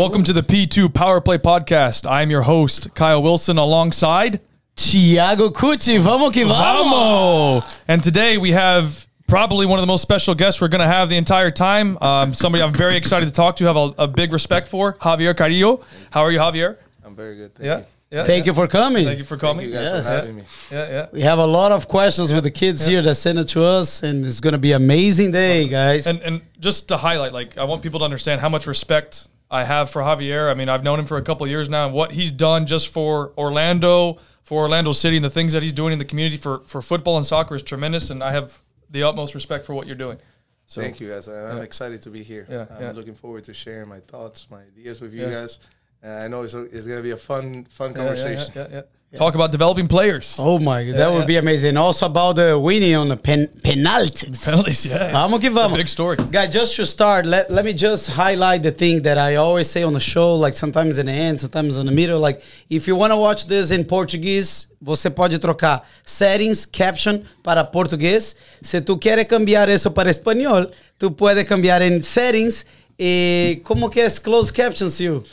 Welcome to the P2 Power Play Podcast. I am your host, Kyle Wilson, alongside Tiago Cucci, vamos que vamos! Vamo. And today we have probably one of the most special guests we're going to have the entire time. Um, somebody I'm very excited to talk to, have a, a big respect for, Javier Carrillo. How are you, Javier? I'm very good. Thank Yeah. you. Yeah. Thank you for coming. Thank you for Thank coming. you guys Yes. for having me. Yeah, yeah. We have a lot of questions with the kids here that sent it to us, and it's going to be amazing day, guys. And and just to highlight, like I want people to understand how much respect I have for Javier. I mean, I've known him for a couple of years now, and what he's done just for Orlando, for Orlando City, and the things that he's doing in the community for for football and soccer is tremendous. And I have the utmost respect for what you're doing. So Thank you guys. I'm excited to be here. Yeah, I'm yeah. looking forward to sharing my thoughts, my ideas with you Yeah. guys. And I know it's, it's going to be a fun, fun Yeah, yeah, conversation. Talk about developing players. oh my God, that yeah. would be amazing. Also about uh, the winning on the pen, penalties. Penalties, yeah. Vamos que vamos. Big story. Guys, just to start, let, let me just highlight the thing that I always say on the show, like sometimes in the end, sometimes in the middle. Like, if you want to watch this in Portuguese, você pode trocar settings, caption para português. Se tu quieres cambiar isso para español, tu puedes cambiar en settings. Eh, e como que es closed captions, you?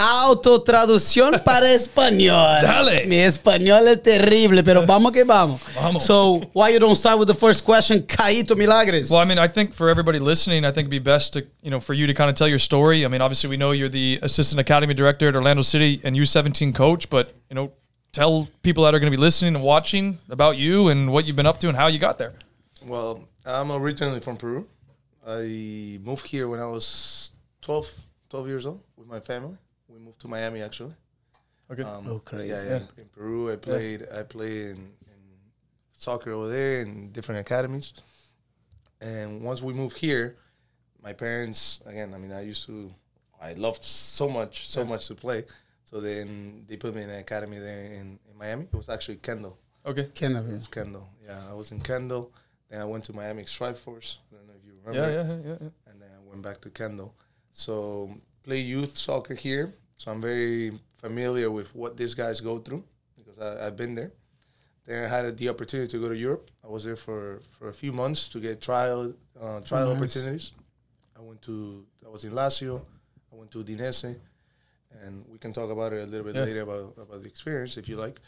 Autotraducción para español. Dale. Mi español es terrible, pero vamos que vamos. Vamos. So, why you don't start with the first question, Caíto Milagres? Well, I mean, I think for everybody listening, I think it'd be best to, you know, for you to kind of tell your story. I mean, obviously, we know you're the assistant academy director at Orlando City and U17 coach, but, you know, tell people that are going to be listening and watching about you and what you've been up to and how you got there. Well, I'm originally from Peru. I moved here when I was 12, 12 years old with my family. We moved to Miami, actually. Okay. Um, Oh, crazy. Yeah, yeah. In Peru, I played. I played in, in soccer over there in different academies. And once we moved here, my parents again. I mean, I used to. I loved so much, so much to play. So then they put me in an academy there in, in Miami. It was actually Kendall. okay. Can I It was Kendall. Yeah, I was in Kendall. Then I went to Miami Strike Force. I don't know if you remember. Yeah, yeah, yeah, yeah. And then I went back to Kendall. So play youth soccer here. So I'm very familiar with what these guys go through because I, I've been there. Then I had the opportunity to go to Europe. I was there for, for a few months to get trial uh, trial Nice. opportunities. I went to I was in Lazio. I went to Udinese, and we can talk about it a little bit Yeah. later about about the experience if you like.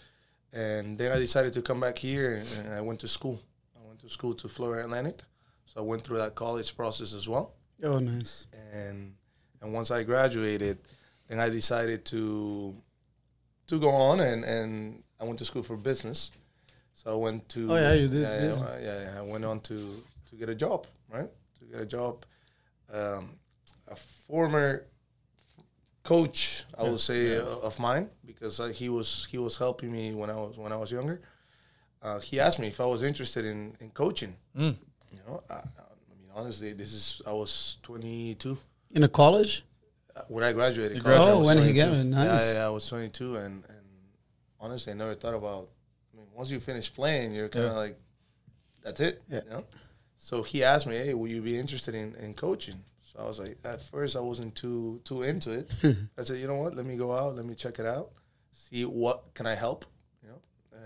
And then I decided to come back here, and, and I went to school. I went to school to Florida Atlantic, so I went through that college process as well Oh, nice. and and once I graduated, then I decided to to go on and and I went to school for business. So I went to Oh, yeah, you did yeah, yeah, yeah, yeah. I went on to to get a job, right? To get a job. Um, a former coach, I would say, of mine because uh, he was he was helping me when I was when I was younger. Uh, he asked me if I was interested in in coaching. Mm. You know, I, I mean, honestly, this is I was 22 In a college? Uh, when I graduated. College. Oh, when he got it, nice. Yeah, yeah, I was 22, and and honestly, I never thought about. I mean, once you finish playing, you're kind of Yeah. like, that's it. Yeah. You know. So he asked me, "Hey, will you be interested in, in coaching?" So I was like, at first, I wasn't too too into it. I said, "You know what? Let me go out. Let me check it out. See what can I help." You know,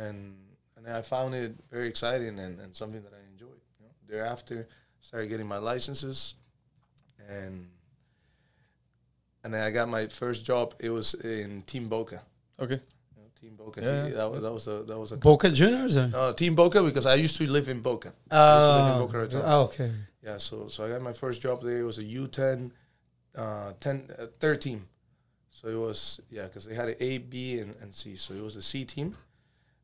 and and I found it very exciting and, and something that I enjoyed. You know, thereafter, started getting my licenses, and and then I got my first job. It was in Team Boca. Okay. You know, Team Boca. Yeah, He- that was that was a that was a Boca Juniors? Or? no, Team Boca because I used to live in Boca. I used to live in Oh, Boca oh, okay. Yeah, so so I got my first job there. It was a U10, uh, 10, uh, third team. So it was yeah, because they had an A, B, and, and C. So it was the C team,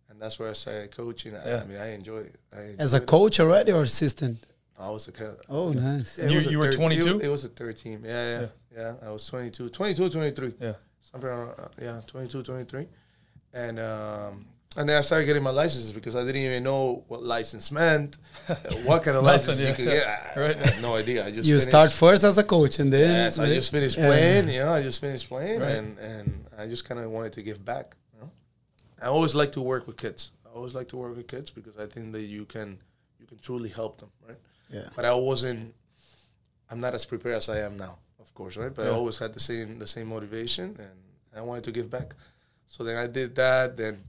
and that's where I started coaching. I, Yeah. I mean, I enjoyed it. I enjoyed As a it. coach already or assistant? I was a co- Oh, nice. Yeah, it You- was a you were 22? It, it was a third team. Yeah, yeah, yeah, I was 22, 22, 23. Yeah. Something around, uh, yeah, 22, 23. And um, and then I started getting my licenses because I didn't even know what license meant, what kind of license Nothing, you could get. I, Right. I had no idea. I just You finished- start first as a coach and then. Yes, I just finished playing. You know, I just finished playing, Right. and and I just kind of wanted to give back. You know, I always like to work with kids. I always like to work with kids because I think that you can you can truly help them, right? Yeah. But I wasn't. I'm not as prepared as I am now, of course, right? But I always had the same the same motivation, and I wanted to give back. So then I did that. Then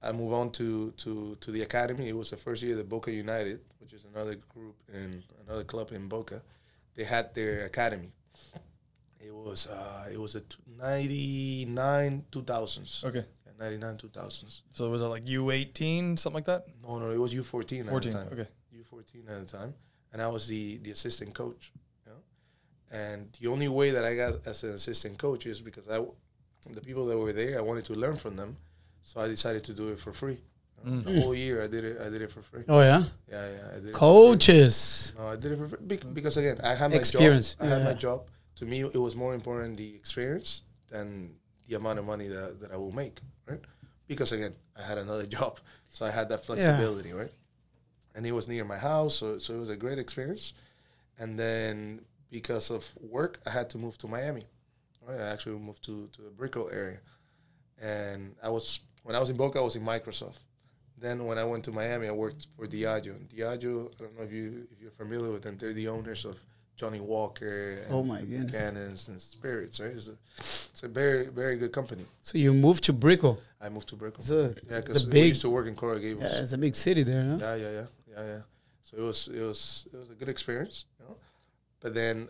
I moved on to to to the academy. It was the first year that Boca United, which is another group in another club in Boca, they had their academy, It was uh, it was a t- 99 2000s. Okay. 99 2000s. So was it like U eighteen, something like that? No, no, it was U14 at the Fourteen. Okay. U14 at the time, and I was the the assistant coach. You know? And the only way that I got as an assistant coach is because I, the people that were there, I wanted to learn from them, so I decided to do it for free. You know? The whole year I did it. I did it for free. Oh yeah, Yeah, yeah. I did it coaches. No, I did it for free bec- because again, I had my Experience. job. I had my job. To me, it was more important the experience than the amount of money that, that I will make, right? Because again, I had another job, so I had that flexibility, right? And it was near my house, so so it was a great experience. And then because of work, I had to move to Miami. Right? I actually moved to to the Brickell area, and I was when I was in Boca, I was in Microsoft. Then when I went to Miami, I worked for Diageo. And Diageo, I don't know if you if you're familiar with them. They're the owners of Johnnie Walker and Oh my goodness. Cannons and Spirits. Right? It's a, it's a very very good company. So you moved to Brickell. I moved to Brickell. Yeah, because we used to work in Coral Gables. Yeah, it's a big city there, no? Yeah, yeah, yeah, yeah, yeah. So it was, it was, it was a good experience, you know. But then,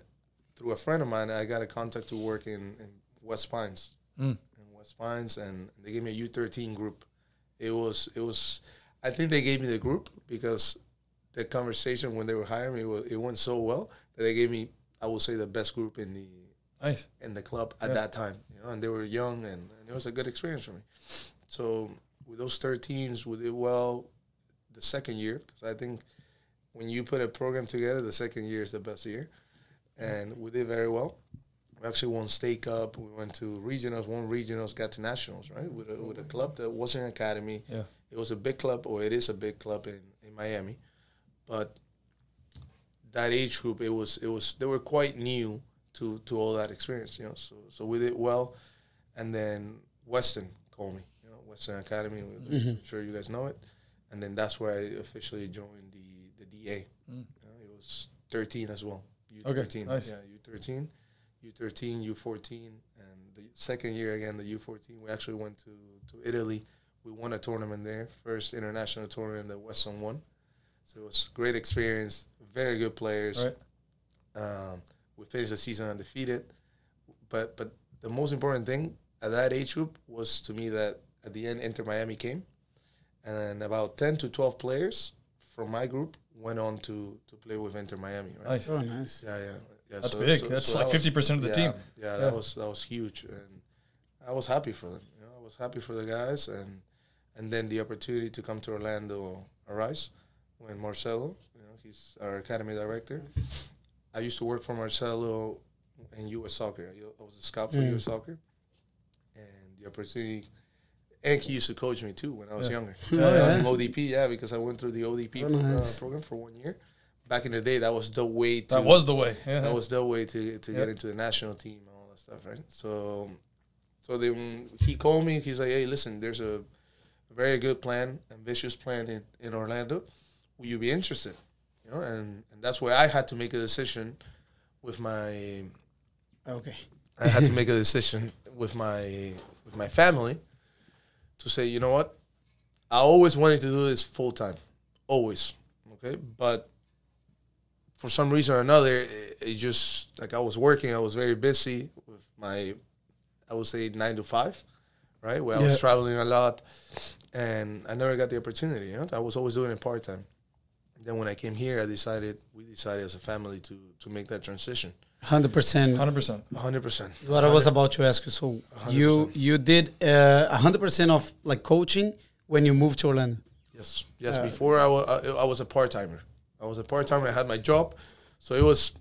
through a friend of mine, I got a contact to work in, in West Pines, Mm. in West Pines, and they gave me a U thirteen group. It was, it was. I think they gave me the group because the conversation when they were hiring me, was, it went so well that they gave me, I would say, the best group in the Nice. in the club at Yeah. that time. You know, and they were young, and, and it was a good experience for me. So with those 13s, we did well the second year because I think when you put a program together, the second year is the best year, and we did very well. We actually won state cup. We went to regionals, won regionals, got to nationals, right? With a, with a club that wasn't an academy. Yeah. It was a big club, or it is a big club in, in Miami, but that age group, it was it was they were quite new to to all that experience, you know. So so we did well, and then Weston called me, you know, Weston Academy. Mm-hmm. I'm sure you guys know it, and then that's where I officially joined the the DA. Mm. Know, it was 13 as well. U Okay, 13, nice. yeah, U 13, U 13, U 14, and the second year again, the U 14. We actually went to to Italy. We won a tournament there, first international tournament that Weston won. So it was a great experience. Very good players. Right. Um, we finished the season undefeated, but but the most important thing at that age group was to me that at the end Inter Miami came, and about ten to twelve players from my group went on to to play with Inter Miami. Right? Nice. Oh, nice. Yeah, yeah, yeah. That's big. That's like that was- 50% of the yeah, team. Yeah, Yeah. that was that was huge, and I was happy for them. You know, I was happy for the guys, and and then the opportunity to come to Orlando arise when Marcelo, you know, he's our academy director. I used to work for Marcelo in U.S. Soccer. I I was a scout for Mm. U.S. Soccer, and the opportunity. And he used to coach me too when I was Yeah. younger. Yeah, When I was in ODP, yeah, because I went through the ODP Oh, pro- nice. uh, program for one year. Back in the day, that was the way to That was the way. Yeah. that was the way to to get into the national team and all that stuff, right? So, so then he called me. He's like, "Hey, listen, there's a very good plan, ambitious plan in, in Orlando. Will you be interested?" You know, and and that's where I had to make a decision with my Okay. I had to make a decision with my with my family to say, you know what, I always wanted to do this full time, always, okay, but for some reason or another, it, it just like I was working, I was very busy with my, I would say nine to five, right, where I was traveling a lot, and I never got the opportunity. You know, I was always doing it part time. Then when I came here, I decided we decided as a family to to make that transition. Hundred percent. 100%. hundred percent. What I was about to ask you. So you 100%. you did uh, hundred percent of like coaching when you moved to Orlando. Yes, yes. Uh, Before I wa- I I was a part timer. I was a part timer. I had my job, so it was,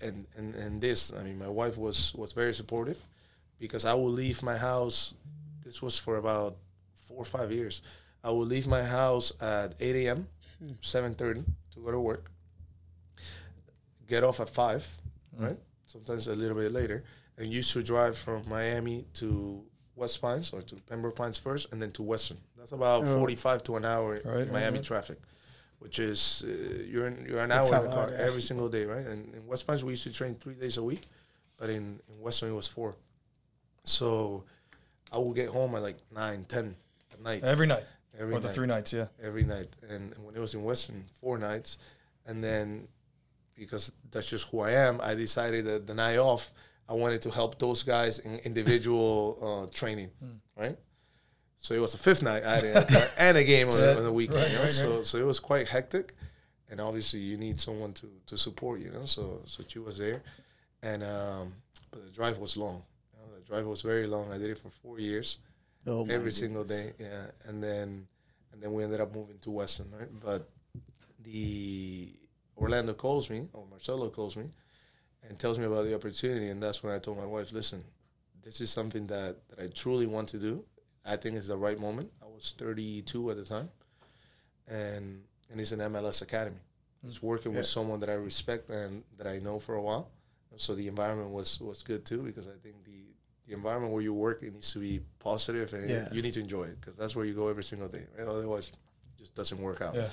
and and and this. I mean, my wife was was very supportive, because I would leave my house. This was for about four or five years. I would leave my house at eight a.m., seven thirty to go to work. Get off at five, right? Sometimes a little bit later, and used to drive from Miami to West Pines or to Pembroke Pines first, and then to Weston. That's about Oh. forty-five to an hour Right, in Miami right. traffic, which is uh, you're in, you're an hour in the car every single day, right? And in West Pines we used to train three days a week, but in, in Weston it was four. So I would get home at like nine, ten at night Every night. every or the three nights, yeah. every night. And when it was in Weston, four nights. And then because that's just who I am, I decided that the night off, I wanted to help those guys in individual uh, training, right? So it was a fifth night I had a, and a game on, the- on the weekend. Right, you know? right, so so it was quite hectic, and obviously you need someone to, to support you know. So so she was there, and um, but the drive was long. You know, the drive was very long. I did it for four years Oh my every single day. Yeah, and then and then we ended up moving to Weston, right? But the Orlando calls me, or Marcelo calls me, and tells me about the opportunity, and that's when I told my wife, "Listen, this is something that that I truly want to do. I think it's the right moment. I was 32 at the time, and and it's an MLS academy. Mm. It's working with someone that I respect and that I know for a while. So the environment was was good too because I think the the environment where you work it needs to be positive and Yeah. you need to enjoy it because that's where you go every single day. Right? Otherwise, it just doesn't work out. Yeah.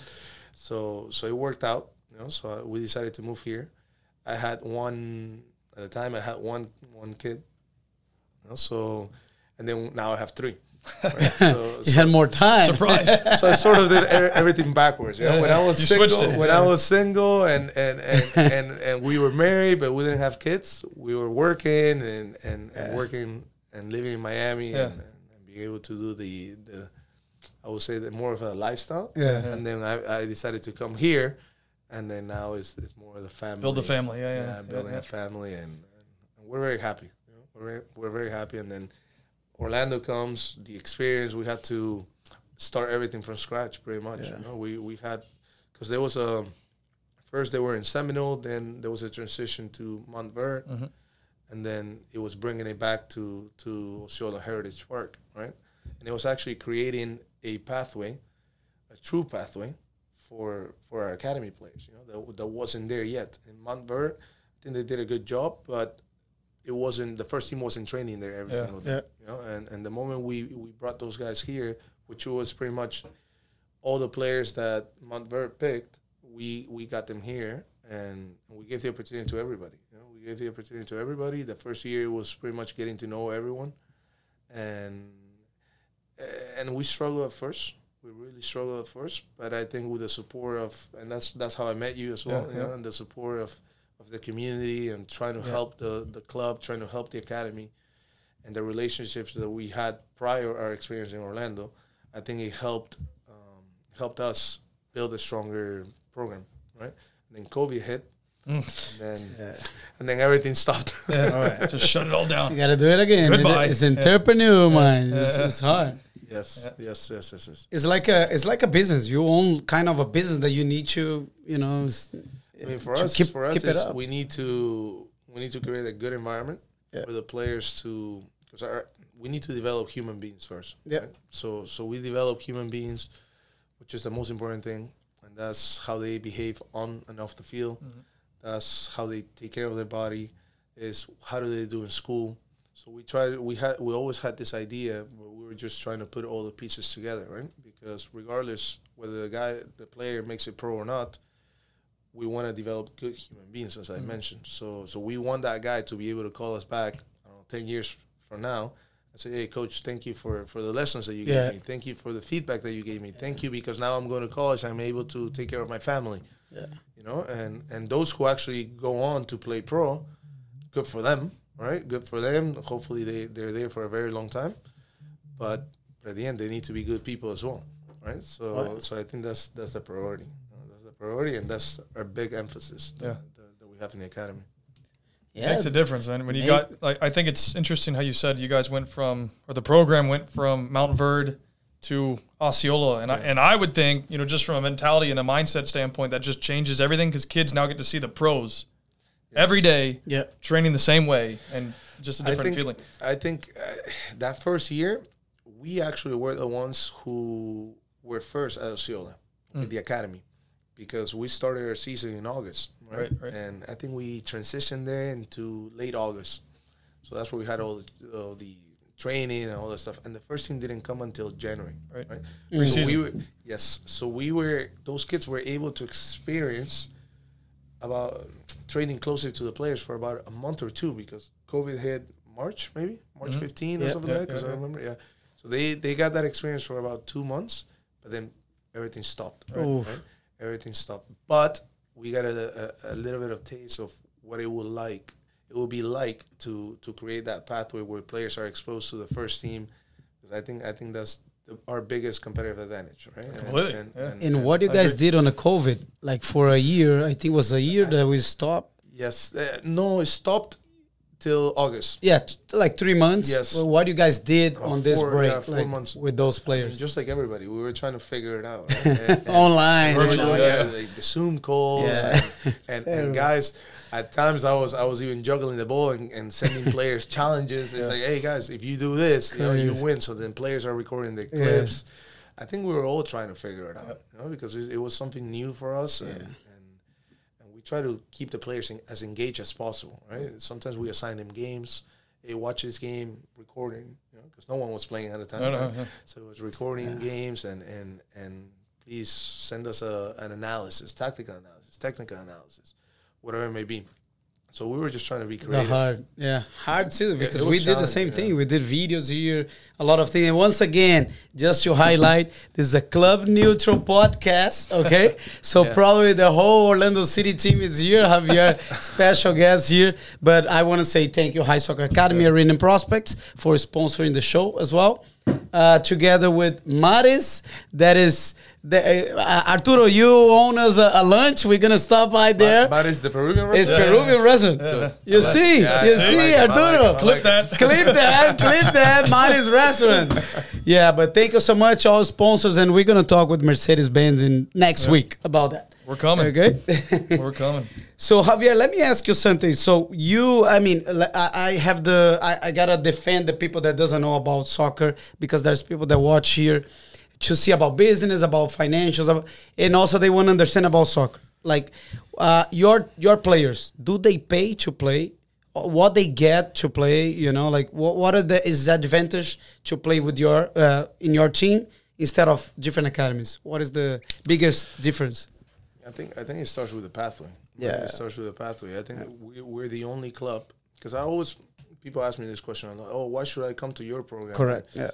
So so it worked out. You know, so we decided to move here. I had one at the time. I had one one kid. You know, so and then now I have three. Right? So, You had more time. Surprise. so I sort of did everything backwards. You know? When I was You single, switched it. when I was single, and and, and, and and we were married, but we didn't have kids. We were working and and, and working and living in Miami Yeah. and, and being able to do the the I would say that more of a lifestyle. Yeah. And then I, I decided to come here, and then now it's it's more of the family. Build a family. Yeah, yeah. yeah, building yeah. a family, and, and we're very happy. You know? We're very, we're very happy, and then Orlando comes, the experience. We had to start everything from scratch, pretty much. Yeah. You know, we we had because there was a first they were in Seminole, then there was a transition to Montverde, Mhm. and then it was bringing it back to to Osceola Heritage Park, right? And it was actually creating a pathway, a true pathway for for our academy players. You know, that that wasn't there yet in Montverde. I think they did a good job, but it wasn't the first team wasn't training there every Yeah. single day. Yeah. You know, and, and the moment we, we brought those guys here, which was pretty much all the players that Montverde picked, we we got them here and we gave the opportunity to everybody. You know, we gave the opportunity to everybody. The first year was pretty much getting to know everyone, and and we struggled at first. We really struggled at first, but I think with the support of and that's that's how I met you as well. Yeah, you know, yeah. and the support of of the community and trying to Yeah. help the the club, trying to help the academy, and the relationships that we had prior our experience in Orlando. I think it helped um, helped us build a stronger program, right? And then COVID hit, Mm. and then Yeah. and then everything stopped. Yeah. Just shut it all down. You down. gotta do it again. Goodbye. It's Yeah. entrepreneur, man. It's, Yeah. it's hard. yes, yes, yes, yes, yes. It's like a it's like a business. You own kind of a business that you need to you know. I mean, for us, keep, for us, keep it up. we need to we need to create a good environment Yeah. for the players to because we need to develop human beings first. Yeah. right? So so we develop human beings, which is the most important thing, and that's how they behave on and off the field. Mm-hmm. That's how they take care of their body. Is how do they do in school? So we tried. We had. We always had this idea, but we were just trying to put all the pieces together, right? Because regardless whether the guy, the player makes it pro or not, we want to develop good human beings, as I mm. mentioned. So, so we want that guy to be able to call us back, I don't know, ten years from now, and say, "Hey, coach, thank you for for the lessons that you Yeah. gave me. Thank you for the feedback that you gave me. Thank you because now I'm going to college. I'm able to take care of my family. Yeah. You know, and and those who actually go on to play pro, good for them, right? Good for them. Hopefully, they they're there for a very long time, but at the end, they need to be good people as well, right? So, Right. so I think that's that's the priority. That's the priority, and that's our big emphasis that, Yeah. that, that we have in the academy. Yeah. Makes a difference, man. When you Make- got, like, I think it's interesting how you said you guys went from, or the program went from Montverde to Osceola, and I and I would think, you know, just from a mentality and a mindset standpoint, that just changes everything because kids now get to see the pros every day Yeah. training the same way and just a different think, feeling. I think uh, that first year, we actually were the ones who were first at Osceola with the academy because we started our season in August, right? Right, right. And I think we transitioned there into late August. So that's where we had all the, all the training and all that stuff. And the first team didn't come until January, Right. right? Mm-hmm. So we were, yes. So we were, those kids were able to experience about training closer to the players for about a month or two because COVID hit March, maybe March mm-hmm. 15 or Yeah, something yeah, like that. Because yeah, I remember, yeah. So they they got that experience for about two months, but then everything stopped. Right? Oof. right? Everything stopped. But we got a, a, a little bit of taste of what it would like it would be like to to create that pathway where players are exposed to the first team. Because I think I think that's the, our biggest competitive advantage, right? And- Completely, And, yeah. and- And and- what you guys did on the COVID, like for a year, I think it was a year that we stopped. yes, uh, no, it stopped till August. Yeah, t- like three months. Yes. Well, what you guys did Uh, on this four- break, yeah, four like months. with those And players just like everybody, we were trying to figure it out. Right? And- and- online. you Virtually, know? yeah, yeah. like the Zoom calls Yeah. and, and, and guys. At times, I was I was even juggling the ball and, and sending players challenges. It's like, hey guys, if you do this, you know, you win. So then players are recording Yeah. clips. I think we were all trying to figure it out, you know, because it, it was something new for us, and, and and we try to keep the players en- as engaged as possible. Right? Sometimes we assign them games. Hey, watch this game, recording, you know, because no one was playing at the time. No, no, right? yeah. So it was recording games and and and please send us a, an analysis, tactical analysis, technical analysis, whatever it may be. So we were just trying to be It's a hard, yeah, hard too because we did the same thing. yeah. We did videos here, a lot of things. And once again, just to highlight, this is a club neutral podcast. Okay, so Yeah. probably the whole Orlando City team is here. Javier, special guest here. But I want to say thank you, High Soccer Academy Arena Prospects, for sponsoring the show as well. Uh, together with Maris, that is. The, uh, Arturo, you own us a, a lunch. We're gonna stop by there. But the Peruvian It's restaurant. Peruvian restaurant. You like- see, yeah, you I see, like like Arturo. I Clip that. clip that, clip that. Mine is restaurant. Yeah, but thank you so much, all sponsors, and we're gonna talk with Mercedes Benz in next week about that. We're coming. Okay. We're coming. so Javier, let me ask you something. So you, I mean, I have the, I, I gotta defend the people that doesn't know about soccer because there's people that watch here to see about business, about financials, and also they want to understand about soccer. Like uh, your your players, do they pay to play? What they get to play? You know, like what what are the is the advantage to play with your uh, in your team instead of different academies? What is the biggest difference? I think I think it starts with the pathway. right? Yeah. it starts with the pathway. I think we, we're the only club because I always people ask me this question a lot. Oh, why should I come to your program? Correct. Yeah.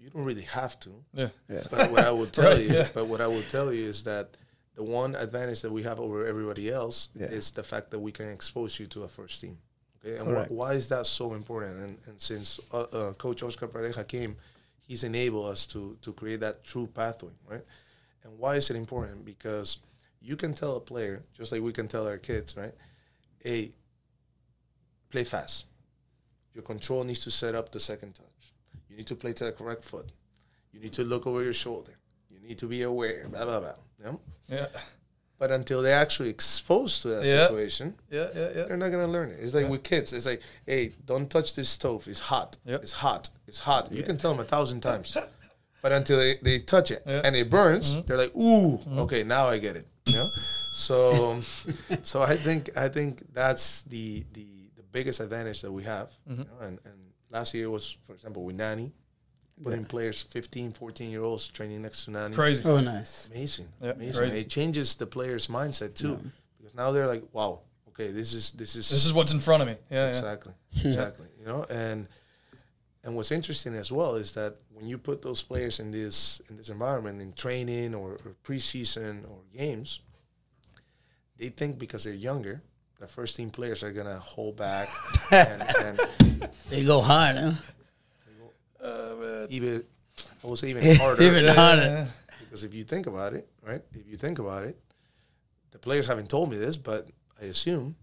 You don't really have to. Yeah. yeah. But what I will tell Right, you, yeah. but what I will tell you is that the one advantage that we have over everybody else Yeah. is the fact that we can expose you to a first team. Okay, and Correct. wh- why is that so important? And, and since uh, uh, Coach Oscar Pareja came, he's enabled us to to create that true pathway, right? And why is it important? Because you can tell a player, just like we can tell our kids, right? Hey, play fast. Your control needs to set up the second touch. You need to play to the correct foot. You need to look over your shoulder. You need to be aware. Blah blah blah. Yeah? Yeah. But until they're actually exposed to that Yeah. situation, Yeah. Yeah. Yeah. they're not gonna learn it. It's like with kids. It's like, hey, don't touch this stove. It's hot. Yep. It's hot. It's hot. You can tell them a thousand times, but until they, they touch it Yeah. and it burns, mm-hmm. they're like, ooh, mm-hmm. okay, now I get it. You know. So, so I think I think that's the the, the biggest advantage that we have. You mm-hmm. know? and, and last year was, for example, with Nani, putting players 15, 14 year olds training next to Nani. Crazy. Oh, nice. Amazing, Yeah, amazing. crazy. It changes the player's mindset too, because now they're like, "Wow, okay, this is this is This is what's in front of me. Yeah. Yeah. exactly, exactly." You know, and and what's interesting as well is that when you put those players in this in this environment in training or, or preseason or games, they think because they're younger, the first team players are gonna hold back and, and They go hard, huh? Uh, even I will say even harder. Even harder. Because if you think about it, right? If you think about it, the players haven't told me this, but I assume.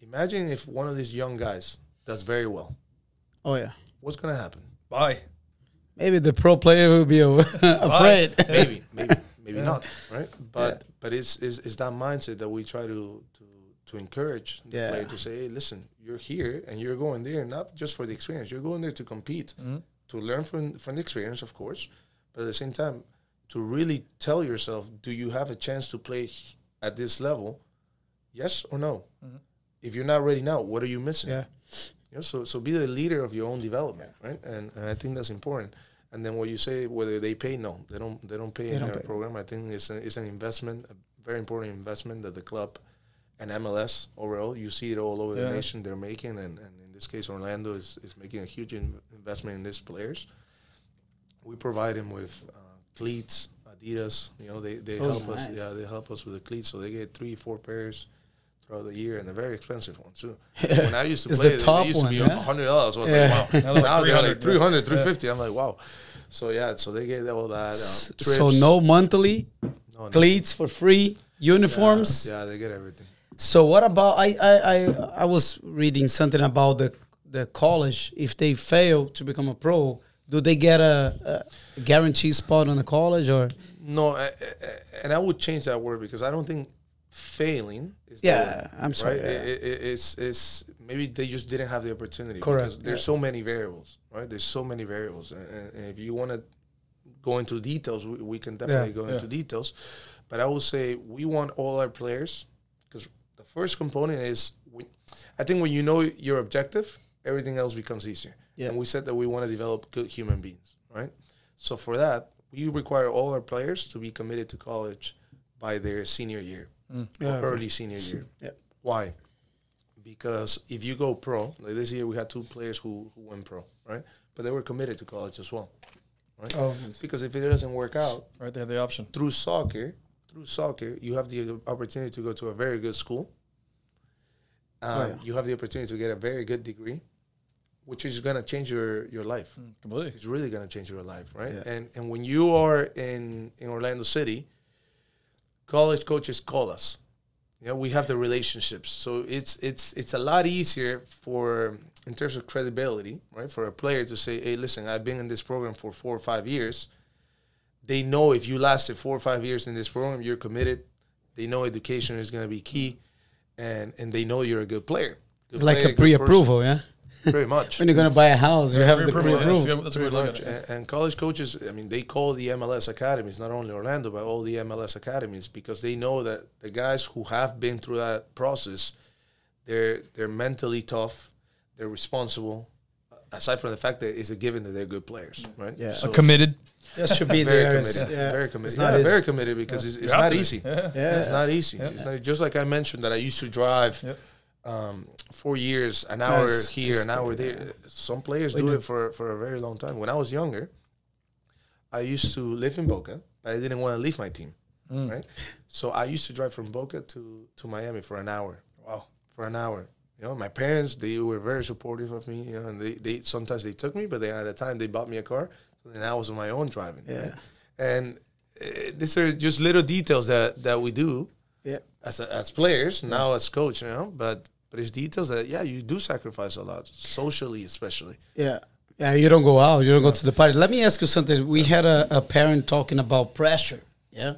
Imagine if one of these young guys does very well. Oh yeah. What's gonna happen? Bye. Maybe the pro player will be afraid. Maybe, maybe, maybe not, right? But but it's, it's it's that mindset that we try to to to encourage the Yeah. player to say, hey, listen, you're here and you're going there not just for the experience. You're going there to compete, mm-hmm. to learn from from the experience, of course, but at the same time, to really tell yourself, do you have a chance to play at this level? Yes or no? Mm-hmm. If you're not ready now, what are you missing? Yeah. You know, so so be the leader of your own development, right? And, and I think that's important. And then what you say, whether they pay, no, they don't. They don't pay They in don't their pay. program. I think it's a, it's an investment, a very important investment that the club and MLS overall, you see it all over Yeah. the nation. They're making, and, and in this case, Orlando is, is making a huge in, investment in these players. We provide them with uh, cleats, Adidas. You know, they they Oh, help us. Yeah, they help us with the cleats, so they get three, four pairs throughout the year, and a very expensive one too. when I used to play, the it, top it used to one, be yeah? hundred dollars. I was Yeah. like, wow. Now they're like now they're 300, like 300, yeah. 350. I'm like, wow. So yeah, so they get all that. Uh. So no monthly No, no. cleats for free, uniforms. Yeah, they get everything. So what about I, I I I was reading something about the the college. If they fail to become a pro, do they get a, a guaranteed spot on the college or? No, I- I- and I would change that word because I don't think failing is Yeah, word, I'm sorry, Right? yeah. It- it- it's it's maybe they just didn't have the opportunity. Correct, Because there's so many variables, right? There's so many variables, and, and- if you want to go into details, we, we can definitely go into details. But I would say we want all our players because the first component is we, I think when you know your objective, everything else becomes easier. Yeah. And we said that we want to develop good human beings, right? So for that, we require all our players to be committed to college by their senior year, Yeah. or early senior year. Yeah. Why? Because if you go pro, like this year we had two players who, who went pro, right? But they were committed to college as well, right? Oh, Because if it doesn't work out, Right, they have the option. through soccer, through soccer, you have the opportunity to go to a very good school. Um, Oh, yeah. You have the opportunity to get a very good degree, which is going to change your, your life. Completely. It's really going to change your life, right? Yeah. And and when you are in in Orlando City, college coaches call us. You know, we have the relationships, so it's it's it's a lot easier for in terms of credibility, right? For a player to say, "Hey, listen, I've been in this program for four or five years." They know if you lasted four or five years in this program, you're committed. They know education is going to be key, and and they know you're a good player. Good It's like a pre-approval, yeah. Pretty much. When you're gonna buy a house, you have the Pre-approval, yeah. That's a good, that's Pretty much. And, and college coaches, I mean, they call the MLS academies, not only Orlando, but all the MLS academies, because they know that the guys who have been through that process, they're they're mentally tough, they're responsible. Aside from the fact that it's a given that they're good players, right? Yeah. So Committed. Just should be very there. committed. Yeah. Very committed. It's not yeah, very committed because it's, it's not easy. Yeah. Yeah. It's not easy. It's not just like I mentioned that I used to drive Yep. Um, four years, an hour Yes, here, it's an hour there. Some players do it for, for a very long time. When I was younger, I used to live in Boca, but I didn't want to leave my team, Mm. right? So I used to drive from Boca to, to Miami for an hour, Wow. for an hour. You know, my parents they were very supportive of me. You know, and they, they sometimes they took me, but they at a time they bought me a car. So then I was on my own driving. right? Yeah. And uh, these are just little details that that we do Yeah. as a, as players now as coach, you know. But but it's details that yeah you do sacrifice a lot socially, especially. Yeah. Yeah, you don't go out, you don't go to the party. Let me ask you something. We had a, a parent talking about pressure. Yeah.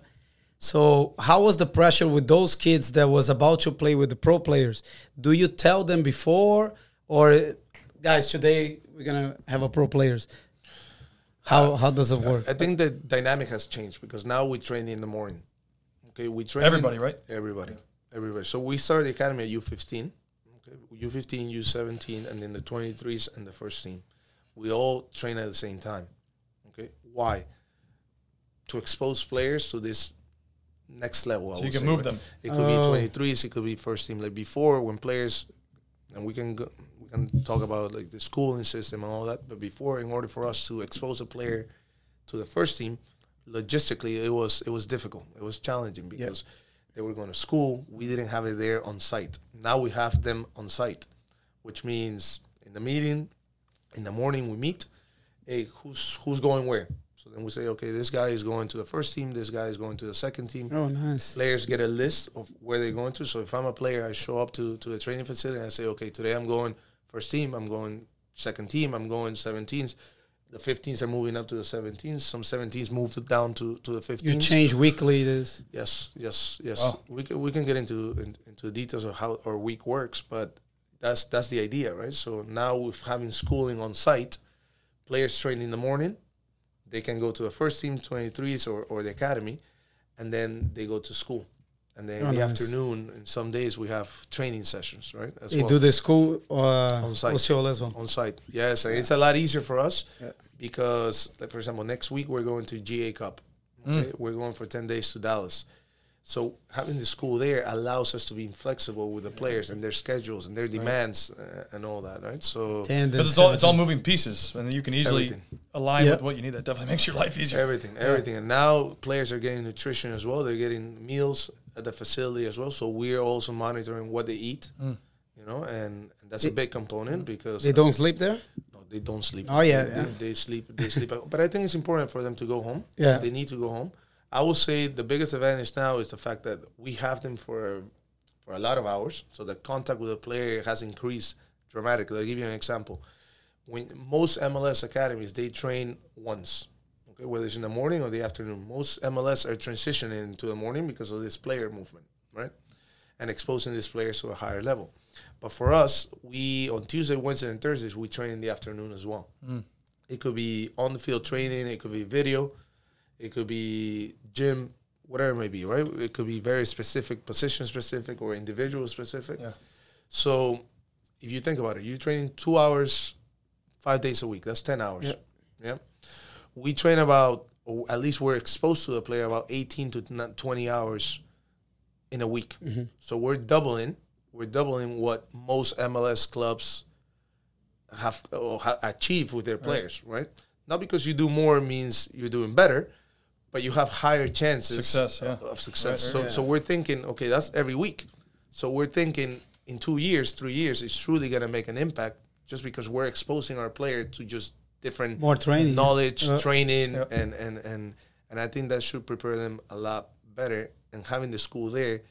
So how was the pressure with those kids that was about to play with the pro players? Do you tell them before or guys today we're gonna have a pro players? How uh, how does it work? I think the dynamic has changed because now we train in the morning. Okay, we train Everybody, right? Everybody, everybody. So we started the academy at U fifteen, okay, U fifteen, U seventeen, and then the twenty threes and the first team. We all train at the same time. Okay, why? To expose players to this next level. I So you can say, move right? them. It could Oh. be twenty threes. It could be first team. Like before, when players, and we can go, we can talk about like the schooling system and all that. But before, in order for us to expose a player to the first team, logistically it was it was difficult. It was challenging because they were going to school. We didn't have it there on site. Now we have them on site, which means in the meeting, in the morning we meet. Hey, who's who's going where? So then we say, okay, this guy is going to the first team. This guy is going to the second team Oh nice. players get a list of where they're going to. So if I'm a player, I show up to to the training facility and I say, okay, today I'm going first team, I'm going second team, I'm going 17s. The 15s are moving up to the 17s. Some 17s moved down to, to the 15s. You change weekly this. Yes, yes, yes. Wow. We can, we can get into in, into the details of how our week works, but that's that's the idea, right? So now with having schooling on site, players train in the morning, they can go to the first team 23s or, or the academy, and then they go to school. And then Oh, in the nice. afternoon, and some days we have training sessions, right? As You well do the school uh, On site. Osceola as well. on site. Yes, and it's a lot easier for us Yeah. because, like, for example, next week we're going to GA Cup. Okay? We're going for ten days to Dallas. So having the school there allows us to be flexible with the players and their schedules and their demands uh, and all that, right? So Because it's all it's all moving pieces, and you can easily Everything. align Yeah. with what you need. That definitely makes your life easier. everything, everything, and now players are getting nutrition as well. They're getting meals at the facility as well. So we're also monitoring what they eat. Mm. You know, and, and that's a big component because They don't uh, sleep there. no, they don't sleep. Oh, yeah, they, yeah. They, they sleep. They sleep. But I think it's important for them to go home. Yeah. they need to go home. I will say the biggest advantage now is the fact that we have them for for a lot of hours, so the contact with the player has increased dramatically. I'll give you an example. When most MLS academies they train once, okay, whether it's in the morning or the afternoon. Most MLS are transitioning into the morning because of this player movement, right? And exposing these players to a higher level. But for us, we on Tuesday, Wednesday, and Thursdays we train in the afternoon as well. Mm. It could be on the field training. It could be video. It could be gym, whatever it may be, right? It could be very specific, position specific, or individual specific. Yeah. So if you think about it, you're training two hours, five days a week. That's 10 hours. Yeah. Yeah. We train about, at least we're exposed to the player about 18 to 20 hours in a week. Mm-hmm. So we're doubling, we're doubling what most MLS clubs have or ha- achieve with their players, right? Not because you do more means you're doing better, but you have higher chances Success, yeah. of, success. Right, so right. so we're thinking, okay, that's every week. So we're thinking in two years, three years, it's truly gonna make an impact just because we're exposing our player to just different More training. knowledge, Uh, training, Yeah. and, and and and I think that should prepare them a lot better. And having the school there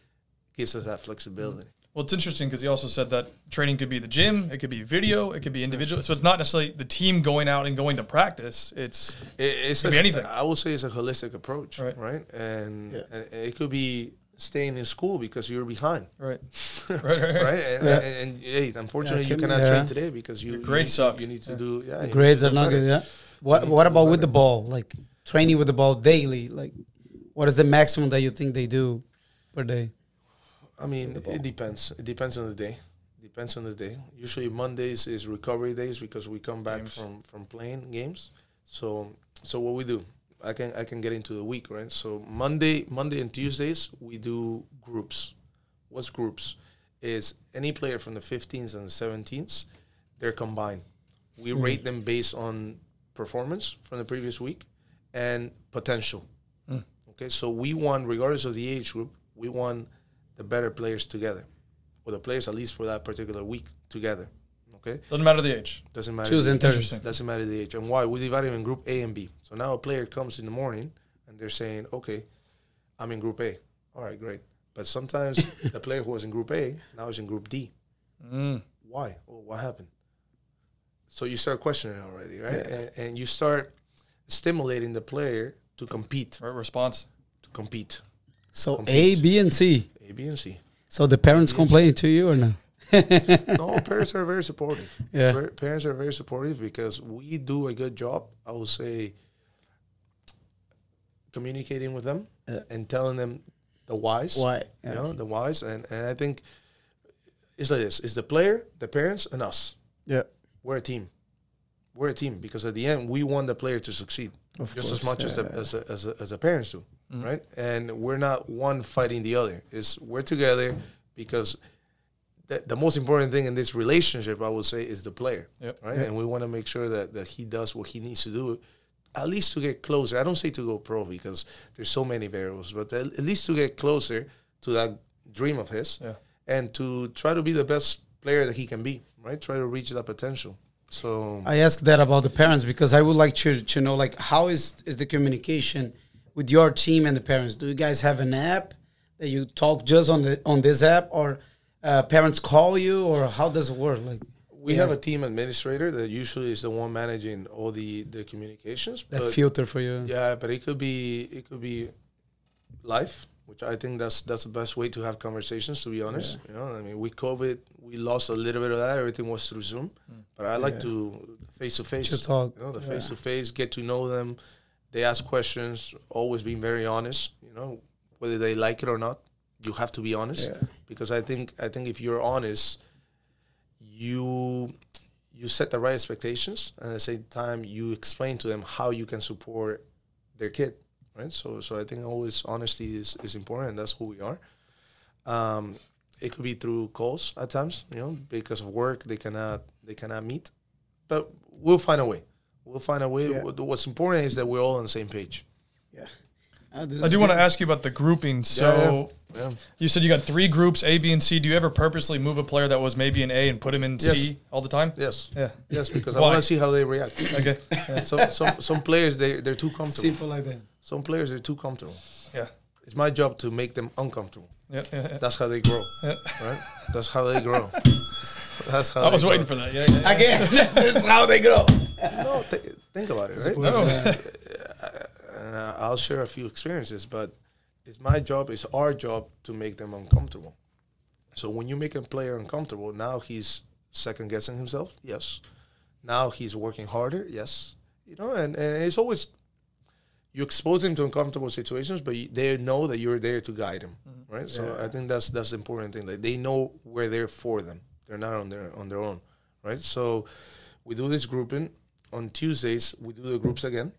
gives us that flexibility. Well, it's interesting because he also said that training could be the gym, it could be video, it could be individual. So it's not necessarily the team going out and going to practice. It's It, it's Could a, be anything. I would say it's a holistic approach, Right. right? And, and it could be staying in school because you're behind, right, right, right, right. right? And, Yeah. and, and, hey, unfortunately, Yeah, you cannot yeah. train today because you Your grades you, suck. You need to do yeah. Grades are not better. good. Yeah. What What about with the ball? Like training with the ball daily. Like, what is the maximum that you think they do per day? I mean, it depends. It depends on the day. Depends on the day. Usually Mondays is recovery days because we come back Games. from from playing games. So so what we do, I can I can get into the week, right? So Monday Monday and Tuesdays we do groups. What's groups? Is any player from the 15s and the 17s, they're combined. We hmm. rate them based on performance from the previous week and potential. Hmm. Okay, so we want, regardless of the age group, we want the better players together, or the players at least for that particular week together. Okay, Doesn't matter the age. doesn't matter. Tuesday the and age. Thursday. Doesn't matter the age. And why? We divide them in group A and B. So now a player comes in the morning and they're saying, "Okay, I'm in group A. All right, great." But sometimes the player who was in group A now is in group D. Mm. Why? Or what happened? So you start questioning already, right? And, and you start stimulating the player to compete, Right response. to compete. So A, Compete. B, and C. A, B, and C. So the parents Yes. complaining to you or no? no, parents are very supportive. Yeah. Parents are very supportive because we do a good job, I would say, communicating with them Yeah. and telling them the whys. Why? You know, the whys. And, and I think it's like this it's the player, the parents, and us. Yeah. We're a team. We're a team because at the end, we want the player to succeed Of just as course, much as, the, yeah. as, the, as, the, as the parents do, mm. right? And we're not one fighting the other. It's we're together because the, the most important thing in this relationship, I would say, is the player, Yep. right? And we want to make sure that, that he does what he needs to do, at least to get closer. I don't say to go pro because there's so many variables, but at at least to get closer to that dream of his Yeah. and to try to be the best player that he can be, right? Try to reach that potential. So I ask that about the parents because I would like to to know like how is is the communication with your team and the parents? Do you guys have an app that you talk just on the on this app, or uh, parents call you, or how does it work? Like we have a team administrator that usually is the one managing all the the communications. that but- filter for you. Yeah, but it could be it could be life, which I think that's that's the best way to have conversations. To be honest, you know, I mean, with COVID, we lost a little bit of that. Everything was through Zoom, but I like Yeah. to face to face. To talk, you know, the face to face, get to know them. They ask questions, always being very honest. You know, whether they like it or not, you have to be honest. Yeah. because I think I think if you're honest, you you set the right expectations and at the same time you explain to them how you can support their kid right? So so i think always honesty is, is important and that's who we are. Um, it could be through calls at times you know because of work they cannot they cannot meet but we'll find a way. We'll find a way. Yeah. What's important is that we're all on the same page Uh, I do want to ask you about the grouping. So yeah, yeah. you said you got three groups, A, B, and C. Do you ever purposely move a player that was maybe an A and put him in Yes. C all the time? Yes. Yeah. Yes, because I want to see how they react. Okay. Yeah. some, some some players they they're too comfortable. Simple like that. Some players they're too comfortable. Yeah. It's my job to make them uncomfortable. Yeah. yeah, yeah. That's how they grow. Yeah. Right? That's how they grow. That's how I was they waiting for that. Yeah. yeah, yeah. Again, this is how they grow. No, th- think about it, right? No. And uh, I'll share a few experiences, but it's my job, it's our job to make them uncomfortable. So when you make a player uncomfortable, now he's second guessing himself. Yes. Now he's working harder. Yes. You know, and, and it's always you expose him to uncomfortable situations, but you, they know that you're there to guide him, right? So I think that's that's the important thing. That they know we're there for them. They're not on their on their own, right? So we do this grouping on Tuesdays. We do the groups again.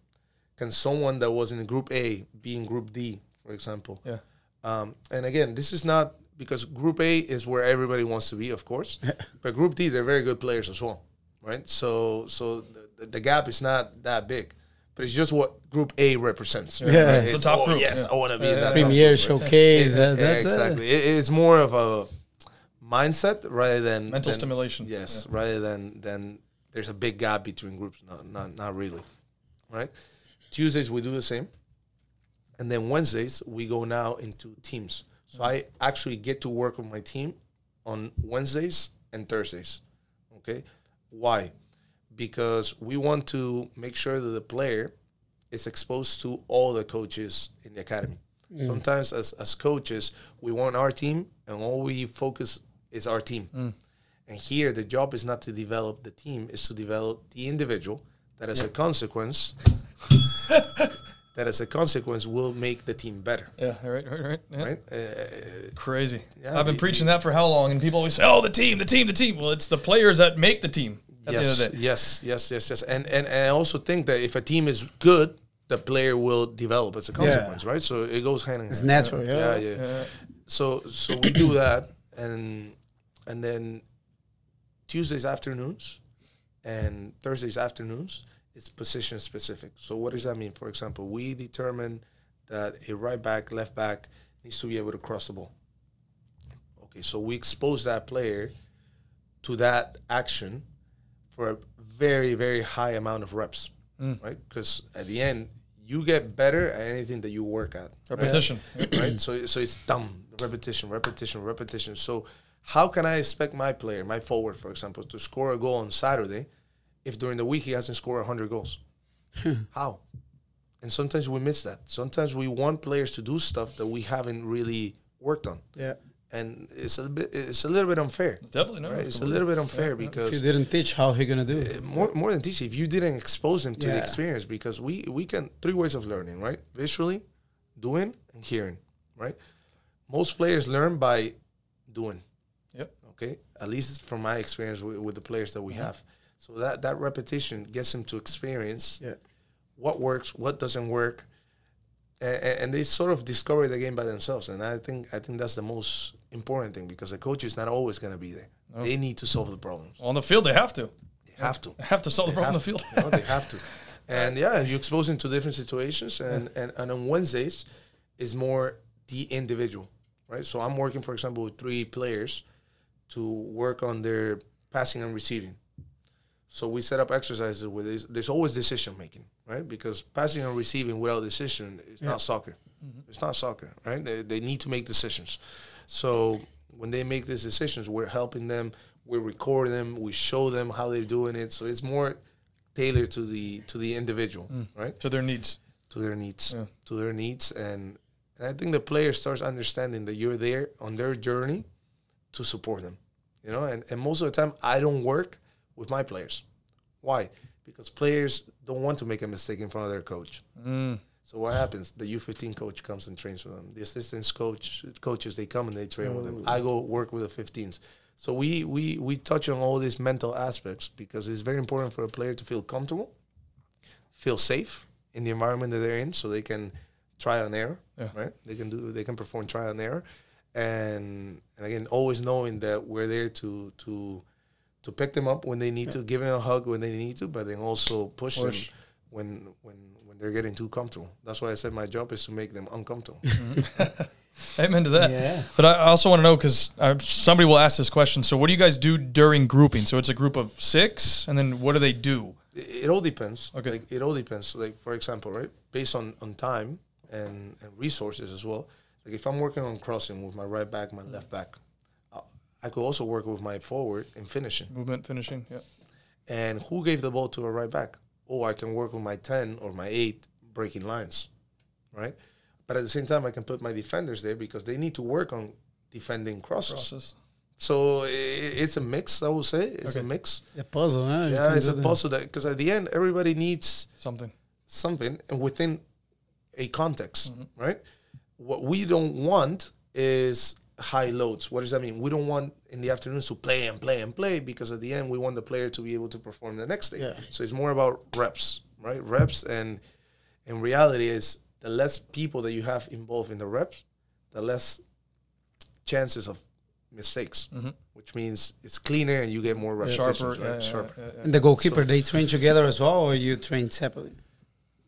Can someone that was in Group A be in Group D, for example? Yeah. Um, and again, this is not because Group A is where everybody wants to be, of course, but Group D they're very good players as well, right? So so the, the gap is not that big, but it's just what Group A represents. Yeah. right? It's the top oh, group, Yes, yeah. I want to be Yeah, in that yeah, top Premier group, right? showcase. Yeah, that- that's exactly. It, it's more of a mindset rather than Mental than- stimulation. Yes, rather than than there's a big gap between groups. Not not not really, right? Tuesdays we do the same, and then Wednesdays we go now into teams. So I actually get to work with my team on Wednesdays and Thursdays. Okay, why? Because we want to make sure that the player is exposed to all the coaches in the academy. Mm. Sometimes, as as coaches, we want our team, and all we focus is our team. Mm. And here, the job is not to develop the team; is to develop the individual. That, as a consequence, that as a consequence will make the team better. Yeah. Right. Right. Right. Yeah. Right? Uh, Crazy. Yeah, I've been the- preaching that for how long? And people always say, "Oh, the team, the team, the team." Well, it's the players that make the team. Yes, the end of the day. yes, yes, yes, yes. And, and and I also think that if a team is good, the player will develop as a consequence, right? So it goes hand in hand. It's hand. natural, Yeah, yeah. yeah. So so we do that, and and then Tuesdays afternoons and Thursdays afternoons it's position specific. So what does that mean? For example, we determine that a right back, left back needs to be able to cross the ball. Okay, so we expose that player to that action for a very very high amount of reps, mm. right? Because at the end you get better at anything that you work at. right? Repetition. right? So so it's dumb repetition, repetition, repetition. So how can I expect my player, my forward, for example, to score a goal on Saturday if during the week he hasn't scored hundred goals? how? And sometimes we miss that. Sometimes we want players to do stuff that we haven't really worked on, Yeah. and it's a bit it's a little bit unfair. Definitely no. Right? It's a little bit unfair because If you didn't teach, how he gonna do it? Eh, more more than teach, if you didn't expose him to the experience, because we we can three ways of learning, right? Visually, doing, and hearing, right? Most players learn by doing. Yep. Okay, at least from my experience with, with the players that we mm-hmm. have. So that that repetition gets them to experience Yeah. what works, what doesn't work, and, and they sort of discover the game by themselves. And I think I think that's the most important thing because the coach is not always going to be there. They need to solve the problems. On the field, they have to. They have to. They have to solve the They problem on the field. They have to. And yeah, you expose them to different situations. And, and, and on Wednesdays is more the individual, right? So I'm working, for example, with three players to work on their passing and receiving. So we set up exercises where there's, there's always decision making, right? Because passing and receiving without decision is not soccer. Mm-hmm. It's not soccer, right? They, they need to make decisions. So when they make these decisions, we're helping them. We record them. We show them how they're doing it. So it's more tailored to the to the individual, mm. right? to their needs. To their needs, Yeah. to their needs, and, and I think the player starts understanding that you're there on their journey to support them. You know, and, and most of the time I don't work with my players. Why? Because players don't want to make a mistake in front of their coach. Mm. So what happens? The U15 coach comes and trains with them. The assistants coach coaches they come and they train with them. I go work with the 15s. So we we we touch on all these mental aspects because it's very important for a player to feel comfortable, feel safe in the environment that they're in, so they can try and error. Yeah. Right? They can do they can perform trial and error, and and again always knowing that we're there to to to pick them up when they need to, give them a hug when they need to, but then also push, Push. them when when when when they're getting too comfortable. That's why I said my job is to make them uncomfortable. Mm-hmm. Amen to that. Yeah. But I I also want to know because somebody will ask this question. So, what do you guys do during grouping? So, it's a group of six, and then what do they do? it, it all depends. Okay. Like it all depends. Like for example, right, based on on time and and resources as well. Like if I'm working on crossing with my right back, my left back, I, I could also work with my forward in finishing. Movement, finishing. Yeah. And who gave the ball to a right back? Oh, I can work with my ten or my eight breaking lines, right? But at the same time, I can put my defenders there because they need to work on defending crosses. Process. So it's a mix. I would say it's a mix. A puzzle, huh? Yeah, it's a that. puzzle that because at the end, everybody needs Something. something and within a context, Mm-hmm. right? What we don't want is high loads. What does that mean? We don't want in the afternoons to play and play and play because at the end we want the player to be able to perform the next day. Yeah. So it's more about reps, right? Reps and in reality is the less people that you have involved in the reps, the less chances of mistakes, which means it's cleaner and you get more repetitions, Mm-hmm. Sharper. right? Yeah, yeah, Sharper. yeah, yeah. And the goalkeeper, So- they train together as well, or you train separately?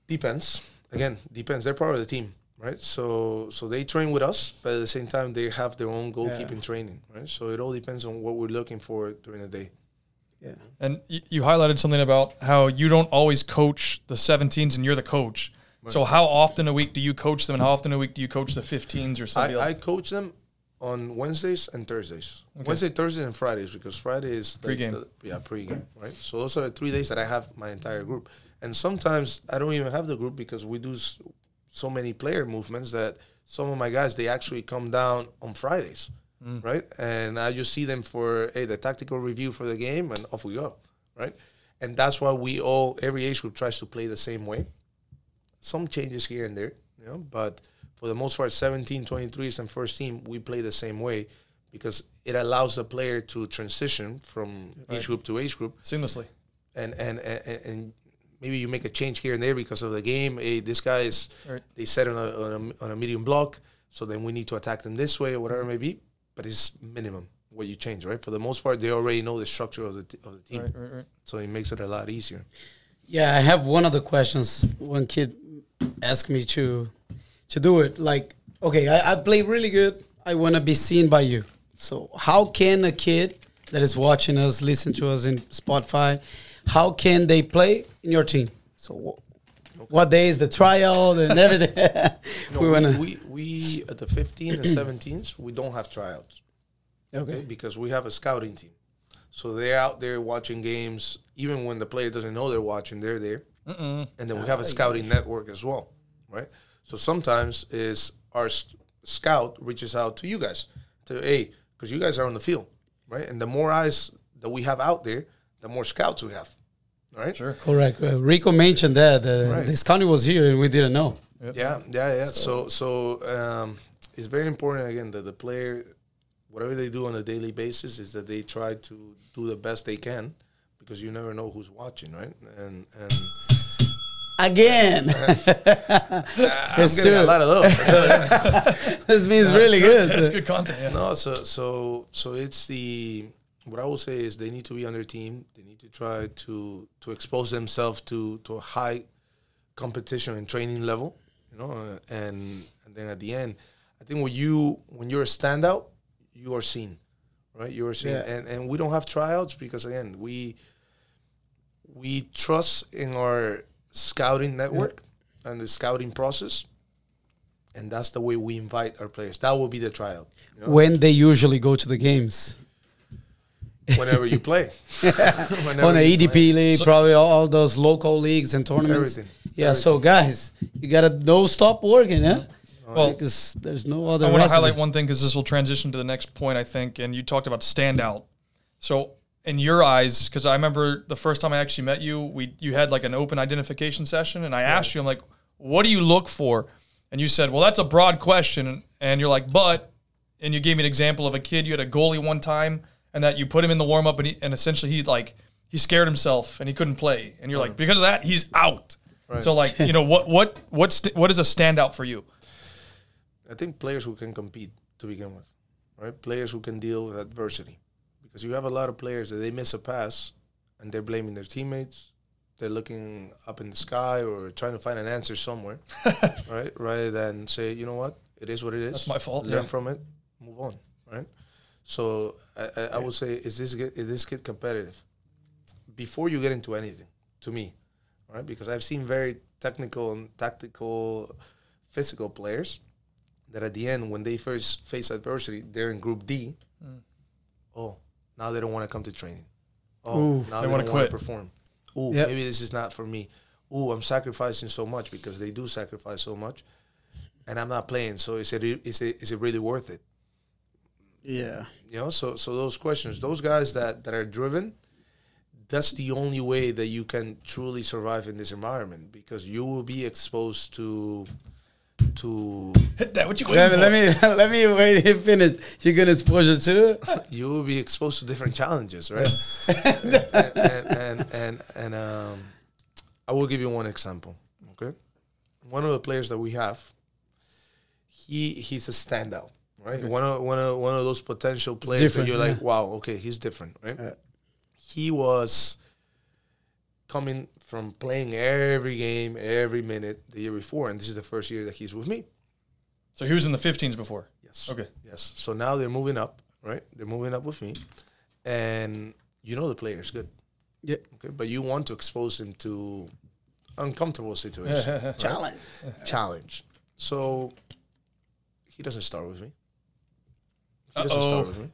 Depends. Again, depends. They're part of the team, right? So so they train with us, but at the same time they have their own goalkeeping training, right? So it all depends on what we're looking for during the day. Yeah. And y- you highlighted something about how you don't always coach the 17s and you're the coach. So how often a week do you coach them, and how often a week do you coach the 15s or something? I, I coach them on Wednesdays and Thursdays. Wednesday, Thursdays, and Fridays because Friday is like Pre-game. the- yeah, pregame, right? So those are the three days that I have my entire group. And sometimes I don't even have the group because we do s- so many player movements that some of my guys they actually come down on Fridays, mm. right? And I just see them for hey the tactical review for the game, and off we go, right? And that's why we all every age group tries to play the same way some changes here and there, you know, but for the most part, 17, 23s and first team, we play the same way because it allows the player to transition from age group to age group Seamlessly. and, and, and, and maybe you make a change here and there because of the game. Hey, this guy is, Right. they set on a, on a, on a medium block, so then we need to attack them this way or whatever it may be, but it's minimum what you change, right? For the most part, they already know the structure of the, t- of the team, Right, right, right. so it makes it a lot easier. Yeah, I have one of the questions. One kid asked me to to do it. Like, okay, I, I play really good. I want to be seen by you. So, how can a kid that is watching us, listen to us in Spotify, how can they play in your team? So, wh- what day is the tryout and everything? No, we we, wanna. we, we at the 15 and 17s, we don't have tryouts. okay? okay. Because we have a scouting team. So they're out there watching games, even when the player doesn't know they're watching, they're there. And then we ah, have a scouting network as well, right? So sometimes is our scout reaches out to you guys to hey, because you guys are on the field, right? And the more eyes that we have out there, the more scouts we have, right? Sure. Correct. Uh, Rico mentioned that uh, Right. this county was here and we didn't know. Yeah, yeah, yeah. So, so um, it's very important again that the player, whatever they do on a daily basis, is that they try to do the best they can, because you never know who's watching, right? And and Again, I'm It's getting a lot of those. this means really good. That's good content. Yeah. no, so so so it's the what I will say is they need to be on their team. They need to try to to expose themselves to to a high competition and training level, you know, uh, and and then at the end, I think when you when you're a standout, you are seen, right? You are seen, Yeah. and and we don't have tryouts because again we we trust in our scouting network and the scouting process. And that's the way we invite our players. That will be the tryout. you know? when they usually go to the games. Whenever you play. Whenever on the EDP play. league, probably all, all those local leagues and tournaments. Everything. Yeah, so guys, you gotta no stop working, yeah. Well, because there's no other. I want to highlight one thing because this will transition to the next point, I think. And you talked about standout. So, in your eyes, because I remember the first time I actually met you, we you had like an open identification session, and I asked you, I'm like, "What do you look for?" And you said, "Well, that's a broad question," and, and you're like, "But," and you gave me an example of a kid you had a goalie one time, and that you put him in the warm up, and he, and essentially he like he scared himself and he couldn't play, and you're like, mm. because of that, he's out. So like, you know, what what what st- what is a standout for you? I think players who can compete to begin with, right? Players who can deal with adversity, because you have a lot of players that they miss a pass and they're blaming their teammates, they're looking up in the sky or trying to find an answer somewhere, right? Rather than say, you know what, it is what it is. That's my fault, Learn yeah. from it, move on, right? So I, I, I would say, is this kid- is this kid competitive? Before you get into anything, to me, right? Because I've seen very technical and tactical, physical players that at the end, when they first face adversity, they're in Group D. Mm. Oh, now they don't want to come to training. Oh, Ooh. now They they, wanna quit. perform. Oh, Yep. maybe this is not for me. Oh, I'm sacrificing so much because they do sacrifice so much, and I'm not playing. So is it is it is it really worth it? Yeah. You know, so so those questions, those guys that that are driven, that's the only way that you can truly survive in this environment because you will be exposed to to Hit that. What you Let waiting me, for? let me let me wait to finish. You're gonna exposure to it? you will be exposed to different challenges, right? and, and, and and and um, I will give you one example. Okay, one of the players that we have, he he's a standout, right? One of one of one of those potential players that you're like, wow, okay, he's different, right? Yeah. He was coming from playing every game, every minute the year before, and this is the first year that he's with me. So he was in the 15s before. Yes. Okay. Yes. So now they're moving up, right? They're moving up with me, and you know the player's good. Yeah. Okay, but you want to expose him to uncomfortable situations, right? Challenge. challenge. So he doesn't start with me. He doesn't Uh-oh. start with me.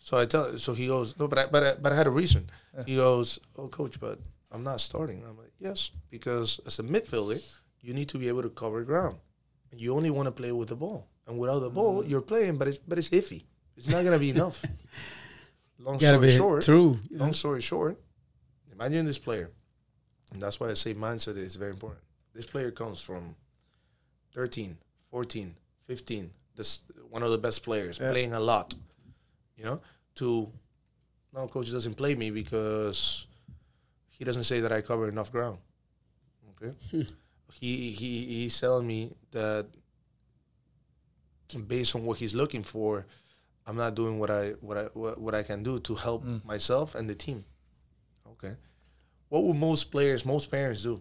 So I tell. So he goes, no, but I, but I, but I had a reason. He goes, oh, coach, but I'm not starting. I'm like, yes, because as a midfielder, you need to be able to cover ground, and you only want to play with the ball. And without the ball, Mm. you're playing, but it's but it's iffy. It's not gonna be enough. Long story be short, true. long story short, imagine this player. And that's why I say mindset is very important. This player comes from 13, 14, 15, this one of the best players, Yeah. playing a lot, you know, to now coach doesn't play me because he doesn't say that I cover enough ground. Okay. Hmm. he he he's telling me that based on what he's looking for, I'm not doing what I what I what, what I can do to help hmm. myself and the team. Okay. What would most players, most parents do?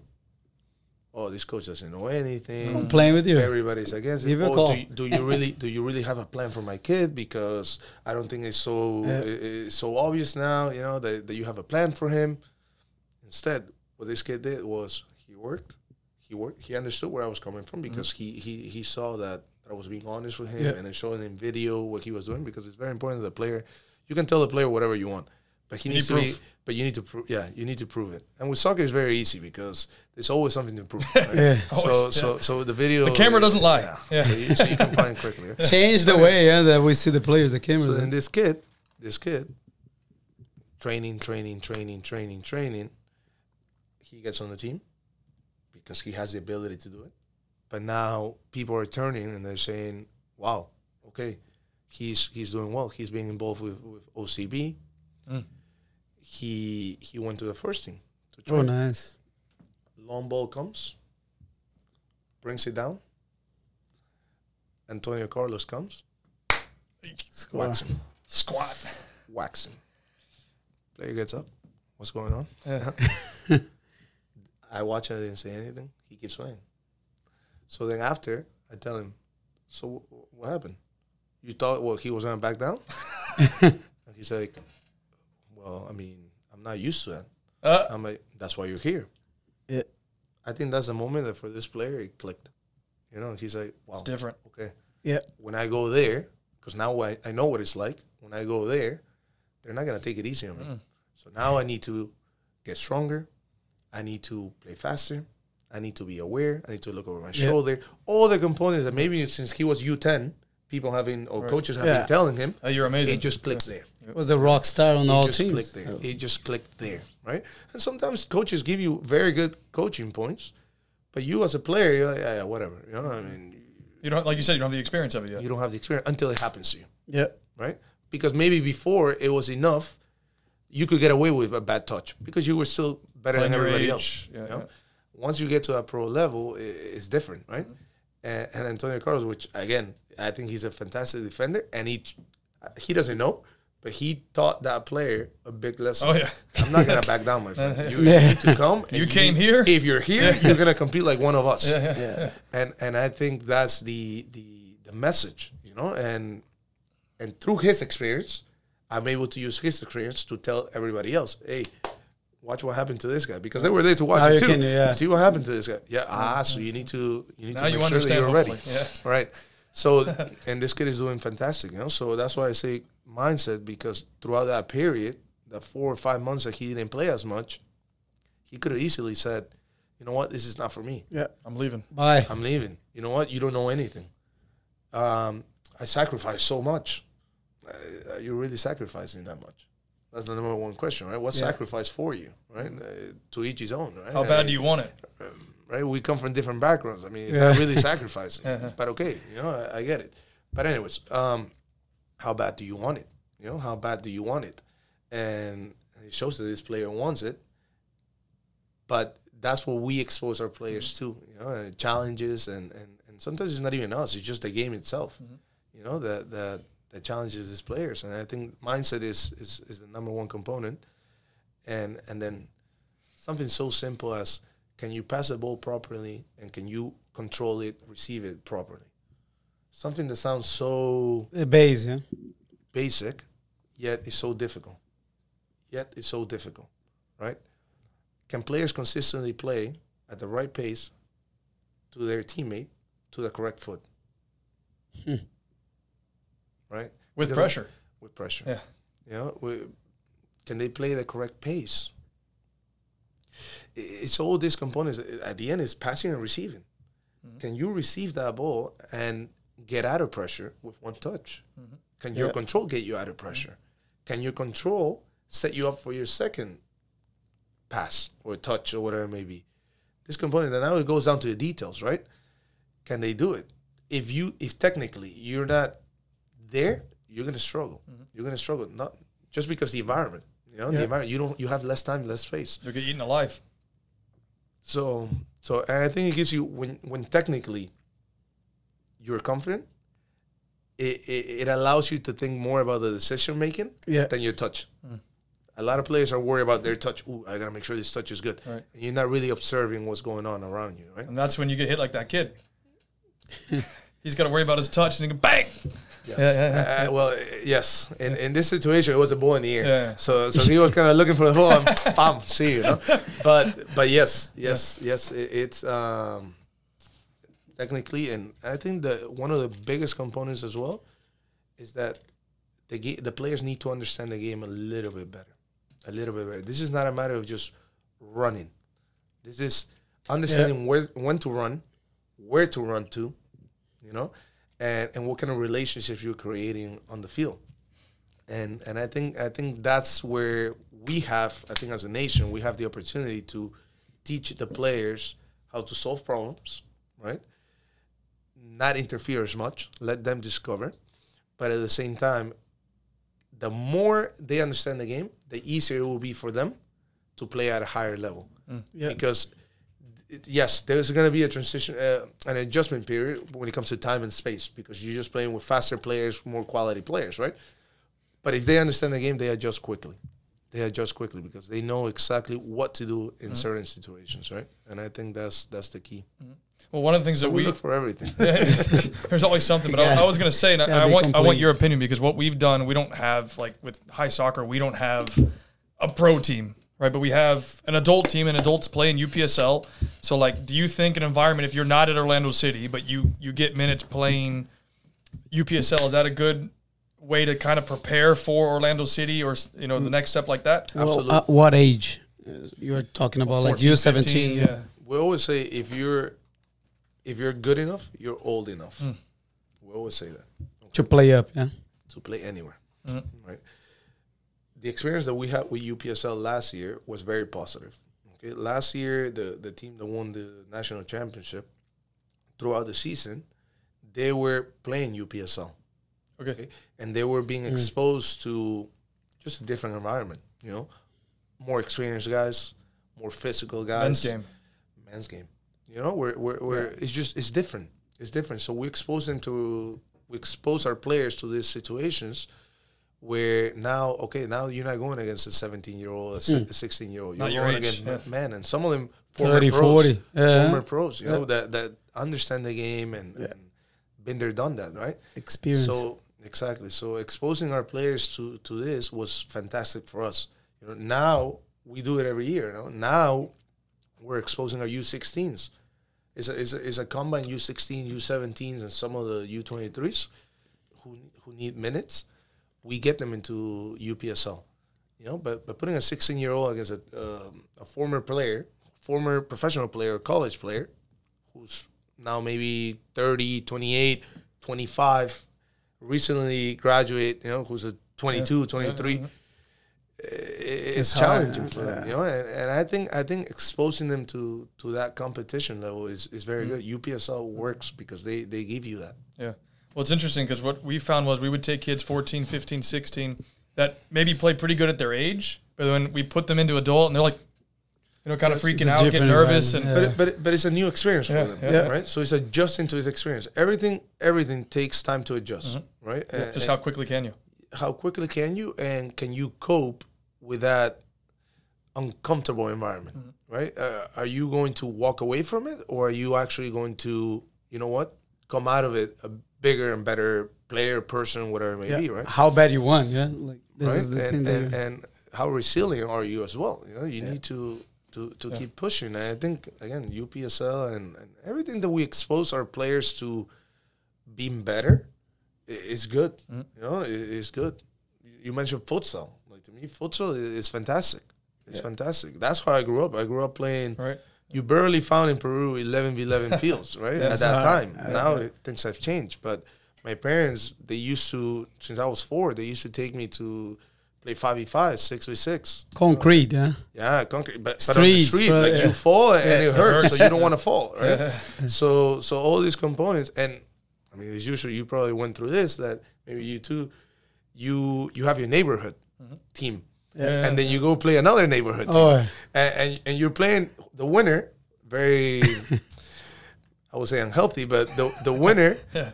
Oh, this coach doesn't know anything. I'm playing with you. Everybody's against it. Give a Oh, do, you, do you really do you really have a plan for my kid? Because I don't think it's so Yeah. it's so obvious now. You know that, that you have a plan for him. Instead, what this kid did was he worked. He worked. He understood where I was coming from because mm-hmm. he he he saw that I was being honest with him Yeah. and then showing him video what he was doing because it's very important that the player. You can tell the player whatever you want, but he You needs need to be. But you need to prove. Yeah, you need to prove it. And with soccer, it's very easy because there's always something to prove. Right? Yeah. So Always, so so the video. The camera doesn't lie. Yeah. Yeah. So, you, so you can find quickly. right? Change the way yeah, that we see the players, the So cameras. then this kid, this kid, training, training, training, training, training. He gets on the team because he has the ability to do it. But now people are turning and they're saying, "Wow, okay, he's he's doing well. He's being involved with, with OCB. Mm. He he went to the first team to try. oh, nice. Long ball comes, brings it down. Antonio Carlos comes, Score. whacks him, Squat. whacks him. Player gets up. What's going on? Yeah. Uh-huh. I watch. I didn't say anything. He keeps playing. So then after, I tell him, "So wh- what happened? You thought well he was gonna back down?" and he's like, "Well, I mean, I'm not used to that." Uh, I'm like, "That's why you're here." Yeah. I think that's the moment that for this player it clicked. You know, he's like, "Wow, it's different. okay." Yeah. When I go there, because now I, I know what it's like. When I go there, they're not gonna take it easy on me. Mm. So now I need to get stronger. I need to play faster. I need to be aware. I need to look over my Yeah. shoulder. All the components that maybe since he was U10, people having or Right. coaches have Yeah. been telling him, Uh, you're amazing. it just clicked there. Was the rock star on all just teams. clicked there. It just clicked there, right? And sometimes coaches give you very good coaching points, but you as a player, you're like, yeah, yeah whatever. You know, I mean, You don't like you said. You don't have the experience of it yet. you don't have the experience until it happens to you. Yeah. right? Because maybe before it was enough, you could get away with a bad touch because you were still better Playing than everybody age, else. yeah, you know? yeah. Once you get to a pro level, it's different, right? Mm-hmm. And, and Antonio Carlos, which again, I think he's a fantastic defender, and he he doesn't know, but he taught that player a big lesson. Oh, yeah. I'm not gonna back down, my friend. You, Yeah. you need to come. and You came need- here? If you're here, you're gonna compete like one of us. Yeah. yeah. And and I think that's the the the message, you know. And and through his experience, I'm able to use his experience to tell everybody else, hey. Watch what happened to this guy because they were there to watch Now it too. can, yeah. See what happened to this guy. Yeah, ah, so you need to you need Now to you make sure that understand, you're ready. Yeah. Right. So, and this kid is doing fantastic, you know. So that's why I say mindset because throughout that period, the four or five months that he didn't play as much, he could have easily said, "You know what? This is not for me. Yeah. I'm leaving. Bye. I'm leaving. You know what? You don't know anything. Um, I sacrificed so much. Uh, you're really sacrificing that much. That's the number one question, right? What Yeah. sacrifice for you, right? Uh, to each his own, right? How I bad mean, do you want it? right? We come from different backgrounds. I mean, it's Yeah. not really sacrificing, but okay, you know, I, I get it. But anyways, um, how bad do you want it? You know, how bad do you want it? And it shows that this player wants it. But that's what we expose our players mm-hmm. to, you know, and challenges and, and, and sometimes it's not even us, it's just the game itself. Mm-hmm. You know, that that that challenges these players. And I think mindset is, is is the number one component. And and then something so simple as can you pass the ball properly and can you control it, receive it properly? Something that sounds so The base, yeah. basic, yet it's so difficult. Yet it's so difficult, right? Can players consistently play at the right pace to their teammate to the correct foot? Hmm. Right? With Because- pressure. With pressure. Yeah. You know, we, can they play the correct pace? It's all these components. At the end, it's passing and receiving. Mm-hmm. Can you receive that ball and get out of pressure with one touch? Mm-hmm. Can your Yeah. control get you out of pressure? Mm-hmm. Can your control set you up for your second pass or touch or whatever it may be? This component, and now it goes down to the details, right? Can they do it? If you, if technically you're not there, you're gonna struggle. Mm-hmm. You're gonna struggle, not just because the environment. You know, the environment. You don't. You have less time, less space. You'll get eaten alive. So, so and I think it gives you when when technically you're confident. It, it, it allows you to think more about the decision making Yeah. than your touch. A lot of players are worried about their touch. Ooh, I gotta make sure this touch is good. Right. And you're not really observing what's going on around you, right? And that's when you get hit like that kid. He's got to worry about his touch and he can bang. Yes. Yeah, yeah, Uh, well, yes. In in this situation, it was a ball in the air. Yeah. So so he was kind of looking for the ball and bam, see you know. But but yes, yes, yes. It, it's um, technically, and I think that one of the biggest components as well is that the ga- the players need to understand the game a little bit better, a little bit better. This is not a matter of just running. This is understanding where when to run, where to run to, you know, and and what kind of relationships you're creating on the field. And and I think I think that's where we have I think as a nation we have the opportunity to teach the players how to solve problems, right? Not interfere as much, let them discover, but at the same time, the more they understand the game, the easier it will be for them to play at a higher level. Mm. Yeah. Because yes, there's going to be a transition, uh, an adjustment period when it comes to time and space because you're just playing with faster players, more quality players, right? But if they understand the game, they adjust quickly. They adjust quickly because they know exactly what to do in mm. certain situations, right? And I think that's that's the key. Mm. Well, one of the things that We we look for everything. there's always something, but I, Yeah. I was gonna say, and I, I be want I want your opinion because what we've done, we don't have like with high soccer, we don't have a pro team, right? But we have an adult team, and adults play in UPSL. So, like, do you think an environment if you're not at Orlando City, but you you get minutes playing UPSL, is that a good way to kind of prepare for Orlando City or you know the next step like that? Well, Absolutely. at what age? Uh, You're talking about like you're seventeen. 15, yeah. we always say if you're if you're good enough, you're old enough. Hmm. We always say that. to play up. Yeah. to play anywhere, Mm-hmm. right? The experience that we had with UPSL last year was very positive. Okay, last year the the team that won the national championship throughout the season, they were playing UPSL, Okay. okay, and they were being exposed to just a different environment. You know, more experienced guys, more physical guys, Men's game. men's game. You know, where where where it's just it's different. It's different. So we expose them to we expose our players to these situations where now okay now you're not going against a 17 year old a hmm. 16 year old you're your going age, against yeah. men and some of them former 30, pros, 40, yeah. former pros you know that that understand the game and, and been there done that right Experience. so exactly. So exposing our players to to this was fantastic for us. You know, now we do it every year. You know, now we're exposing our U16s. It's a, a, a combine U16, U17s, and some of the U23s who who need minutes. We get them into UPSL. You know, but but putting a 16 year old against a um, a former player, former professional player, college player, who's now maybe 30, 28, 25, recently graduate, you know, who's a 22, 23. uh, It's, It's hard, challenging for them, you know, and, and I think I think exposing them to to that competition level is, is very mm-hmm. good. UPSL works because they they give you that. Yeah. Well, it's interesting because what we found was we would take kids 14, 15, 16 that maybe play pretty good at their age, but when we put them into adult and they're like, you know, kind of freaking out, getting nervous, and environment, But it, but it, but it's a new experience for Yeah, them, yeah. right? So it's adjusting to this experience. Everything everything takes time to adjust, mm-hmm. right? And- just how quickly can you? How quickly can you and can you cope with that uncomfortable environment right? Uh, are you going to walk away from it or are you actually going to you know what come out of it a bigger and better player person whatever it may be right? How bad you won? Yeah, like this right is the and, That and, and how resilient are you as well? You know you need to to, to keep pushing and i think again upsl and, and everything that we expose our players to being better i- is good Mm-hmm. you know i- is good you mentioned futsal like to me futsal is fantastic it's fantastic that's how i grew up i grew up playing Right. you barely found in Peru 11 v 11 fields, right? At that time. Now it- things have changed, but my parents they used to since I was four they used to take me to play 5v5, 6v6. concrete, yeah. Yeah, concrete, but, but on the street, bro, like yeah. you fall and it hurts, hurts. so you don't want to fall, right? So, so all these components, and I mean, as usual, you probably went through this. That maybe you too, you you have your neighborhood mm-hmm. team, Yeah. and then you go play another neighborhood team, Oh, and, and and you're playing the winner. Very, I would say unhealthy, but the the winner Yeah.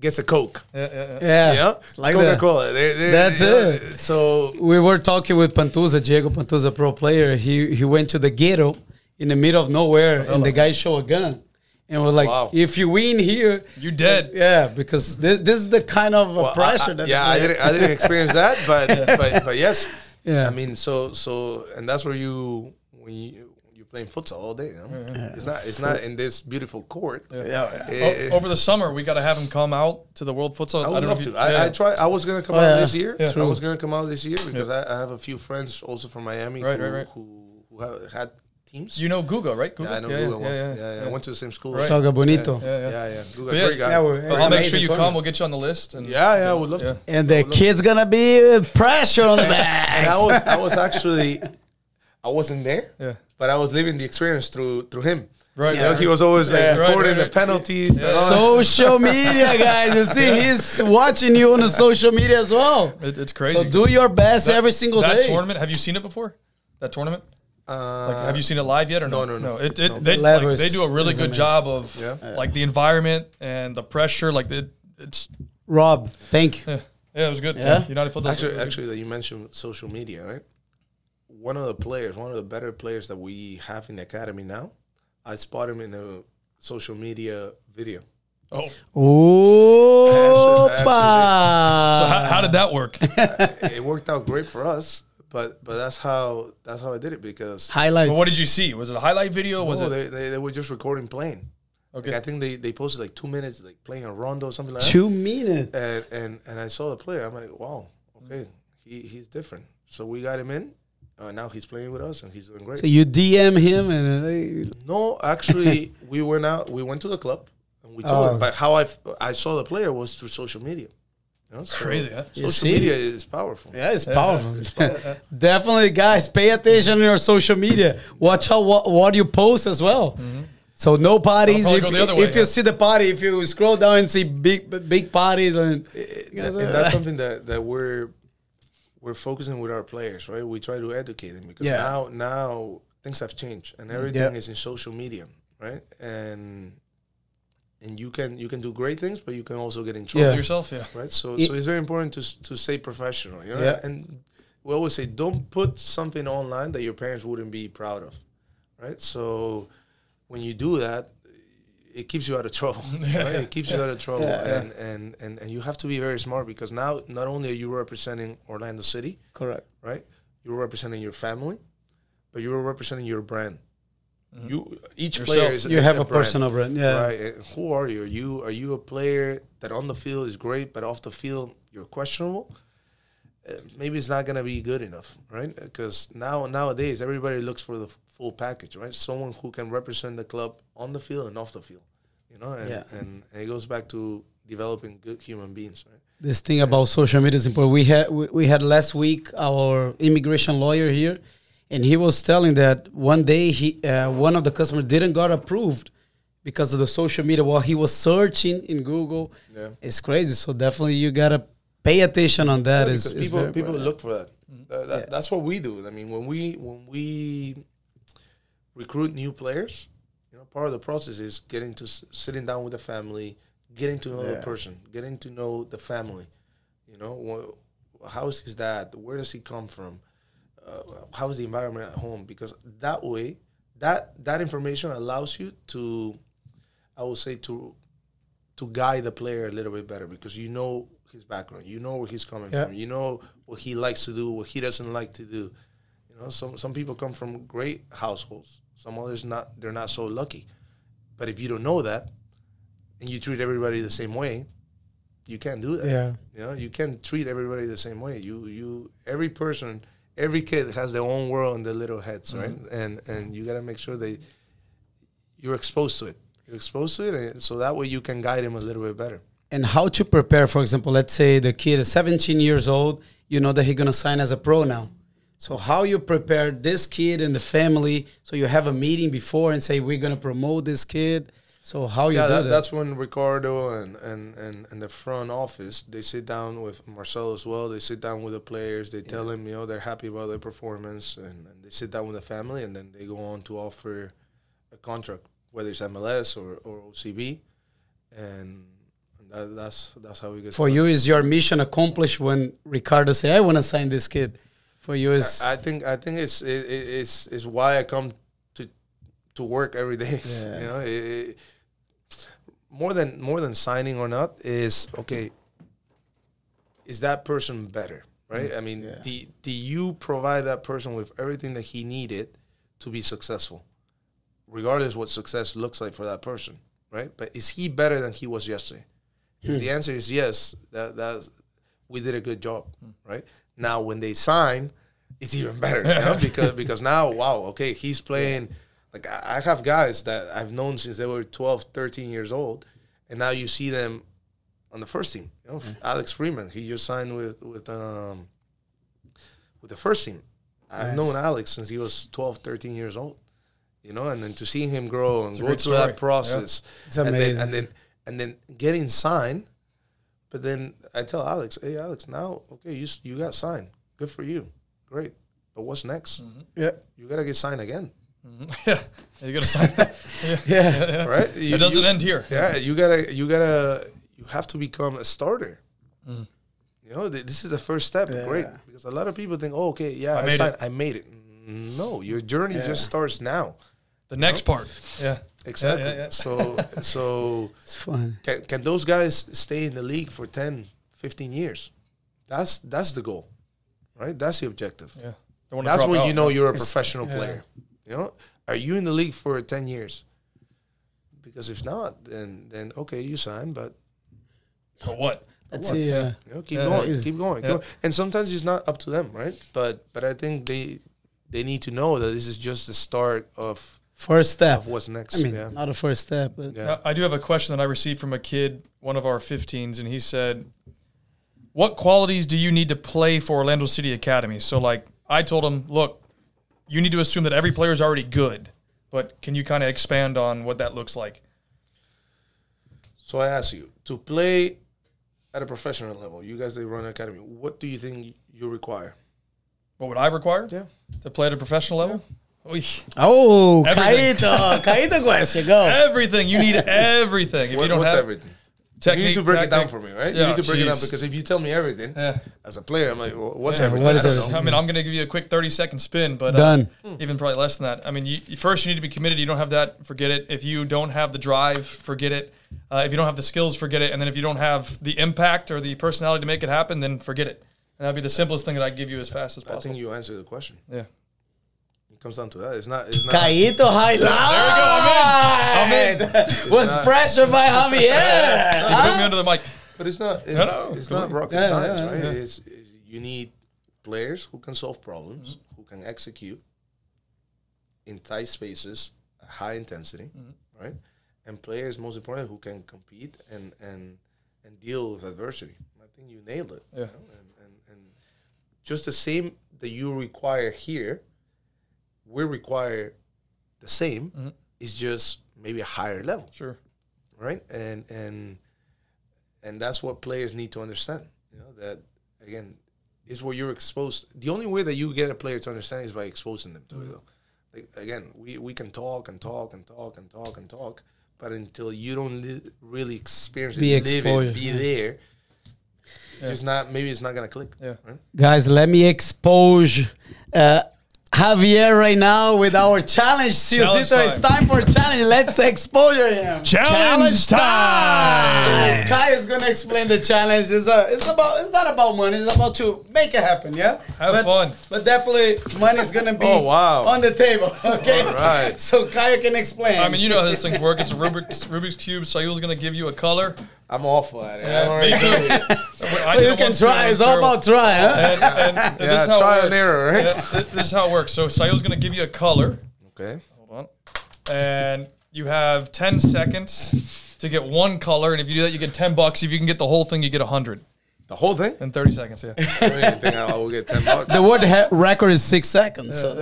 gets a Coke. Yeah, yeah, yeah. yeah. Yeah, It's like that. Coca Cola. That's it. So We were talking with Pantuza, Diego Pantuza, pro player. He he went to the ghetto in the middle of nowhere, and the guy showed a gun, and was like, Wow. "If you win here, You dead. yeah, because this, this is the kind of Well, I- pressure I- that yeah, I didn't, I didn't experience that, but but but yes, Yeah. I mean, so so, and that's where you when you you're playing futsal all day. You know? It's not it's not in this beautiful court. yeah. Eh, O- over the summer, we got to have him come out to the World Futsal. I would don't love know to. if you- I, yeah. I try. I was gonna come Oh, out yeah. this year. Yeah. I was gonna come out this year because I, I have a few friends also from Miami Right, who, right, right. who who have had teams. You know Guga, right? Guga? yeah, I know yeah, Guga. yeah, Yeah, yeah, yeah, I went to the same school. Right. Joga Bonito. Yeah, yeah. Yeah, yeah. Guga, yeah, great guy. yeah, we're- I'll make sure you come. We'll get you on the list. And yeah, yeah. I would love Yeah. to. And the kid's gonna be pressure on the back. I was I was actually I wasn't there. Yeah. But I was living the experience through through him. Right, You know, he was always like Yeah. Right, recording right, the penalties. and all. Social media, guys. You see, he's watching you on the social media as well. It, it's crazy. So do your best That- every single that day. That tournament. Have you seen it before? That tournament? Uh, Like, have you seen it live yet or no? no, no, no. It, it, No. They, The like, they do a really good amazing. job of Yeah. like the environment and the pressure. Like it, it's Rob, thank you. yeah, yeah, it was good. Yeah? United Football. Actually, actually, that you mentioned social media, right? One of the players, one of the better players that we have in the academy now, I spot him in a social media video. oh, Opa! so how, how did that work? it worked out great for us, but but that's how that's how I did it because Highlights. Well, what did you see? Was it a highlight video? Was no, it they, they they were just recording playing. okay? Like, I think they, they posted like two minutes like playing a rondo or something like that. Two minutes. and and and I saw the player. I'm like, wow, okay, he he's different. So we got him in. Uh, now he's playing with us and he's doing great. So you DM him and uh, no, actually, we went out. We went to the club and we told Oh. him. But how I f- I saw the player was through social media. You know, so Crazy, huh? You Social see? media is powerful. yeah, it's powerful. Definitely, guys, pay attention to your social media. Watch out what, what you post as well. Mm-hmm. So no parties. I'll If, probably go the other way, if you yeah. see the party, if you scroll down and see big big parties and and that's something that, that we're we're focusing with our players, right? We try to educate them because Yeah. now now things have changed and mm-hmm. everything Yeah. is in social media, right? And and you can you can do great things, but you can also get in Yeah. trouble. yourself, yeah. right? So, It- so it's very important to to stay professional, you know. Yeah. And we always say, don't put something online that your parents wouldn't be proud of, right? So, when you do that, it keeps you out of trouble. Right? It keeps you out of trouble, Yeah, yeah. and, and and and you have to be very smart because now not only are you representing Orlando City, Correct. right? You're representing your family, but you're representing your brand. You each Yourself. player is You is have a brand. personal brand. Yeah. Right. And who are you? Are you are you a player that on the field is great, but off the field you're questionable? Uh, maybe it's not gonna be good enough, right? Because now nowadays everybody looks for the f- full package, right? Someone who can represent the club on the field and off the field, you know. And, Yeah. and, and it goes back to developing good human beings, right? this thing about social media is important. We had we, we had last week our immigration lawyer here, and he was telling that one day he uh, one of the customers didn't got approved because of the social media while he was searching in Google. Yeah. It's crazy. So definitely you gotta pay attention on that. Yeah, It's- because people very people important. look for that. That- that- Yeah. That's what we do. I mean, when we when we recruit new players, you know, part of the process is getting to s- sitting down with the family, getting to know the person, getting to know the family. You know, wha- how is his dad? Where does he come from? Uh, how is the environment at home? Because that way, that that information allows you to, I would say to to guide the player a little bit better because you know his background, you know where he's coming Yeah. from, you know what he likes to do, what he doesn't like to do. You know, some some people come from great households, some others not. They're not so lucky. But if you don't know that, and you treat everybody the same way, you can't do that. Yeah. You know, you can't treat everybody the same way. You you every person, every kid has their own world in their little heads, right? Mm-hmm. And and you got to make sure that you're exposed to it. You're exposed to it, and so that way you can guide him a little bit better. and how to prepare for example let's say the kid is 17 years old you know that he's to sign as a pro now so how you prepare this kid and the family so you have a meeting before and say we're to promote this kid so how you yeah, do that, that, that's when Ricardo and, and, and, and the front office they sit down with Marcelo as well. They sit down with the players. They tell them you know they're happy about their performance, and, and they sit down with the family, and then they go on to offer a contract, whether it's MLS or, or OCB, and that, that's that's how we get. for started. you is your mission accomplished when ricardo say i want to sign this kid for you is I think I think it's it, it- it's it's why I come to to work every day. Yeah. You know, it, it- more than more than signing or not is okay. Is that person better? Right. I mean, Yeah. do do you provide that person with everything that he needed to be successful, regardless what success looks like for that person? Right. But is he better than he was yesterday? If hmm. the answer is yes, that that's we did a good job, hmm. right? Now when they sign, it's even better you know? because because now wow, okay, he's playing. Like I I have guys that I've known since they were 12, 13 years old, and now you see them on the first team. You know, Alex Freeman, he just signed with with um with the first team. I've Nice. known Alex since he was 12, 13 years old. You know, and then to see him grow and go through story. that process, It's and then and then and then getting signed. But then I tell Alex, "Hey, Alex, now okay, you you got signed. Good for you, great. But what's next? yeah You gotta get signed again, Mm-hmm. yeah, you got to sign that. Yeah. yeah right? You, It doesn't you- end here. Yeah, you gotta you gotta you have to become a starter. Mm. You know, th- this is the first step. Yeah. Great, because a lot of people think, "Oh, okay, yeah, I I, made signed, it." I made it." No, your journey Yeah. just starts now. The next part. Yeah. Exactly. yeah, yeah. So so it's fun can, can those guys stay in the league for 10, 15 years? That's that's the goal, right? That's the objective. Yeah. That's when out, you know yeah. you're a It's- professional yeah. player. You know, are you in the league for ten years? Because if not, then then okay, you sign, but For what? that's What? it yeah you know, keep Yeah. going, Easy. keep going, keep Yeah. going. And sometimes it's not up to them, right? But but I think they they need to know that this is just the start of first step of what's next. i mean yeah. not a first step but Yeah. I I do have a question that I received from a kid, one of our 15s, and he said, "What qualities do you need to play for Orlando City Academy?" So, like, I told him, "Look, you need to assume that every player is already good, but can you kind of expand on what that looks like?" So I ask you to play at a professional level. You guys that run an academy, what do you think you require? What would I require Yeah. to play at a professional level? Oy. Oh, Everything. Caíto, Caíto question, go. Everything. You need everything. If What- you don't what's have everything? Technique, you need to break it down for me, right? Yeah, you need to break it down because if you tell me everything Yeah. as a player, I'm like, well, what's Yeah, everything? what is I don't everything? know. I mean, I'm going to give you a quick 30 second spin, but uh, Done. even probably less than that. I mean, you, you- first you need to be committed. You don't have that, forget it. If you don't have the drive, forget it. Uh, if you don't have the skills, forget it. And then if you don't have the impact or the personality to make it happen, then forget it. And that'd be the simplest thing that I give you as fast as possible. I think you answered the question. Yeah. It comes down to that. It's not. It's not. Caíto highlight. I'm in. Was not- pressured by Javier. You put me under the mic. But it's not. It's, no, it's not rocket Yeah, science, yeah, right? yeah. It's, it's you need players who can solve problems, mm-hmm. who can execute in tight spaces, high intensity, mm-hmm. right? And players, most importantly, who can compete and and and deal with adversity. I think you nailed it. you Yeah. know? And, and and just the same that you require here, we require the same. It's just maybe a higher level Sure. right? And and and that's what players need to understand. You know that again is where you're exposed. The only way that you get a player to understand is by exposing them to it. Though. Like, again, we, we can talk and talk and talk and talk and talk, but until you don't li- really experience Be it, live exposed, it, be yeah. there, it's just not. Maybe it's not gonna click. Yeah. Right? Guys, let me expose uh, Javier right now with our challenge. Challenge Ciocito, it's time for a challenge. Let's expose him. Challenge time! Kai is gonna explain the challenge. It's, a, it's about. It's not about money. It's about to make it happen. Yeah. Have but, fun. But definitely, money's gonna be Oh, wow. on the table. Okay. All right. So Kaya can explain. I mean, you know how this thing works. It's Rubik's, Rubik's Cube. Sayul's going to give you a color. I'm awful at it. I Yeah, don't me already- too. I But you can try. It's all about try, huh? And, and, and this is how it and works. error, right? Yeah, thi- this is how it works. So Sayul's going to give you a color. Okay. Hold on. And you have 10 seconds to get one color. And if you do that, you get 10 bucks. If you can get the whole thing, you get 100 The whole thing? in 30 seconds. Yeah. I don't even think I will get ten bucks. The world ha- record is six seconds. So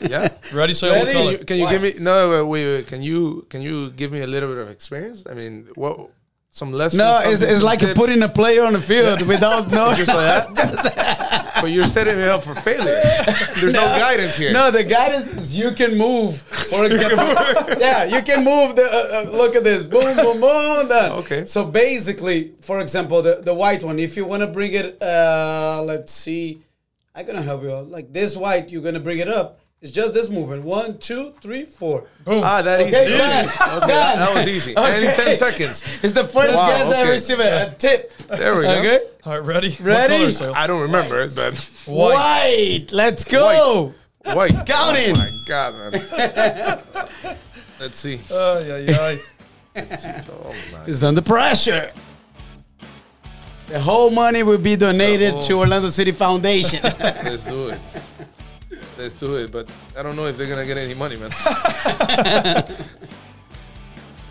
yeah. Ready? Sayul, Ready? what color? Can you, can you give me no? Wait, wait, wait. Can you can you give me a little bit of experience? I mean, what some lessons? no, it's, it's like tips? putting a player on the field without no. just like that. but you're setting me up for failure. There's no, guidance here. No, the guidance is you can move. For example, yeah, you can move. The uh, uh, look at this, boom, boom, boom. done. Okay. So basically, for example, the the white one. If you want to bring it, uh, let's see, I'm gonna help you out. Like this white, you're gonna bring it up. It's just this movement. One, two, three, four. Boom. Ah, that Okay, easy. done. Okay, that, that was easy. And in ten seconds. It's the first Wow, guest that okay. received a, a tip. There we go. Okay. All right, ready? Ready? What color, I don't remember it, but White. White. Let's go. white. Counting. Oh my god, man. Let's see. Oh, yeah, yeah. Let's see. Oh my. is under pressure. The whole money will be donated to Orlando City Foundation. Let's do it. Let's do it. But I don't know if they're gonna get any money, man.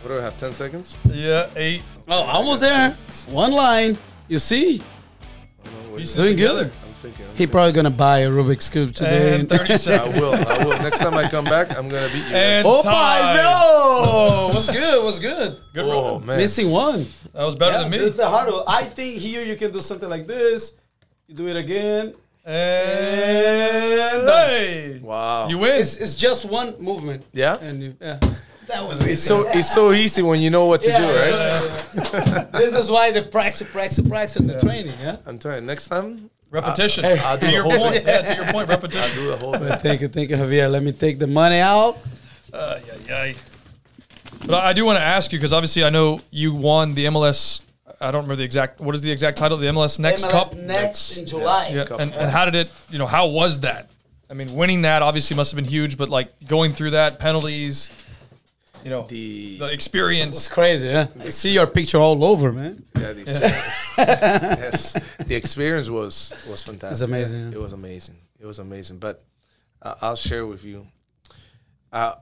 what do I have? Ten seconds. Yeah, eight. oh, almost there. One line. You see? I don't know what Piece it it Doing is. good. together. I'm thinking. I'm He thinking. probably gonna buy a Rubik's cube today. And 30 I seconds. will. I will. Next time I come back, I'm gonna beat you. And- guys. Opa, Time. no! Oh, what's good? What's good? Good Oh roll. man. Missing one. That was better Yeah, than me. This is the hard one. I think here you can do something like this. You do it again. And hey, Wow. you win. It's, it's just one movement. Yeah. And you, yeah. That was It's so it's so easy when you know what to Yeah, do, right? yeah, yeah. this is why the practice, practice, practice in the training. Yeah. I'm telling you, next time repetition. I- I'll do to your whole point. thing. Yeah, to your point. repetition. I'll Repetition. do the whole thing. Thank you, thank you, Javier. Let me take the money out. Uh, yeah, yeah. But I I do want to ask you because obviously I know you won the MLS. I don't remember the exact. What is the exact title? The MLS Next MLS Cup. next in July. Yeah. And, and how did it? You know, how was that? I mean, winning that obviously must have been huge, but like going through that penalties, you know, The- the It's crazy, huh? I see your picture all over, man. Yeah, the experience, yes, the experience was was fantastic. It's amazing, yeah. It was amazing. It was amazing. But uh, I'll share with you. I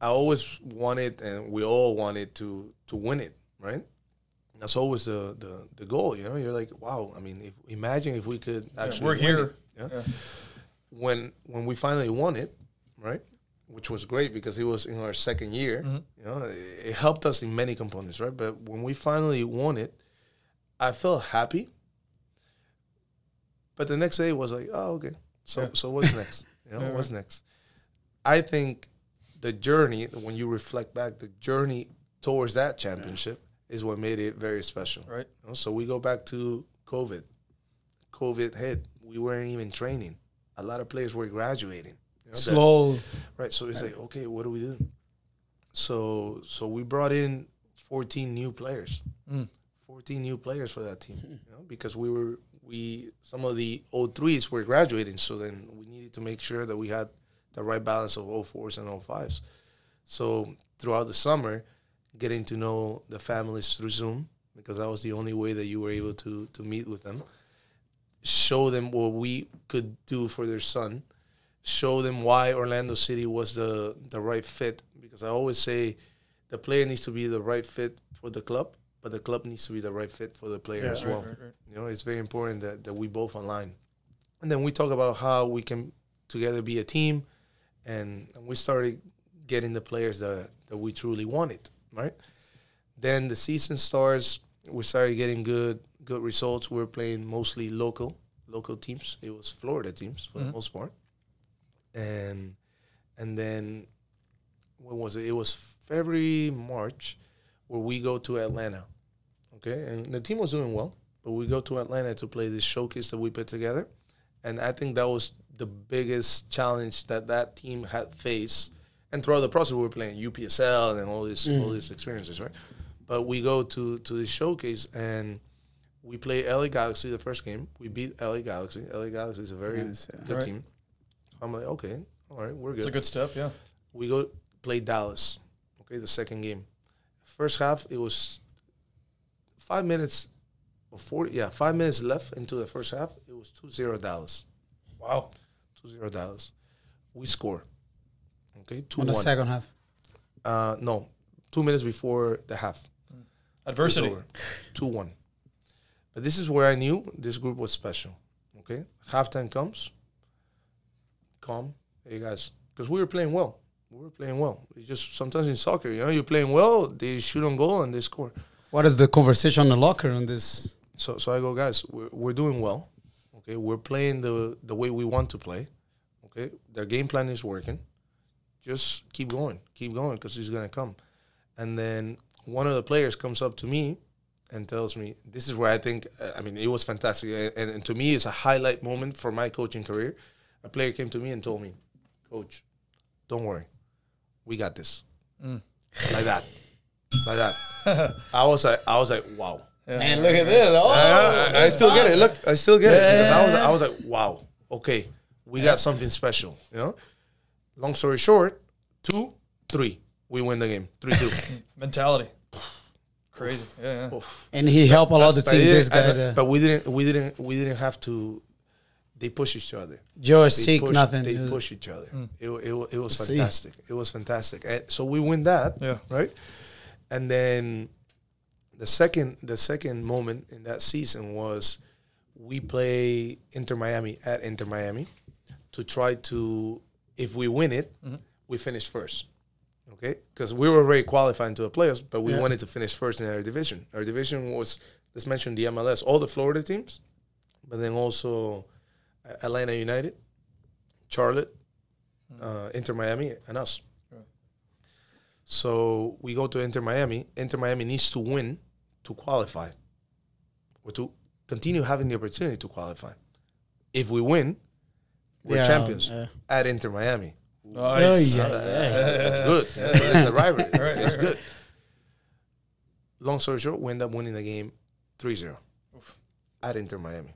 I always wanted, and we all wanted to to win it, right? That's always the the, the goal. You know, you're like, wow. I mean, if, imagine if we could actually. we're win here. it, yeah? When when we finally won it, right? Which was great because it was in our second year. Mm-hmm. You know, it, it helped us in many components, right? But when we finally won it, I felt happy. But the next day was like, oh, okay. So Yeah. so what's next? You know, Yeah, what's next? I think the journey, when you reflect back, the journey towards that championship is what made it very special. Right. You know, so we go back to COVID. COVID hit. We weren't even training. A lot of players were graduating. You know, that- Slow. Right. So it's like, okay, what do we do? So so we brought in 14 new players. Hmm. 14 new players for that team. You know, because we were we some of the old threes were graduating, so then we needed to make sure that we had the right balance of 04s and 05s. So throughout the summer, getting to know the families through Zoom because that was the only way that you were able to to meet with them, show them what we could do for their son, show them why Orlando City was the the right fit. Because I always say, the player needs to be the right fit for the club, but the club needs to be the right fit for the player as well. right, right. You know, it's very important that, that we both align. And then we talk about how we can together be a team, and, and we started getting the players that, that we truly wanted, right? Then the season starts. We started getting good good results. We were playing mostly local local teams. It was Florida teams for the mm-hmm. most part, and and then when was it? It was February March, where we go to Atlanta. Okay, and the team was doing well, but we go to Atlanta to play this showcase that we put together, and I think that was the biggest challenge that that team had faced. And throughout the process, we were playing UPSL and all these all mm. these experiences, right? But we go to to this showcase and we play LA Galaxy the first game. We beat LA Galaxy. LA Galaxy is a very Yes, yeah. good Right. team. I'm like, okay, all right, we're good It's a good step. Yeah. we go play Dallas. Okay, the second game. First half, it was five minutes or 40, yeah, five minutes left into the first half. It was 2 0 Dallas. Wow. 2 0 Dallas. We score. Okay, 2 On the 1. second half. Uh, no, two minutes before the half. Adversity. 2 1. But this is where I knew this group was special. Okay, halftime comes. Calm. Hey guys, because we were playing well. We were playing well. It's just sometimes in soccer, you know, you're playing well, they shoot on goal and they score. What is the conversation in the locker on this? So, so I go, guys, we're, we're doing well. Okay, we're playing the the way we want to play. Okay, their game plan is working. Just keep going, keep going, because he's gonna come. And then one of the players comes up to me and tells me, "This is where I think. uh, I mean, it was fantastic, and, and to me, it's a highlight moment for my coaching career." A player came to me and told me, "Coach, don't worry, we got this." Like that, like that. I was like, I was like, wow. Man, look at this. Oh, I, I- I still get it. Look, I still get it. Because I was, I was like, wow, okay, we got something special. You know. Long story short, two, three, we win the game, three two. Mentality. Crazy. Yeah. yeah. and he helped a lot of the But team. This guy, I- the, but we didn't, we didn't, we didn't have to. They push each other. Joe is They sick, push, nothing. They was- push each other. Mm. It, it, it was See. fantastic. It was fantastic. And so we win that. Yeah. Right. And then the second the second moment in that season was we play Inter Miami at Inter Miami to try to if we win it, we finish first. Okay, because we were already qualifying to the playoffs, but we Yeah. wanted to finish first in our division. Our division was let's mention the MLS, all the Florida teams, but then also uh, Atlanta United, Charlotte, uh, Inter Miami, and us. So we go to Inter Miami. Inter Miami needs to win to qualify, or to continue having the opportunity to qualify. If we win, we're Yeah, champions yeah. at Inter Miami. Nice. Oh, yeah. That's good. That's a rivalry. Right, That's right, good. Long story short, we end up winning the game 3-0 at Inter Miami.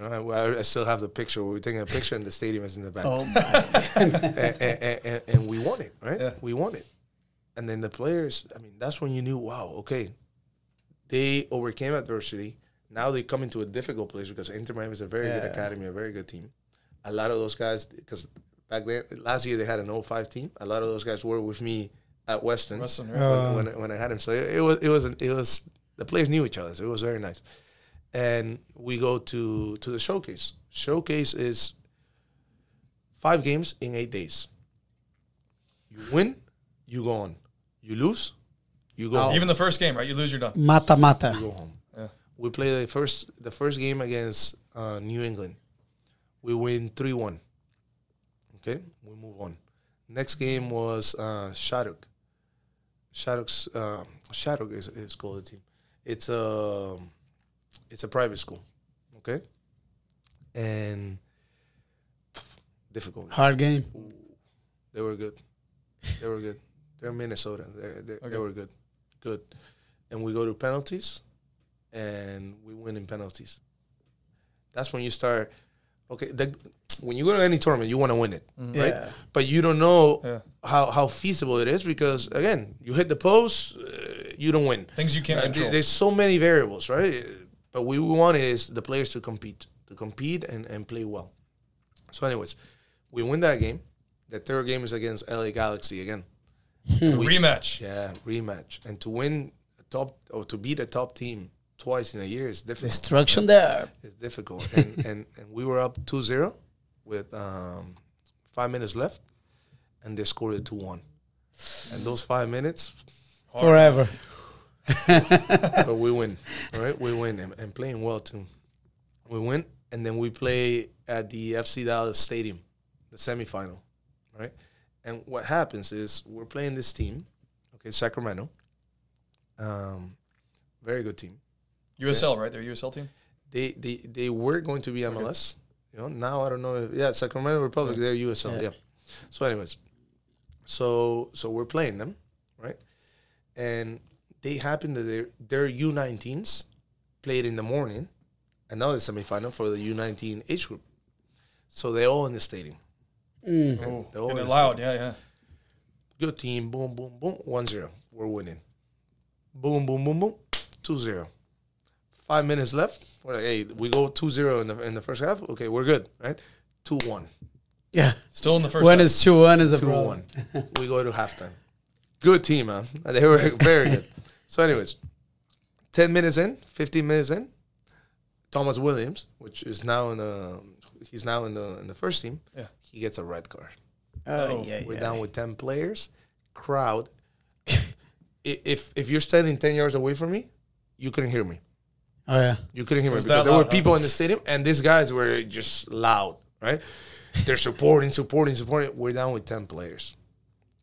Uh, I, I still have the picture. We were taking a picture, and the stadium is in the back Oh, my. and, and, and, and we won it, right? Yeah. We won it. And then the players, I mean, that's when you knew, wow, okay, they overcame adversity. Now they come into a difficult place because Inter Miami is a very good academy, a very good team. A lot of those guys, because back then, last year they had an 05 team. A lot of those guys were with me at Weston, Weston, when, right? Uh, when, when I had him. So it, it was, it was, it was. The players knew each other, so it was very nice. And we go to to the showcase. Showcase is five games in eight days. You win, you go on. You lose, you go home. Even the first game, right? You lose, you're done. mata You mata. go home. Yeah. We play the first the first game against uh, New England. We win three one. Okay, we move on. Next game was uh, Shattuck. Shattuck's uh, is, is called the team. It's a it's a private school, okay, and difficult. Hard game. They were good. They were good. They're Minnesota. They're, they Okay. they were good, good. And we go to penalties, and we win in penalties. That's when you start. Okay, the, when you go to any tournament, you want to win it, right? Yeah. But you don't know Yeah. how, how feasible it is because again, you hit the post, uh, you don't win. Things you can't Uh, th- control. There's so many variables, right? But what we want is the players to compete, to compete and, and play well. So, anyways, we win that game. The third game is against LA Galaxy again. Rematch. Yeah, rematch. And to win a top or to beat a top team twice in a year is difficult. Destruction there. It's difficult. and, and and we were up 2-0 with um, five minutes left, and they scored it 2-1. And those five minutes, Forever. but we win. All right, we win and, and playing well too. We win, and then we play at the FC Dallas Stadium, the semifinal. Right, and what happens is we're playing this team, okay, Sacramento. Um, very good team. USL, right? Their USL team. They they they were going to be MLS. You know, now I don't know. If, yeah, Sacramento Republic, they're USL. Yeah. Yeah. So, anyways, so so we're playing them, right? And they happen that their their U19s played in the morning, another semifinal for the U19 age group. So they're all in the stadium. Mm. Oh, They're all and in the loud. Yeah, yeah. Good team. Boom, boom, boom. 1-0. We're winning. Boom, boom, boom, boom. 2-0. Five minutes left. We're like, hey, we go 2-0 in the in the first half. Okay, we're good, right? 2-1. Yeah. Still in the first. When half. it's 2 1 is a Two problem. one. we go to halftime. Good team, man. They were very good. So, anyways, ten minutes in, fifteen minutes in, Thomas Williams, which is now in the he's now in the in the first team. Yeah. he gets a red card. Oh, oh. yeah, We're yeah. down with ten players. Crowd. If if you're standing ten yards away from me, you couldn't hear me. Oh, yeah. You couldn't hear me because that there were loud, huh? people in the stadium, and these guys were just loud, right? They're supporting, supporting, supporting. We're down with ten players,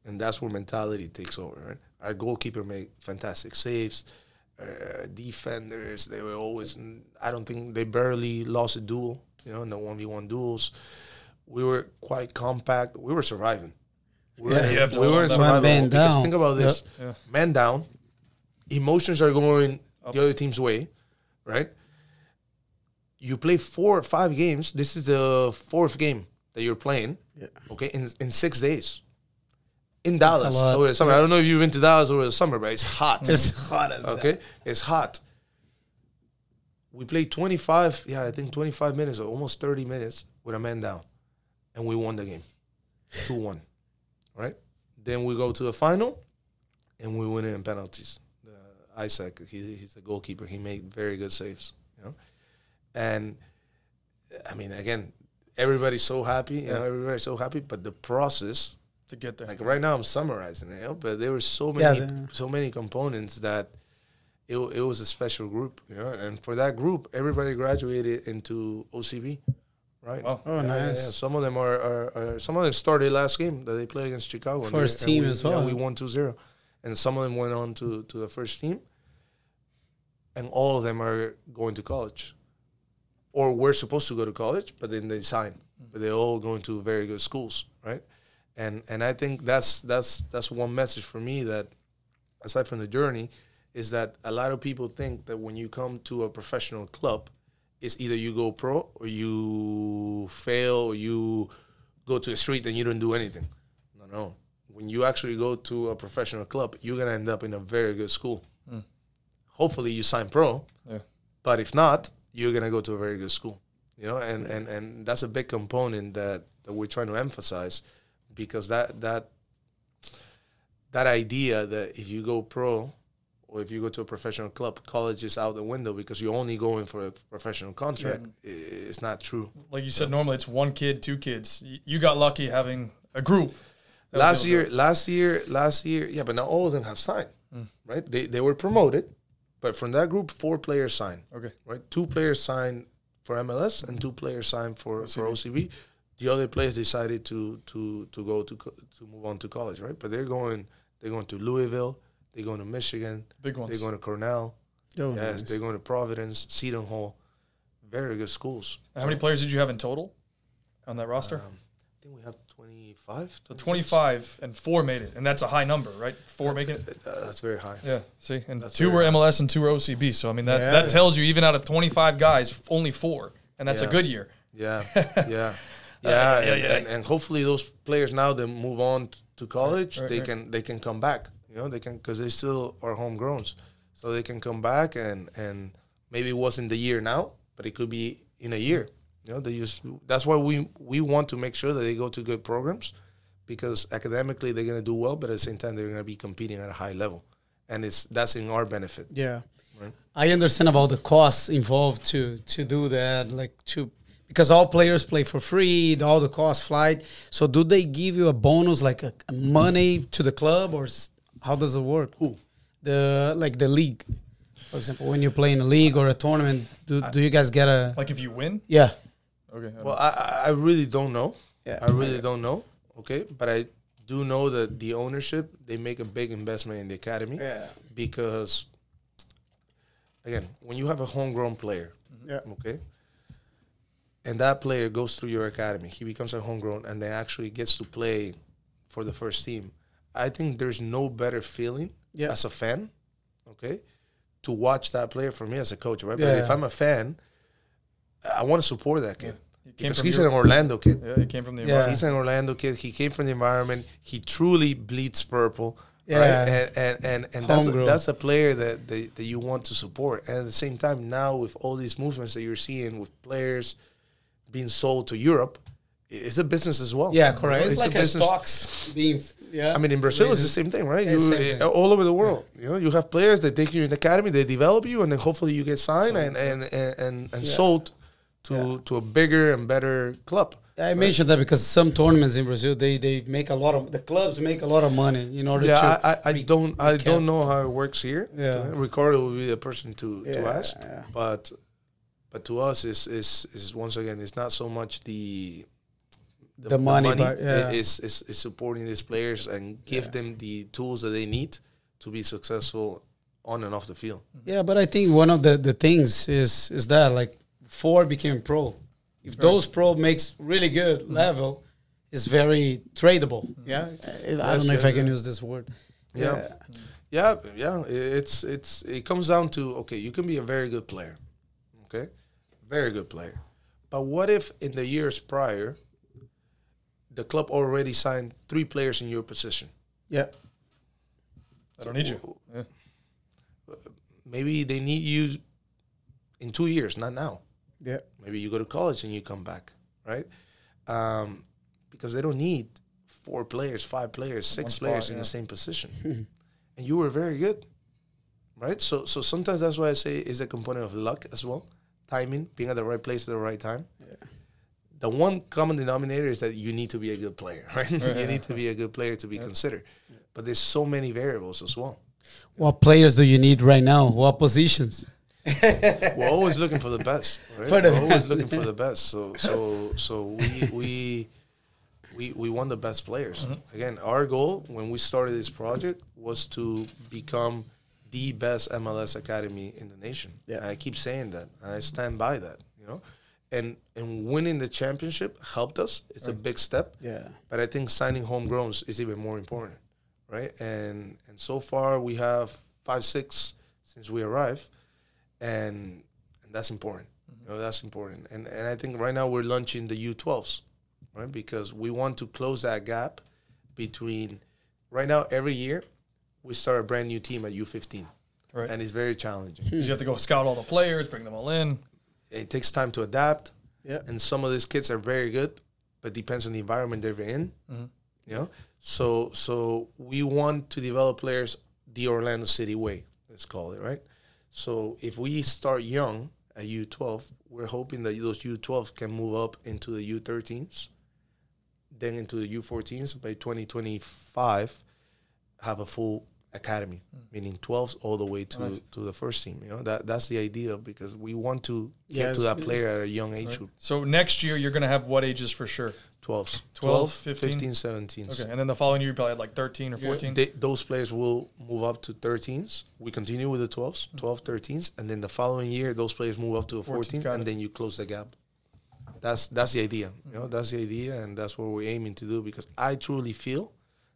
and that's where mentality takes over. Right? Our goalkeeper made fantastic saves. Uh, defenders, they were always. I don't think they barely lost a duel. You know, in the one v one duels, we were quite compact. We were surviving. We were, Yeah. You have to we were in them. survival Man mode because down. think about this: Yeah. man down, emotions are going the other team's way, right? You play four or five games. This is the fourth game that you're playing. Yeah. Okay, in in six days. In Dallas over the summer. I don't know if you've been to Dallas over the summer, but it's hot. It's hot as Okay, it's hot. We played 25, yeah, I think 25 minutes or almost 30 minutes with a man down, and we won the game, two one, right? Then we go to the final, and we win it in penalties. Isaac, he, he's a goalkeeper. He made very good saves, you know, and I mean, again, everybody's so happy, you know, everybody's so happy, but the process to get there. like right now I'm summarizing it, you know, but there were so Yeah, many the- so many components that it, it was a special group, you know, and for that group, everybody graduated into OCB, right? Wow. Oh, nice. Yeah, Some of them are, are, are some of them started last game that they played against Chicago. and First team we, as yeah, well. we won 2-0. And some of them went on to to the first team, and all of them are going to college, or were supposed to go to college, but then they signed. Mm-hmm. But they're all going to very good schools, right? And and I think that's that's that's one message for me that, aside from the journey, is that a lot of people think that when you come to a professional club, it's either you go pro or you fail or you go to the street and you don't do anything. No, no. When you actually go to a professional club, you're gonna end up in a very good school. Hmm. Hopefully, you sign pro, Yeah. but if not, you're gonna go to a very good school. You know, and and and that's a big component that that we're trying to emphasize because that that that idea that if you go pro or if you go to a professional club, college is out the window because you're only going for a professional contract. i It's not true. Like you said, normally it's one kid, two kids. You got lucky having a group. Last year, last year, last year, yeah, but not all of them have signed, Mm. right? They they were promoted, but from that group, four players signed, Okay. right? Two players signed for MLS and two players signed for for OCB. the other players decided to to to go to co- to move on to college, right? But they're going they're going to Louisville, they're going to Michigan, Big ones. they're going to Cornell, Oh, yes, nice. they're going to Providence, Seton Hall, very good schools. How many players did you have in total on that roster? Um, I think we have 25. so 25 and four made it, and that's a high number, right? Four making it. Uh, that's very high. Yeah. See, and That's two were MLS and two were OCB. So I mean that Yeah. that tells you even out of 25 guys, only four, and that's a good year. Yeah, yeah, yeah, yeah, and, yeah. And, and hopefully those players now that move on to college, right, they right. can they can come back. You know, they can because they still are homegrowns, so they can come back and and maybe it wasn't the year now, but it could be in a year. You know, they just that's why we we want to make sure that they go to good programs because academically they're gonna do well, but at the same time they're gonna be competing at a high level, and it's that's in our benefit. Yeah. Right. I understand about the costs involved to to do that, like to because all players play for free, all the cost flight. So do they give you a bonus like a, a money to the club or s- how does it work? Who? The like the league. For example, when you play in a league or a tournament, do, do you guys get a Like if you win. Yeah. Okay. Well, I, I- I really don't know. Yeah. I really don't know. Okay, but I do know that the ownership they make a big investment in the academy Yeah. because, again, when you have a homegrown player, mm-hmm. Yeah. okay, and that player goes through your academy, he becomes a homegrown, and then actually gets to play for the first team. I think there's no better feeling Yeah. as a fan, okay, to watch that player for me as a coach, right? But if I'm a fan, I want to support that kid. He came Because from he's your- an Orlando kid. Yeah, he came from the Yeah. environment. He's an Orlando kid. He came from the environment. He truly bleeds purple. Yeah. Right? And and and, and that's a, that's a player that, that that you want to support. And at the same time, now with all these movements that you're seeing with players being sold to Europe, it's a business as well. Yeah, correct. You know, It's, like a, business. stocks being yeah. I mean, in Brazil, it's the same thing, right? You, same thing. uh, all over the world, you know, you have players that take you in the academy, they develop you, and then hopefully you get signed and and and and, and sold to to a bigger and better club. I mentioned that because some tournaments in Brazil they, they make a lot of the clubs make a lot of money in order Yeah, to I, I, I don't I recap. don't know how it works here. Yeah. Ricardo will be the person to, to ask. yeah. But but to us is is is once again it's not so much the The money, but, yeah. It- it's, it's, it's supporting these players and give them the tools that they need to be successful on and off the field. Yeah, but I think one of the, the things is is that like four became pro. If those pro makes really good Mm-hmm. level, it's very tradable. Yeah, I, I don't know if I can yeah. use this word. Yeah. Yeah, yeah. It's it's it comes down to okay, you can be a very good player, okay, very good player, but what if in the years prior, the club already signed three players in your position? yeah, I don't need you. Yeah. Maybe they need you in two years, not now. Yeah, Maybe you go to college and you come back, right? Um, because they don't need four players, five players, six spot, players in yeah. the same position. and you were very good, right? So, so sometimes that's why I say is a component of luck as well, timing, being at the right place at the right time. Yeah. The one common denominator is that you need to be a good player, right? you need to be a good player to be considered. But there's so many variables as well. What players do you need right now? What positions? we're always looking for the best. Right? For the we're always looking for the best. So so so we we we we want the best players. Mm-hmm. Again, our goal when we started this project was to become the best MLS academy in the nation. Yeah. And I keep saying that. I stand by that. You know, and and winning the championship helped us. It's a big step. Yeah, But I think signing homegrowns is even more important, right? And and so far we have five, six since we arrived, and and that's important. Mm-hmm. You know, that's important. And and I think right now we're launching the U12s, right? Because we want to close that gap between right now every year we start a brand new team at U15, Right. and it's very challenging. you have to go scout all the players, bring them all in. it takes time to adapt. Yeah. And some of these kids are very good, but depends on the environment they're in. Mm-hmm. You know, so so we want to develop players the Orlando City way. Let's call it right. So if we start young at U12, we're hoping that those U12s can move up into the U13s, then into the U14s. By 2025, have a full academy, meaning 12s all the way to, to the first team. You know that that's the idea because we want to get to that player at a young age group. So next year you're gonna have what ages for sure? 12s, 12, 15, 15, 17. Okay, and then the following year you probably had like 13 or 14. They, those players will move up to 13s. We continue with the 12s, mm. 12, 13s, and then the following year those players move up to a 14, 14, and it. then you close the gap. That's that's the idea. You know, mm. that's the idea, and that's what we're aiming to do. Because I truly feel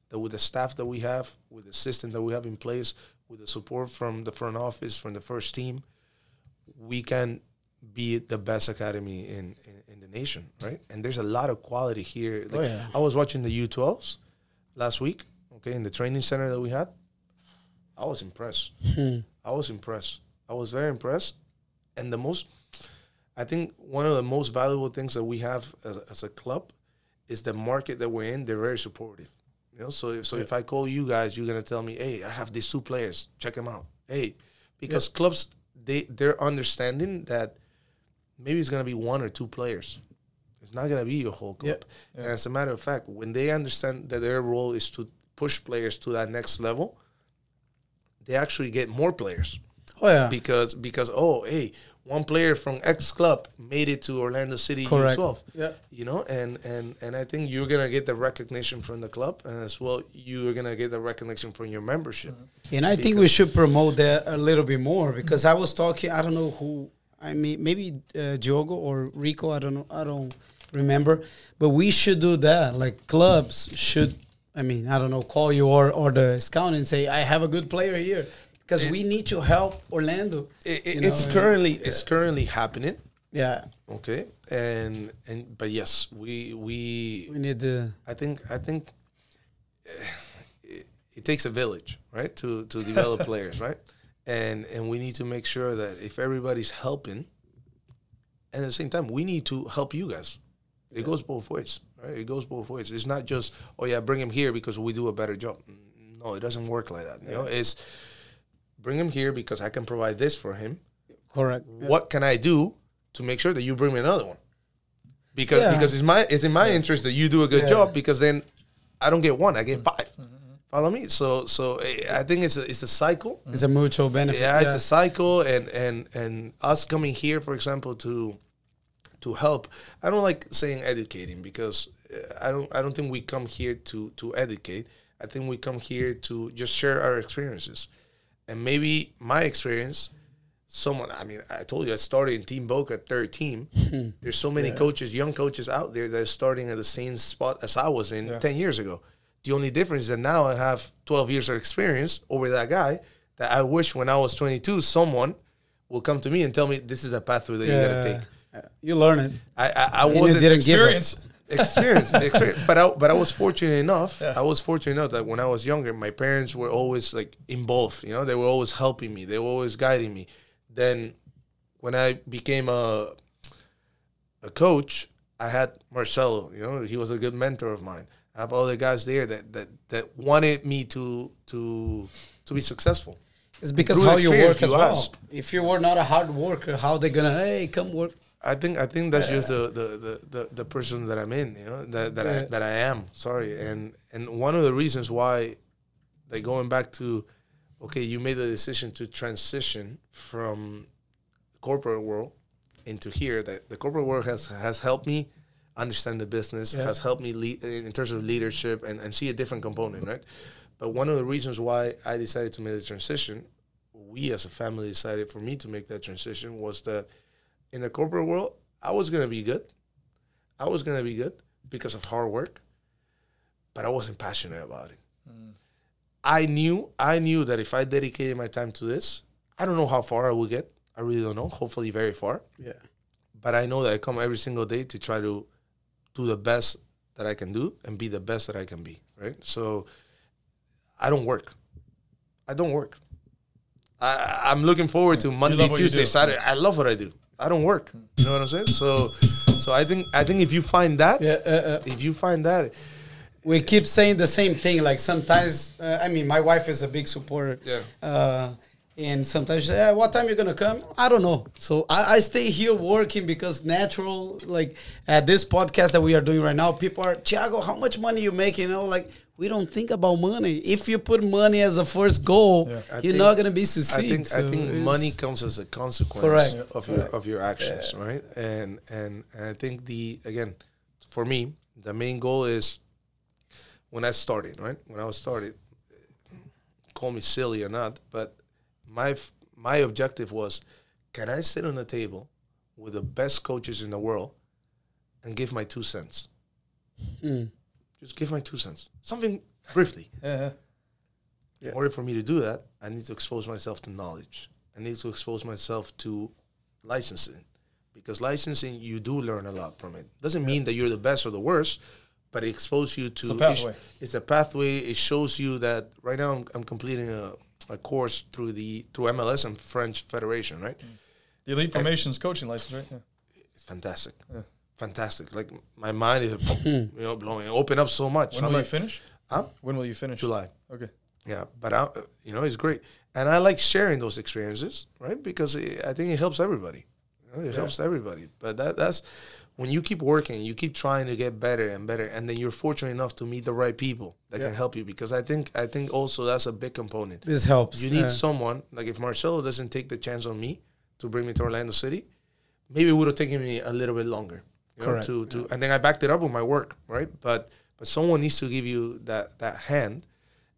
that with the staff that we have, with the system that we have in place, with the support from the front office, from the first team, we can be the best academy in, in, in the nation, right? And there's a lot of quality here. Oh, like, Oh, yeah. I was watching the U12s last week, okay, in the training center that we had. I was impressed. Hmm. I was impressed. I was very impressed. And the most, I think one of the most valuable things that we have as, as a club is the market that we're in. They're very supportive. You know, so so if I call you guys, you're gonna tell me, hey, I have these two players. Check them out. Hey, because clubs they they're understanding that maybe it's gonna be one or two players. It's not gonna be your whole club. And as a matter of fact, when they understand that their role is to push players to that next level, they actually get more players Oh yeah. because because oh hey one player from X club made it to Orlando City Correct. U12 Yeah. you know and and and I think you're gonna get the recognition from the club and as well you're gonna get the recognition from your membership And I think we should promote that a little bit more because I was talking. I don't know who. I mean, maybe uh, Diogo or Rico. I don't know. I don't remember. But we should do that. Like clubs should. I mean, I don't know. Call you or or the scout and say, I have a good player here because we need to help Orlando. it, it- you know, it's currently it's currently happening Yeah, okay and and but yes we we we need the. I think I think eh, it, it takes a village, right, to to develop players, right, and and we need to make sure that if everybody's helping, and at the same time we need to help you guys. It goes both ways, right? It goes both ways. It's not just oh yeah, bring him here because we do a better job. No, it doesn't work like that. You know, it's bring him here because I can provide this for him. Correct. What can I do to make sure that you bring me another one? Because Yeah. because it's my it's in my interest that you do a good Yeah. job because then I don't get one, I get 5 Follow me? So so eh, I think it's a it's a cycle. It's a mutual benefit. Yeah, it's a cycle, and and and us coming here, for example, to to help. I don't like saying educating because uh, I don't I don't think we come here to to educate. I think we come here to just share our experiences, and maybe my experience. Someone, I mean, I told you I started in Team Boca, third team. There's so many coaches, young coaches out there that are starting at the same spot as I was in ten years ago. The only difference is that now I have 12 years of experience over that guy. That I wish when I was 22, someone will come to me and tell me this is a pathway that you gotta take. You learn it. I I, I And wasn't didn't give Experience. it. Experience, experience. But I, but I was fortunate enough. I was fortunate enough that when I was younger, my parents were always like involved. You know, they were always helping me. They were always guiding me. Then, when I became a a coach, I had Marcelo. You know, he was a good mentor of mine. I have other guys there that that that wanted me to to to be successful. It's because Through how you work as you well. ask. If you were not a hard worker, how they gonna hey come work? I think I think that's just the, the, the, the, the person that I'm in, you know, that, that I that I am. Sorry. And and one of the reasons why like going back to okay, you made the decision to transition from corporate world into here that the corporate world has has helped me understand the business, Yeah. has helped me lead in terms of leadership and, and see a different component, right? But one of the reasons why I decided to make the transition, we as a family decided for me to make that transition was that in the corporate world, I was gonna be good. I was gonna be good because of hard work, but I wasn't passionate about it. Mm. I knew I knew that if I dedicated my time to this, I don't know how far I would get. I really don't know. Hopefully, very far. Yeah. But I know that I come every single day to try to do the best that I can do and be the best that I can be. Right. So I don't work. I don't work. I, I'm looking forward to Monday, love what you Tuesday. Saturday. I love what I do. I don't work. You know what I'm saying? So, so I think I think if you find that, Yeah. Uh, uh, if you find that, we keep saying the same thing. Like sometimes, uh, I mean, my wife is a big supporter. Yeah. Uh, and sometimes, she "Eh, what time you gonna come? I don't know. So I, I stay here working because natural. Like at this podcast that we are doing right now, people are, Thiago, how much money you make? You know, like we don't think about money. If you put money as a first goal, Yeah. You're think- not gonna be I succeed. think I think money comes as a consequence Correct. of your of your actions, right? And, and and I think the again, for me, the main goal is when I started, right? When I was started, call me silly or not, but my my objective was, can I sit on the table with the best coaches in the world and give my two cents? Hmm. Just give my two cents, something briefly. Yeah. Uh-huh. In order for me to do that, I need to expose myself to knowledge. I need to expose myself to licensing. Because licensing, you do learn a lot from it. Doesn't mean that you're the best or the worst, but it exposes you to. It's a pathway. It's a pathway. It shows you that right now I'm, I'm completing a, a course through the through MLS and French Federation, right? Mm. The elite formations coaching license, right? Yeah. It's fantastic. Fantastic. Like my mind is you know blowing open up so much. When I'm will like, you finish? Huh? When will you finish? July. Okay. Yeah, but I, you know, it's great, and I like sharing those experiences, right? Because it, I think it helps everybody. You know, it helps everybody. But that that's when you keep working, you keep trying to get better and better, and then you're fortunate enough to meet the right people that can help you. Because I think I think also that's a big component. this helps. You need yeah. someone like if Marcelo doesn't take the chance on me to bring me to Orlando City, maybe it would have taken me a little bit longer. You know, Correct. to to and then I backed it up with my work, right? But but someone needs to give you that that hand,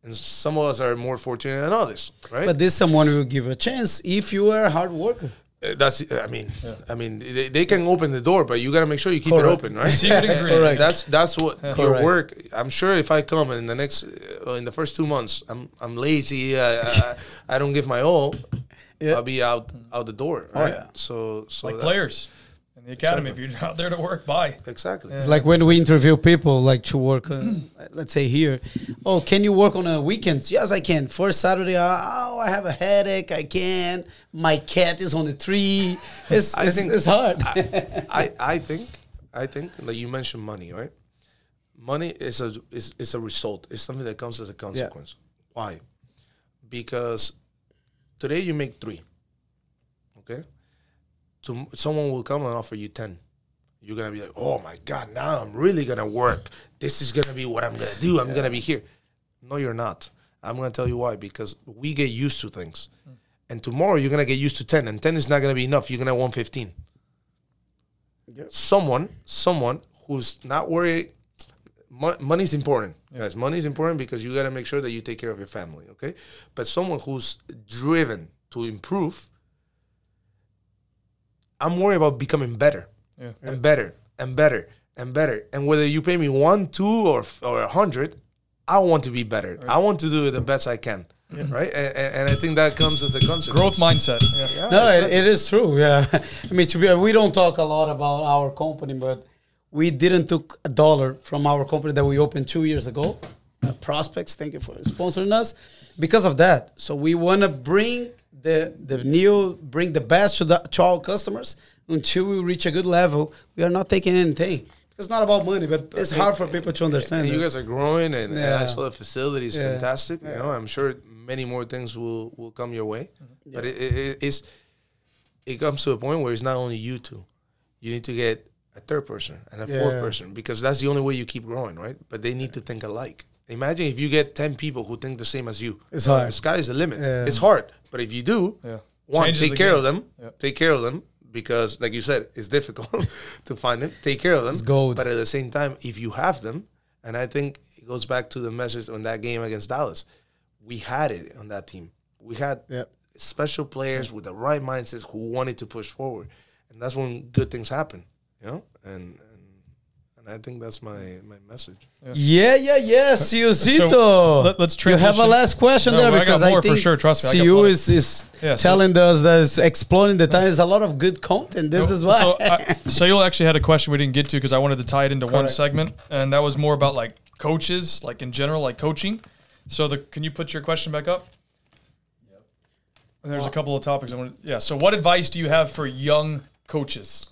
and some of us are more fortunate than others, right? But this someone will give a chance if you are a hard worker. Uh, that's I mean I mean they, they can open the door, but you got to make sure you keep it open, right? Secret ingredient. That's that's what your Correct. work. I'm sure if I come in the next uh, in the first two months, I'm I'm lazy. I, I, I don't give my all. Yeah. I'll be out out the door. Right? yeah. So so Like that- players in the academy. If you're out there to work, bye. exactly. It's like when we interview people like to work, uh, let's say here. Oh, can you work on a weekends? Yes, I can. First Saturday, uh, oh, I have a headache. I can't My cat is on the tree. It's, I it's, think- it's hard. I, I think I think like you mentioned money, right? Money is a is, is a result. It's something that comes as a consequence. Why? Because today you make three. Okay? To, someone will come and offer you ten. You're gonna be like, oh my god, now I'm really gonna work. This is gonna be what I'm gonna do. I'm gonna be here. No, you're not. I'm gonna tell you why. Because we get used to things. And tomorrow you're gonna get used to ten, and ten is not gonna be enough. You're gonna want fifteen someone someone who's not worried mo- money's important guys money's important because you got to make sure that you take care of your family okay but someone who's driven to improve i'm worried about becoming better Yeah. and better and better and better and whether you pay me one two or or a hundred i want to be better i want to do it the best i can right and, and, and i think that comes as a consequence Growth mindset. Yeah. Yeah, no, it, it is true. Yeah, I mean, to be, we don't talk a lot about our company, but we didn't took a dollar from our company that we opened two years ago. Uh, prospects, thank you for sponsoring us. Because of that, so we want to bring the the new, bring the best to the to our customers until we reach a good level. We are not taking anything. It's not about money, but it's hard for people to understand. And you guys are growing, and, and I Yeah. saw the facility is Yeah. fantastic. You know, I'm sure many more things will will come your way. Mm-hmm. But it, it, it- it's it comes to a point where it's not only you two. You need to get a third person and a fourth person because that's the only way you keep growing, right? But they need to think alike. Imagine if you get ten people who think the same as you. It's hard. The sky is the limit. Yeah. It's hard, but if you do, Yeah. one Changes take care game. of them. Yep. Take care of them because, like you said, it's difficult to find them. Take care of them. It's gold. But at the same time, if you have them, and I think it goes back to the message on that game against Dallas, we had it on that team. We had Yep. special players with the right mindsets who wanted to push forward, and that's when good things happen. You know, and and, and I think that's my my message. Yeah, yeah, yeah, Siusito. So, let- let's You have a last question No, there I got because I, more for think sure, trust me, I Siu is, is Yeah, so- telling us that it's exploring the time. There's a lot of good content. This is why. So, uh, I, so you actually had a question we didn't get to because I wanted to tie it into one segment, and that was more about like coaches, like in general, like coaching. So, the can you put your question back up? Yep. And there's a couple of topics I want. Yeah. So, what advice do you have for young coaches?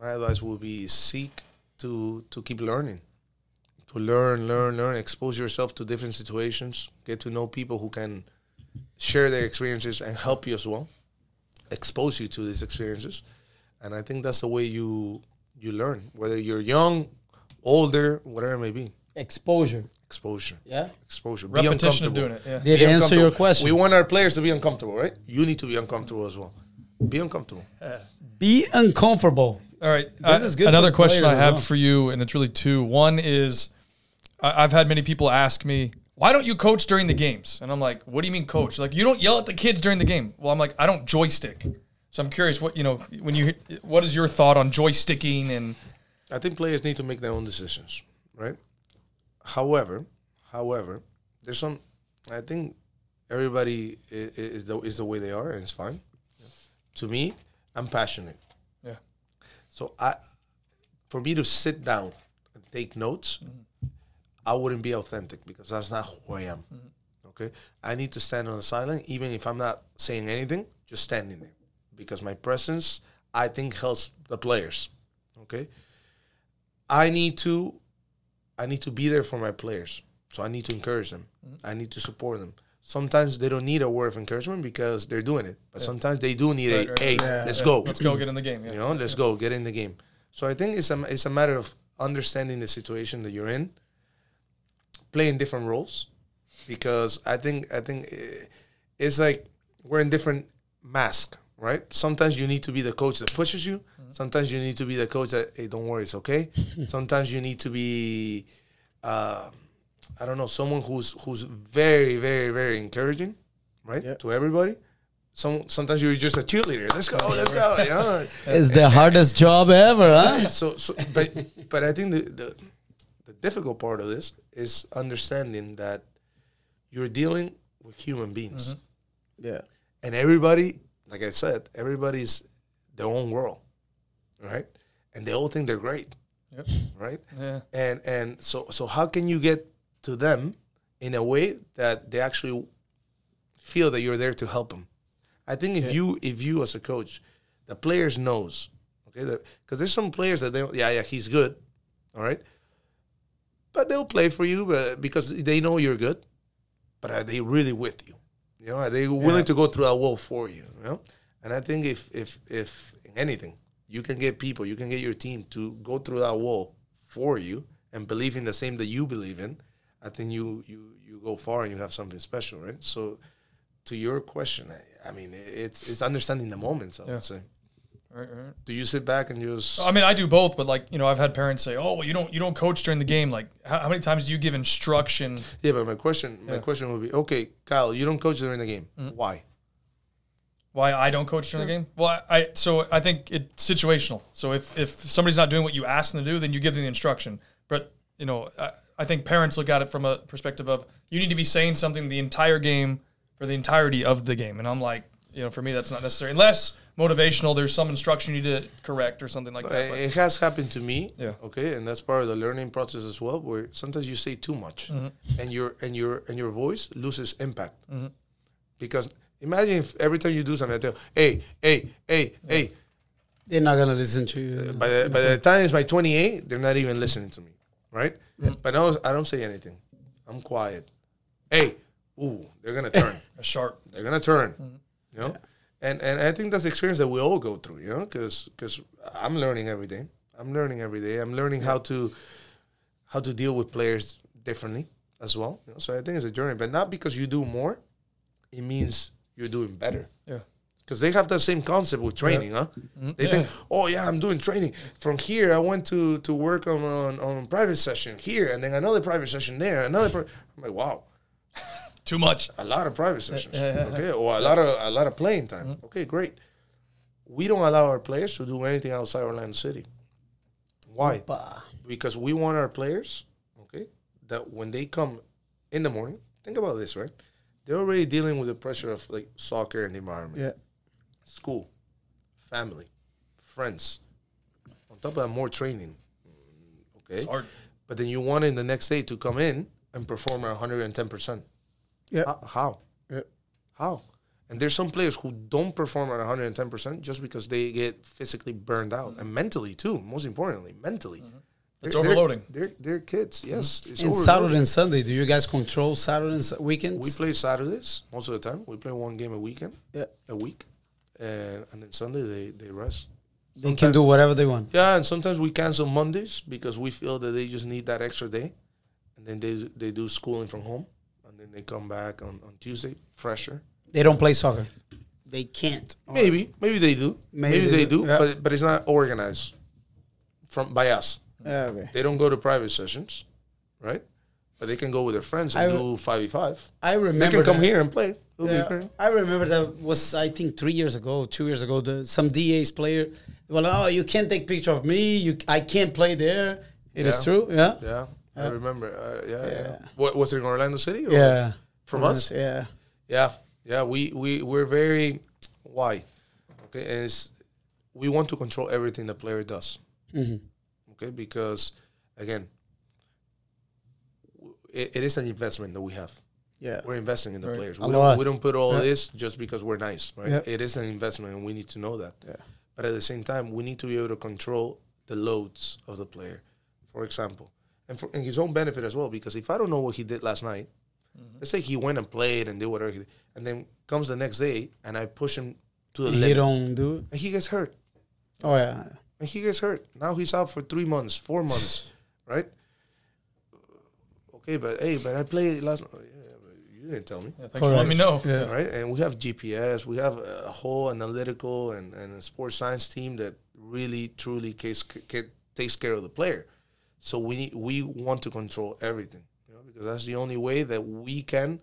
My advice would be seek to to keep learning, to learn, learn, learn. Expose yourself to different situations. Get to know people who can share their experiences and help you as well. Expose you to these experiences, and I think that's the way you you learn. Whether you're young, older, whatever it may be. Exposure. Exposure. Yeah. Exposure. Be Repetition of doing it. Yeah. Did Be answer your question. We want our players to be uncomfortable, right? You need to be uncomfortable as well. Be uncomfortable. Be uncomfortable. All right. This I- is good another question I have well. for you, and it's really two. One is I, I've had many people ask me, why don't you coach during the games? And I'm like, what do you mean coach? Like, you don't yell at the kids during the game. Well, I'm like, I don't joystick. So I'm curious, what, you know, when you, what is your thought on joysticking and, I think players need to make their own decisions, right? However, however, there's some. I think everybody is, is the is the way they are, and it's fine. To me, I'm passionate, yeah. So I, for me to sit down and take notes, I wouldn't be authentic because that's not who I am. Okay, I need to stand on the sideline, even if I'm not saying anything, just standing there, because my presence, I think, helps the players. Okay. I need to I need to be there for my players. So I need to encourage them. I need to support them. Sometimes they don't need a word of encouragement because they're doing it. But sometimes they do need Right, a right, hey, right. let's Yeah. go. Let's go get in the game. Yeah. You know, let's go, get in the game. So I think it's a it's a matter of understanding the situation that you're in, playing different roles, because I think I think eh, it's like we're in different masks, right? Sometimes you need to be the coach that pushes you. Sometimes you need to be the coach that hey, don't worry, it's okay. Sometimes you need to be, uh, I don't know, someone who's who's very very very encouraging, right, to everybody. Some sometimes you're just a cheerleader. Let's go, let's go. You know, It's the hardest job ever, huh? so, so but but I think the, the the difficult part of this is understanding that you're dealing with human beings, mm-hmm. Yeah. and everybody, like I said, everybody's their own world, right? And they all think they're great, Yep. right? Yeah. And and so so how can you get to them in a way that they actually feel that you're there to help them? I think if you if you as a coach, the players knows, okay, because there's some players that they yeah yeah he's good, all right, but they'll play for you but because they know you're good, but are they really with you? You know, are they willing to go through that wall for you? You know, and I think if if if anything you can get people, you can get your team to go through that wall for you and believe in the same that you believe in, I think you you you go far and you have something special, right? So, to your question, I, I mean, it's it's understanding the moments. I Yeah. would say. Right, right. Do you sit back and just? I mean, I do both, but like you know, I've had parents say, "Oh, well, you don't you don't coach during the game." Like, how, how many times do you give instruction? yeah, but my question, my Yeah. Mm-hmm. question would be, okay, Kyle, you don't coach during the game. Why? Why I don't coach during the game? Well, I, I so I think it's situational. So if if somebody's not doing what you ask them to do, then you give them the instruction. But you know, I, I think parents look at it from a perspective of you need to be saying something the entire game for the entirety of the game, and I'm like, you know, for me that's not necessary unless motivational. There's some instruction you need to correct or something like that. But, It has happened to me. Yeah. Okay, and that's part of the learning process as well, where sometimes you say too much, Mm-hmm. and your and your and your voice loses impact. Because imagine if every time you do something, I tell, hey, hey, hey, hey. They're not gonna listen to you. By the by the time it's my 28, they're not even listening to me, right? Mm. But no, I don't say anything. I'm quiet. Hey, ooh, they're gonna turn. sharp. they're gonna turn. Mm-hmm. You know, and and I think that's the experience that we all go through. You know, because because I'm learning every day. I'm learning every day. I'm learning how to how to deal with players differently as well. You know? So I think it's a journey, but not because you do more, it means you're doing better. Yeah. Because they have that same concept with training, huh? They think, oh yeah, I'm doing training. From here, I went to to work on on, on private session here, and then another private session there, another. Pri-. I'm like, wow, Too much. a lot of private sessions, yeah, yeah. okay, or a lot of a lot of playing time. Mm-hmm. Okay, great. We don't allow our players to do anything outside Orlando City. Why? Bah. because we want our players, okay, that when they come in the morning, think about this, right? They're already dealing with the pressure of like soccer and the environment, Yeah. School, family, friends. On top of that, more training. Mm, Okay, It's hard. but then you want in the next day to come in and perform at 110 percent. Yeah. How? Yeah. How? And there's some players who don't perform at 110 percent just because they get physically burned out and mentally too. Most importantly, mentally. It's They're- they're- overloading. They're, they're kids. Yes. It's And. Saturday and Sunday, do you guys control Saturday and Su- weekends? We play Saturdays most of the time. We play one game a weekend, Yeah. a week, and and then Sunday they they rest. They can do whatever they want. Yeah, and sometimes we cancel Mondays because we feel that they just need that extra day. and then they they do schooling from home, and then they come back on, on Tuesday fresher. They don't play soccer. They can't. Maybe maybe they do. Maybe Maybe, they they, do, do, yeah. but but it's not organized from by us. Yeah, okay. They don't go to private sessions, right? But they can go with their friends and do five v five. I remember They can come that. here and play. Yeah. I remember that was I think three years ago, two years ago. The, some DA's player, well, oh, you can't take picture of me. You, I can't play there. It is Yeah. true. Yeah. Yeah, I remember. Uh, yeah, yeah. Yeah. What was it in Orlando City? or- Yeah. From us? Yeah. Yeah, yeah. We we we're very why, okay. And it's we want to control everything the player does. Mhm. Okay, because again, it, it is an investment that we have. Yeah. We're investing in the Right. players. We don't, we don't put all Yeah. this just because we're nice, right? Yeah. It is an investment, and we need to know that. Yeah. But at the same time, we need to be able to control the loads of the player, for example, and for in his own benefit as well. Because if I don't know what he did last night, mm-hmm. let's say he went and played and did whatever, he did, and then comes the next day and I push him to the He limit, don't do it. and he gets hurt, Oh yeah. and he gets hurt. Now he's out for three months, four months, right? Okay, but hey, but I played last. Oh, yeah, but you didn't tell me. Yeah, thanks for letting me know. Yeah. right? And we have GPS, we have a whole analytical and, and a sports science team that really truly case, ca- takes care of the player. So we need, we want to control everything, you know, because that's the only way that we can.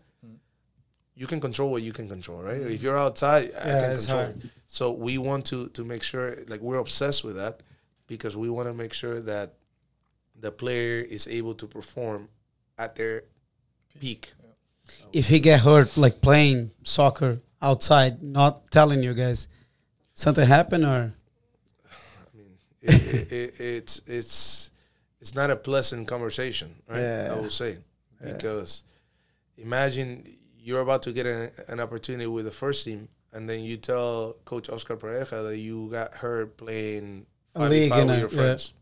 You can control what you can control, right? If you're outside, I can control. hard. So we want to to make sure, like we're obsessed with that, because we want to make sure that the player is able to perform at their peak. If he get hurt, like playing soccer outside, not telling you guys, something happened or I mean, it, it, it, it's it's it's not a pleasant conversation, right? Yeah. I will say because imagine you're about to get a, an opportunity with the first team, and then you tell Coach Oscar Pareja that you got hurt playing five five with your yeah. friends.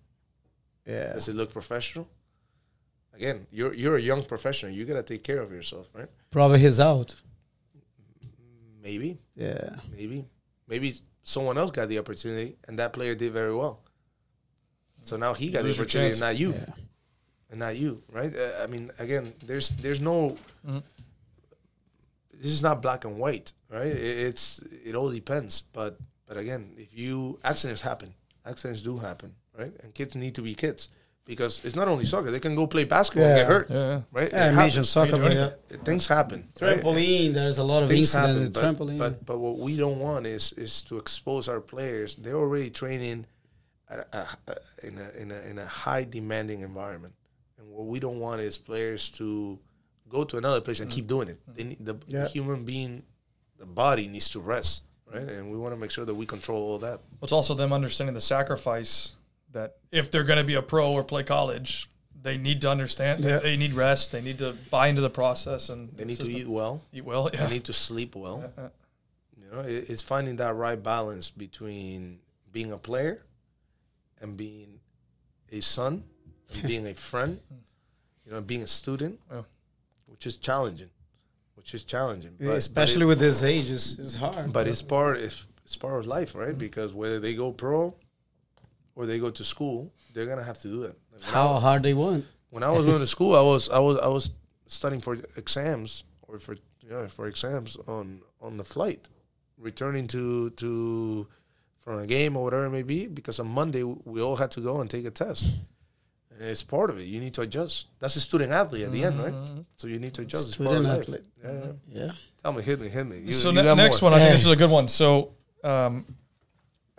yeah. Does it look professional? Again, you're you're a young professional. You gotta take care of yourself, right? Probably he's out. Maybe, Yeah. maybe, maybe someone else got the opportunity, and that player did very well. So now he got the lose your opportunity, chance. not you. Yeah. and not you, right? Uh, I mean, again, there's there's no. Mhm. This is not black and white, right? It, it's it all depends, but but again, if you accidents happen, accidents do happen, right? And kids need to be kids because it's not only soccer; they can go play basketball and get hurt, Yeah, yeah. right? Yeah, It happens. soccer, but yeah. Things happen. right? Trampoline, there's a lot of Things incidents happen, but, trampoline. but but what we don't want is is to expose our players. They're already training at a, a, in a in a in a high demanding environment, and what we don't want is players to go to another place and keep mm. doing it. They need, the, Yeah. the human being, the body needs to rest, right? And we want to make sure that we control all that. It's also them understanding the sacrifice that if they're going to be a pro or play college, they need to understand. Yeah. They need rest. They need to buy into the process and They need to eat well. eat well. They need to sleep well. Yeah. You know, it's finding that right balance between being a player and being a son and being a friend, you know, being a student, Yeah. which is challenging, which is challenging. But- but Especially it- with this age, it's, it's hard. but it's part it's, it's part of life, right? Because whether they go pro or they go to school, they're gonna have to do that. Like, when I how hard they want. when I was going to school, I was I was I was studying for exams or for you know, for exams on on the flight, returning to to from a game or whatever it may be. Because on Monday we all had to go and take a test. And it's part of it. You need to adjust. That's a student athlete at the end, right? So you need to adjust. It's part of Student life. athlete. Yeah, yeah. Yeah. Tell me, hit me, hit me. You, so you ne- next more. one, I think this is a good one. So, um,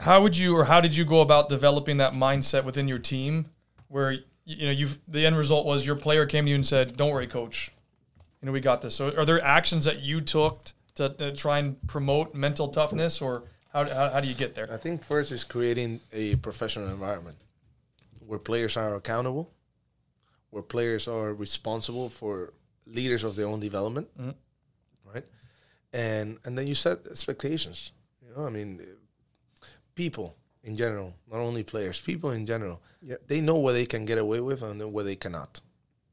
how would you or how did you go about developing that mindset within your team, where you know you've the end result was your player came to you and said, "Don't worry, coach, you know we got this." So, are there actions that you took to, to try and promote mental toughness, or how, how how do you get there? I think first is creating a professional environment where players are accountable, where players are responsible for leaders of their own development, Mhm. right? And and then you set expectations. You know, I mean, people in general, not only players, people in general, Yep. they know what they can get away with and then what they cannot,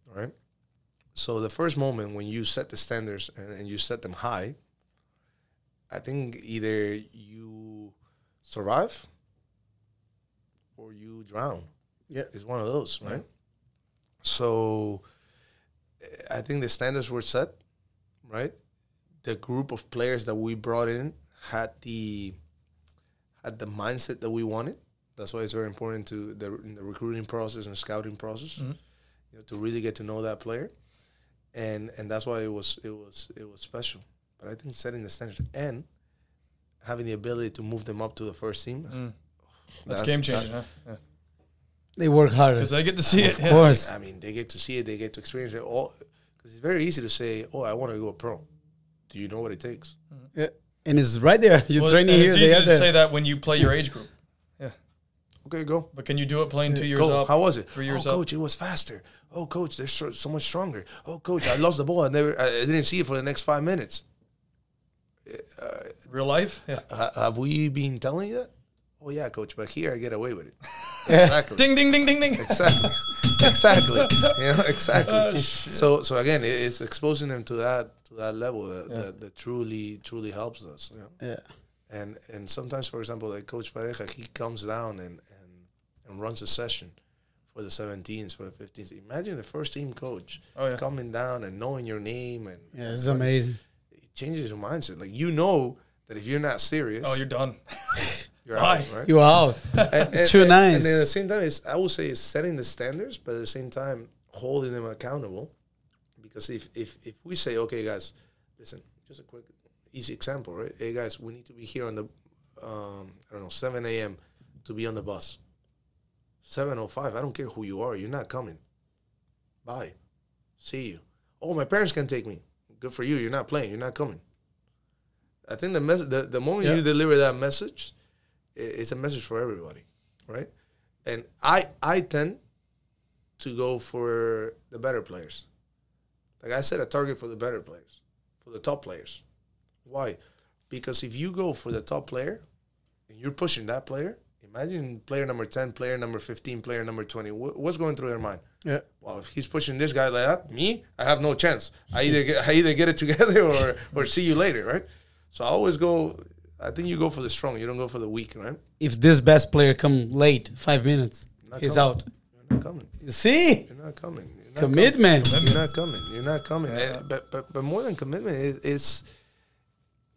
all right? So the first moment when you set the standards and, and you set them high, I think either you survive or you drown. Yeah. It's one of those, right? So eh, I think the standards were set, right? The group of players that we brought in had the had the mindset that we wanted. That's why it's very important to the in the recruiting process and scouting process, Mhm. you know, to really get to know that player, and and that's why it was it was it was special. But I think setting the standards and having the ability to move them up to the first team. Mm. That's, game changing, huh? Yeah. They work harder. Because I get to see Of it. Of course. I mean, they get to see it, they get to experience it all. Because it's very easy to say, "Oh, I want to go pro." Do you know what it takes? Yeah. And it's right there. You're Well, training here. It's They easy are to there. say that when you play your age group. Yeah. Okay, go. But can you do it playing two years Go. up? How was it? three years oh, up? coach, it was faster. Oh, coach, they're so, so much stronger. Oh, coach, I lost the ball. I never, I I didn't see it for the next five minutes. Real life? Yeah. Ha- have we been telling you that? Oh yeah, coach, but here I get away with it. Exactly. Ding, ding, ding, ding, ding. exactly. Exactly. You know, exactly. Oh, so so again, it's exposing them to that to that level that, that, that truly truly helps us. You know? Yeah. And and sometimes, for example, like Coach Pareja, he comes down and and, and runs a session for the 17s, for the 15s. Imagine the first team coach Oh, yeah. coming down and knowing your name and Yeah, it's amazing. it changes your mindset. Like you know that if you're not serious, Oh, you're done. you're Bye. out, right? You out. and, and, Too and- nice. And then at the same time, it's I would say it's setting the standards, but at the same time holding them accountable. Because if if if we say, okay, guys, listen, just a quick easy example, right? Hey guys, we need to be here on the um, I don't know seven a.m. to be on the bus. Seven o five. I don't care who you are. You're not coming. Bye. See you. Oh, my parents can take me. Good for you. You're not playing. You're not coming. I think the mess- the, the moment Yeah. you deliver that message, i- it's a message for everybody, right? And I I tend to go for the better players. Like I set a target for the better players, for the top players. Why? Because if you go for the top player and you're pushing that player, imagine player number 10, player number 15, player number 20. Wh- What's going through their mind? Yeah. Well, if he's pushing this guy like that, me, I have no chance. I either get, I either get it together or or see you later, right? So I always go. I think you go for the strong. You don't go for the weak, right? If this best player come late, five minutes, Not he's coming. out. You're not coming. You see? You're not coming. You're not Commitment. Coming. You're not coming. You're not coming. And- eh, but but but more than commitment, it, it's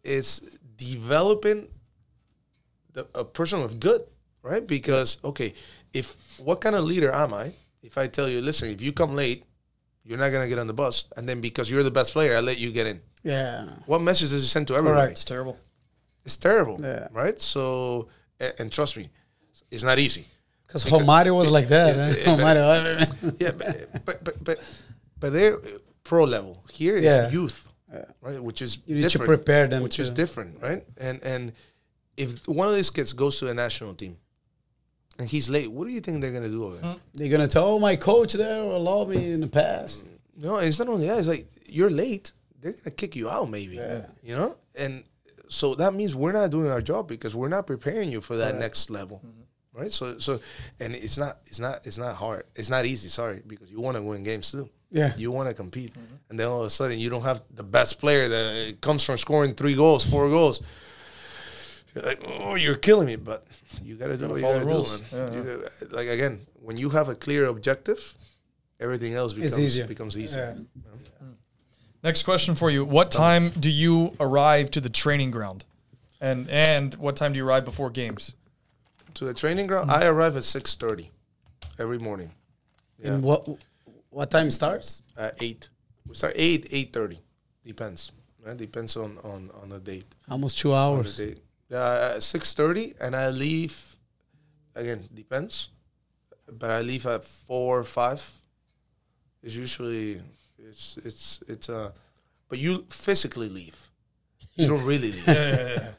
it's developing the, a person of good, right? Because okay, if what kind of leader am I? If I tell you, listen, if you come late, you're not gonna get on the bus, and then because you're the best player, I let you get in. Yeah. What message does it send to everybody? It's terrible. It's terrible, Yeah. right? So, and, and trust me, it's not easy. Because Romario was like that. Yeah, eh? yeah, but- Romario. yeah, but but but but, but they're pro level. Here is Yeah. youth, right? Which is You need to different, prepare them Which is different, right? And and if one of these kids goes to the national team and he's late, what do you think they're gonna do of it? They're gonna tell oh, my coach there allowed me in the past. No, it's not only that. It's like you're late. They're gonna kick you out, maybe. You know, and so that means we're not doing our job because we're not preparing you for that next level, Mm-hmm. right? So, so, and it's not, it's not, it's not hard. It's not easy. Sorry, because you want to win games too. Yeah. you want to compete, and then all of a sudden you don't have the best player that comes from scoring three goals, four goals. You're like, oh, you're killing me, but you got to do what you got to do. Yeah, You like again, when you have a clear objective, everything else becomes easier. becomes easier. Next question for you. What time do you arrive to the training ground? And and what time do you arrive before games? To the training ground, I arrive at six thirty every morning. Yeah, And what what time starts? at eight. We start eight eight thirty. Depends. Right? Depends on on on the date. Almost two hours. date. Uh, six thirty, and I leave. Again, depends, but I leave at four or five. It's usually it's it's it's uh, but you physically leave. You don't really leave. Yeah, yeah, yeah.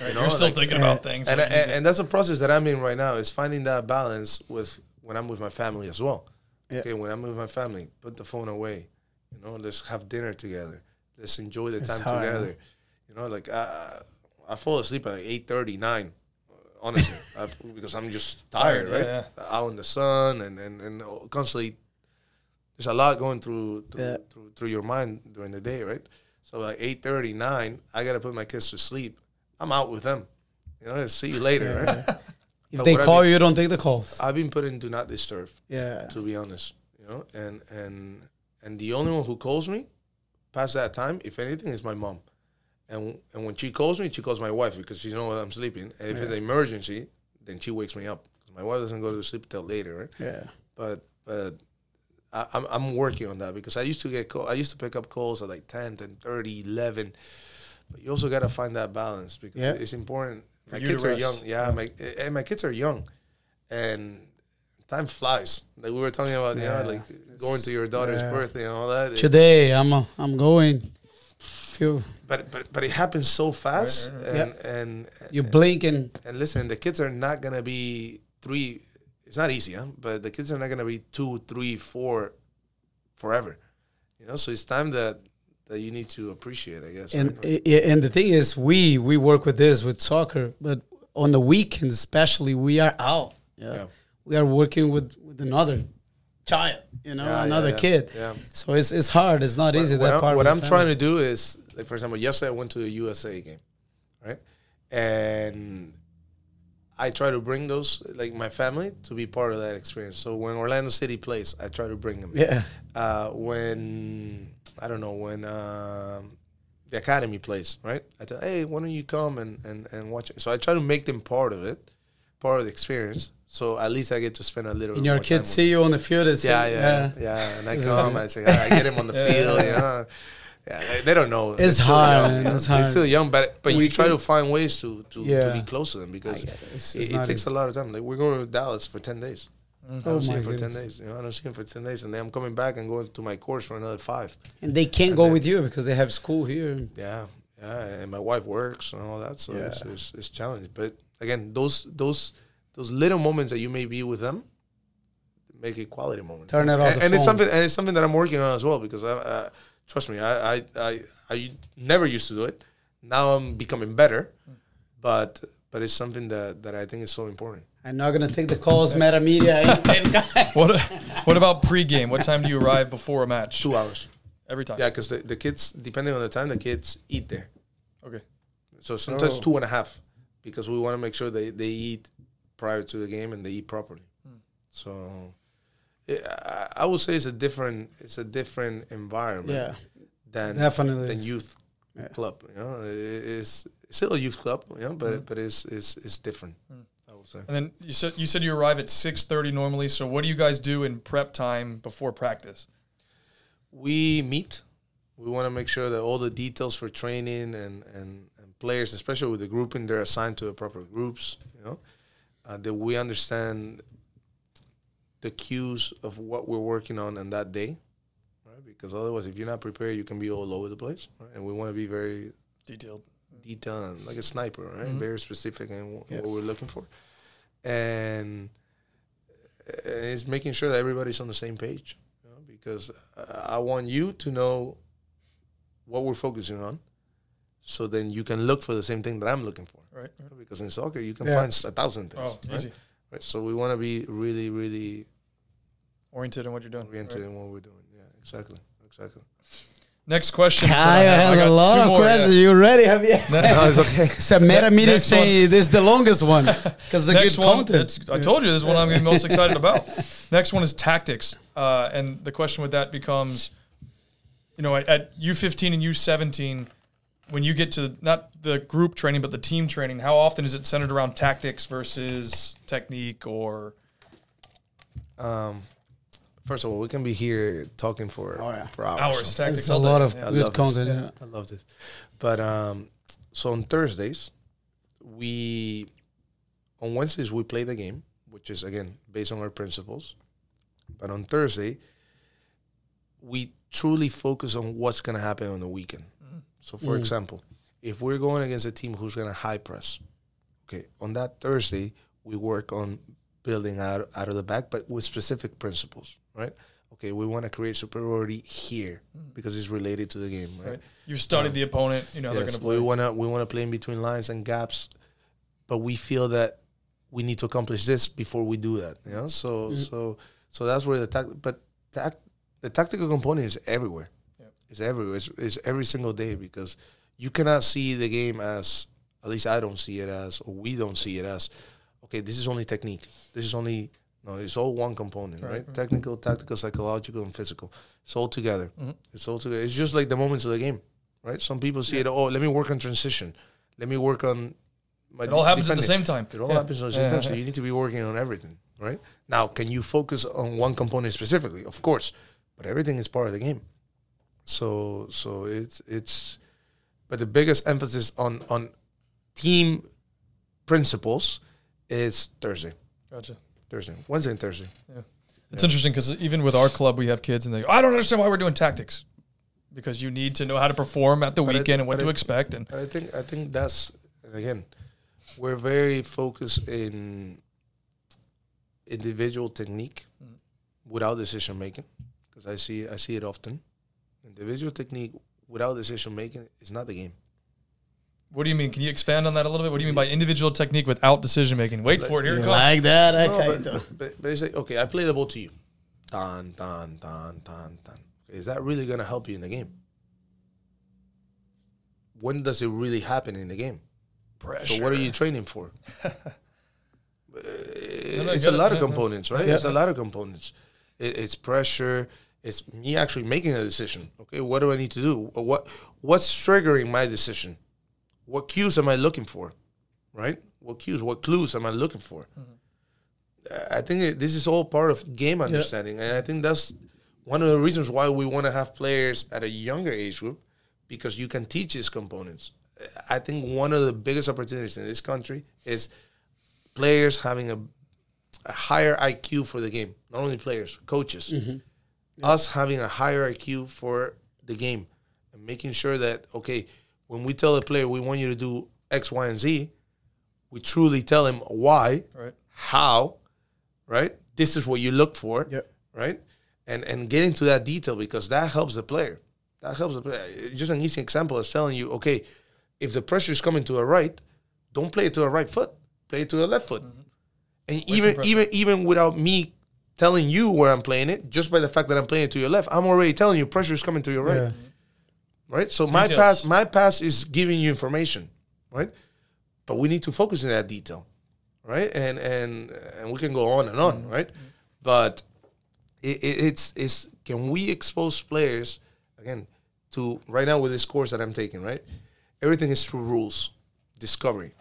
Right, know, You're still like- thinking about things. and, but and and that's a process that I'm in right now is finding that balance with when I'm with my family as well. Yeah. Okay, when I'm with my family, put the phone away. You know, let's have dinner together. Let's enjoy the It's time hard, together. You know, like I, I fall asleep at like eight thirty nine. Honestly, I've, because I'm just tired, Tired, right? yeah, Out in the sun and, and, and constantly, there's a lot going through through, Yeah. through through your mind during the day, right? So like eight thirty nine, I gotta put my kids to sleep. I'm out with them. You know, see you later, right? If But they call mean- you, you don't take the calls. I've been put in do not disturb, Yeah. to be honest. You know, and and and the only one who calls me past that time, if anything, is my mom. And and when she calls me, she calls my wife because she knows I'm sleeping. And if it's an emergency, then she wakes me up. My wife doesn't go to sleep till later, right? Yeah. But but I, I'm I'm working on that because I used to get call, I used to pick up calls at like 10, 10 30, 11. But you also got to find that balance because Yeah. it's important. My kids are young. Yeah, my and my kids are young, and time flies. Like we were talking about, you Yeah. know, like going to your daughter's Yeah. birthday and all that. It- Today I'm uh, I'm going. Feel but but but it happens so fast, right, and and you blink and and listen, the kids are not gonna be three. It's not easy, huh? But the kids are not gonna be two, three, four, forever. You know, so it's time that that you need to appreciate, I guess. and right? and the thing is, we we work with this with soccer, but on the weekends especially, we are out. Yeah, Yeah. we are working with with another child, you know, Yeah, another yeah, kid. yeah. So it's it's hard. It's not easy. what that I'm, part. what I'm the trying to do is, like, for example, yesterday I went to a USA game, right? And I try to bring those, like, my family to be part of that experience. So when Orlando City plays, I try to bring them. Yeah, uh, when I don't know when um, the academy plays, right? I tell, hey, why don't you come and, and, and watch it? So I try to make them part of it, part of the experience. So at least I get to spend a little. and your kids see you on the field. Say, yeah, yeah, yeah, And I come. I say, I get him on the field. yeah, You know? Yeah, they, they don't know. It's They're hard, young, it's They're hard. still young, but but We you try can- to find ways to to, to be close to them because it. It's- it, it's it not takes a lot of time. Like we're going to Dallas for ten days. I Oh don't see my him for ten days. You know, I don't see him for ten days, and then I'm coming back and going to my course for another five. And they can't And go then- with you because they have school here. Yeah, yeah, and my wife works and all that, so it's, Yeah. it's it's challenging. But again, those those those little moments that you may be with them make it quality moments. Turn it off and, and it's something and it's something that I'm working on as well because I, uh, trust me, I, I I I never used to do it. Now I'm becoming better, but but it's something that that I think is so important. I'm not gonna take the calls, meta media. and- and- What What about pregame? What time do you arrive before a match? Two hours. Every time. Yeah, because the, the kids, depending on the time, the kids eat there. Okay. So sometimes Oh. two and a half because we want to make sure they, they eat prior to the game and they eat properly. Hmm. So it, I, I would say it's a different it's a different environment yeah, than definitely than youth Yeah. club. You know, it, it's still a youth club, you know, but but it's it's it's different. I would say. And then you said you said you arrive at six thirty normally. So what do you guys do in prep time before practice? we meet. We want to make sure that all the details for training and, and, and players, especially with the grouping, they're assigned to the proper groups. You know, uh, that we understand the cues of what we're working on on that day, right? Because otherwise, if you're not prepared, you can be all over the place. Right? And we want to be very Detailed. detailed, and like a sniper, right? Mhm. Very specific in wh- Yeah. what we're looking for, and, and it's making sure that everybody's on the same page. You know, because I want you to know what we're focusing on, so then you can look for the same thing that I'm looking for. Right. right. Because in soccer, you can Yeah. find a thousand things. Oh, right? easy. Right? So we want to be really, really Oriented in what you're doing. oriented right. in what we're doing. Yeah, exactly, exactly. Next question. Kyle I has got a lot of more, yeah. questions. You ready? Have you? no, it's okay. It's a meta media saying this is the longest one because the Next good one, content. I told you this is what I'm getting most excited about. Next one is tactics, uh, and the question with that becomes, you know, at, at U15 and U17, when you get to not the group training but the team training, how often is it centered around tactics versus technique or? Um, first of all, we can be here talking for Oh, yeah. for hours. Hours, so tactics. It's a lot of Yeah. Good love this. content. Yeah. I love this. But um, so on Thursdays, we on Wednesdays we play the game, which is again based on our principles. But on Thursday, we truly focus on what's going to happen on the weekend. So, for Mm. example, if we're going against a team who's going to high press, okay, on that Thursday we work on building out out of the back, but with specific principles, right? Okay, we want to create superiority here because it's related to the game, right? Right. You've studied the opponent. You know they're going to play. we want to we want to play in between lines and gaps, but we feel that we need to accomplish this before we do that. You know, so Mm. so so that's where the tact, but tact, the tactical component is everywhere. It's everywhere. It's, it's every single day because you cannot see the game as at least I don't see it as, or we don't see it as. Okay, this is only technique. This is only no. It's all one component, Right, right? right. Technical, tactical, psychological, and physical. It's all together. Mm-hmm. It's all together. It's just like the moments of the game, right? Some people see it. Oh, let me work on transition. Let me work on. My It all happens at the same time. It all Yeah. happens at the same Yeah. time. So you need to be working on everything, right? Now, can you focus on one component specifically? Of course, but everything is part of the game. So, so it's it's, but the biggest emphasis on on team principles is Thursday, Gotcha. Thursday, Wednesday, and Thursday. Yeah, It's interesting because even with our club, we have kids and they go, I don't understand why we're doing tactics. Because you need to know how to perform at the But weekend and what to it- expect. And I think I think that's again, we're very focused in individual technique mm-hmm. without decision making because I see I see it often. Individual technique without decision making is not the game. what do you mean? Can you expand on that a little bit? What do you mean by individual technique without decision making? Wait for it. Here it comes. Like that, No, okay. but, but, but it's like okay, I play the ball to you, tan tan tan tan tan. Is that really gonna help you in the game? When does it really happen in the game? Pressure. So what are you training for? Uh, it's a lot of components, right? Yeah. It's a lot of components. It's pressure. It's me actually making a decision. Okay, what do I need to do? What what's triggering my decision? What cues am I looking for? Right? What cues? What clues am I looking for? Mm-hmm. I think it, this is all part of game understanding, and I think that's one of the reasons why we want to have players at a younger age group because you can teach these components. I think one of the biggest opportunities in this country is players having a, a higher IQ for the game. Not only players, coaches. Us having a higher IQ for the game and making sure that, okay, when we tell a player we want you to do X, Y, and Z, we truly tell him why, Right. how, right? This is what you look for, Yep. right? And and get into that detail because that helps the player. That helps the player. Just an easy example is telling you, okay, if the pressure is coming to the right, don't play it to the right foot. Play it to the left foot. And even even even without me telling you where I'm playing it, just by the fact that I'm playing it to your left, I'm already telling you pressure is coming to your right Yeah. right? So my Details. pass, my pass is giving you information, right? But we need to focus on that detail, right? And and and we can go on and on, mm-hmm. right? But it, it, it's it's can we expose players again to right now with this course that I'm taking, right? Everything is through rules, discovery.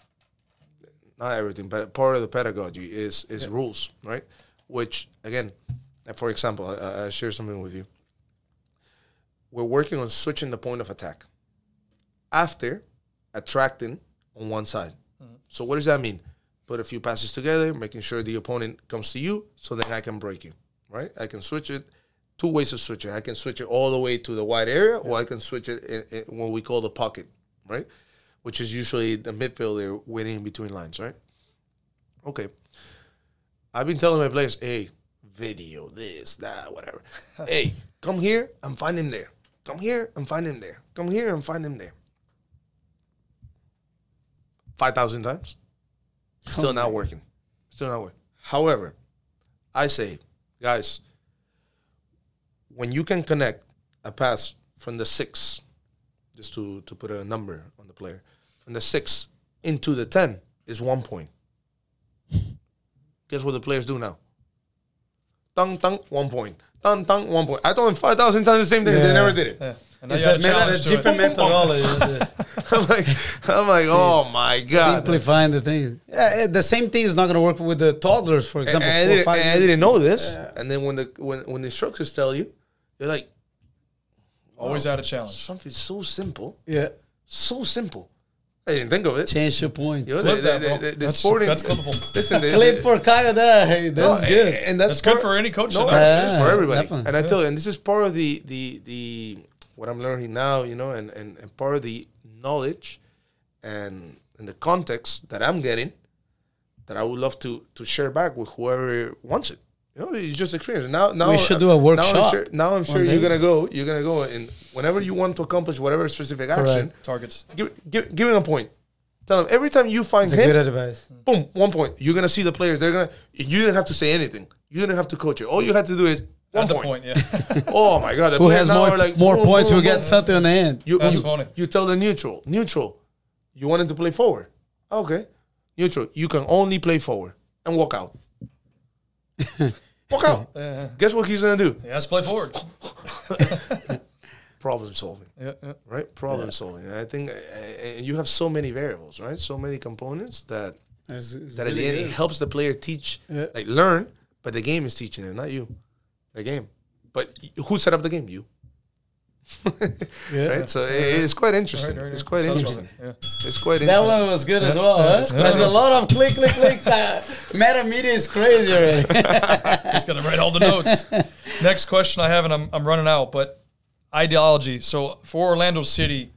Not everything, but part of the pedagogy is is rules, right? Which again, for example, I, I share something with you we're working on switching the point of attack after attracting on one side. Mm-hmm. So what does that mean? Put a few passes together, making sure the opponent comes to you, so then I can break you. Right? I can switch it. Two ways of switching. I can switch it all the way to the wide area, or I can switch it in, in what we call the pocket, right? Which is usually the midfielder waiting in between lines, right? Okay. I've been telling my players, hey, video, this, that, whatever. hey, come here and find him there. Come here and find him there. Come here and find him there. 5,000 times. Still not working. Still not working. However, I say, guys, when you can connect a pass from the six, just to, to put a number on the player, from the six into the 10 is one point. Guess what the players do now? Tung, tung, one point. Tung, tung, one point. I told them 5,000 times the same thing. They never did it. Yeah. And now It's you that a meta- it. different methodology. I'm like, I'm like, oh my God. Simplifying the thing. Yeah, the same thing is not going to work with the toddlers, for example. and I, four, didn't, and I didn't know this. And then when the when, when the instructors tell you, you're like, Always had a challenge. something so simple, Yeah, so simple. I didn't think of it. change your points. You know, Flip the, that, the, bro. the, the That's- sporting, that's clippable. Listen, the, Clip the- for Kyle there. Hey, that's no, good. And, and that's, That's good for any coach. No, to actually, it's for everybody. definitely. And I tell you, and this is part of the the the what I'm learning now, you know, and and, and part of the knowledge and and the context that I'm getting that I would love to to share back with whoever wants it. You know, you just experience it. Now, now We should do a Now I'm workshop sure, now I'm sure you're gonna go. You're gonna go, and whenever you want to accomplish whatever specific action, Targets. give, give give him a point. Tell him every time you find That's a him, good advice. boom, one point. You're gonna see the players. They're gonna. You didn't have to say anything. You didn't have to coach it. All you had to do is one At the point. point, yeah. Oh my god! The Who players has now more are like more boom, points boom, will get something on the end? You, That's you, funny. You tell the neutral. Neutral. You wanted to play forward. Okay. Neutral. You can only play forward and walk out. walk out. Yeah. Guess what he's gonna do? He has to play forward. problem solving, Yeah, yeah. right? Problem solving. And I think uh, you have so many variables, right? So many components that It's- it's that at the end it helps the player teach, Yeah. like learn, but the game is teaching them, not you. The game. But who set up the game? You. Yeah. Right? So it- it's quite interesting. Right, right, It's quite Sounds interesting. fun. Yeah. It's quite That interesting. one was good as well. Huh? Yeah. There's a lot of click, click, click. Uh, meta media is crazy already. He's gonna write all the notes. Next question I have, and I'm I'm running out, but ideology. So for Orlando City,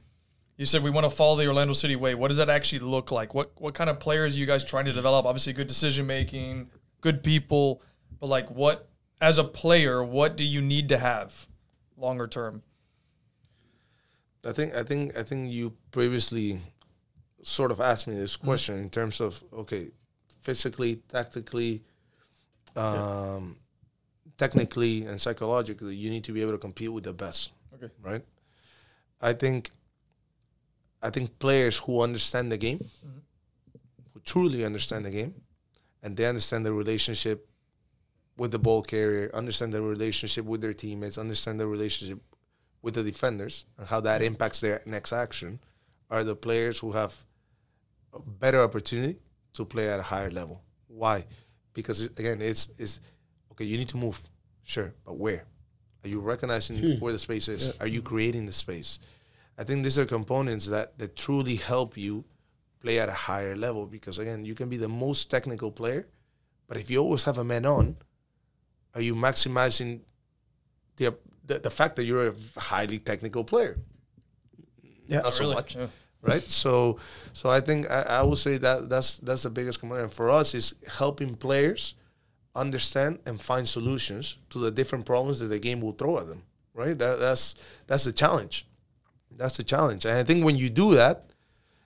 you said we want to follow the Orlando City way. What does that actually look like? What what kind of players are you guys trying to develop? Obviously, good decision making, good people, but like what as a player, what do you need to have longer term? I think I think I think you previously sort of asked me this question in terms of okay, physically, tactically, um, technically, and psychologically, you need to be able to compete with the best. Okay. Right. I think. I think players who understand the game, mm-hmm. who truly understand the game, and they understand the relationship with the ball carrier, understand the relationship with their teammates, understand the relationship with the defenders and how that mm-hmm. impacts their next action are the players who have a better opportunity to play at a higher level. Why? Because again, it's it's okay. You need to move, sure, but where? Are you recognizing hmm. where the space is? Are you creating the space? I think these are components that that truly help you play at a higher level. Because again, you can be the most technical player, but if you always have a man on, are you maximizing the the, the fact that you're a highly technical player? Yeah. not so Really? much Yeah. right? So, so I think I, I would say that that's that's the biggest component for us is helping players understand and find solutions to the different problems that the game will throw at them. Right? That, that's that's the challenge. That's the challenge, and I think when you do that,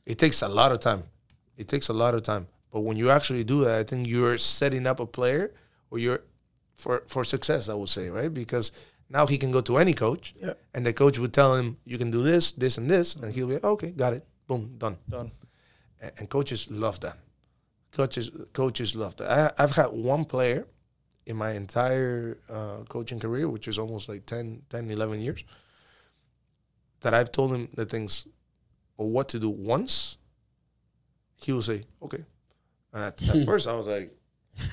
it takes a lot of time. It takes a lot of time, but when you actually do that, I think you're setting up a player, or you're for for success. I would say, right? Because now he can go to any coach, Yeah. and the coach would tell him, "You can do this, this, and this," and he'll be, "Okay, got it, boom, done." Done. and, and coaches love that. Coaches coaches love that. I, I've had one player in my entire uh, coaching career, which is almost like 10, 10, 11 years, that I've told him the things or what to do once, he will say, okay. At, at first, I was like,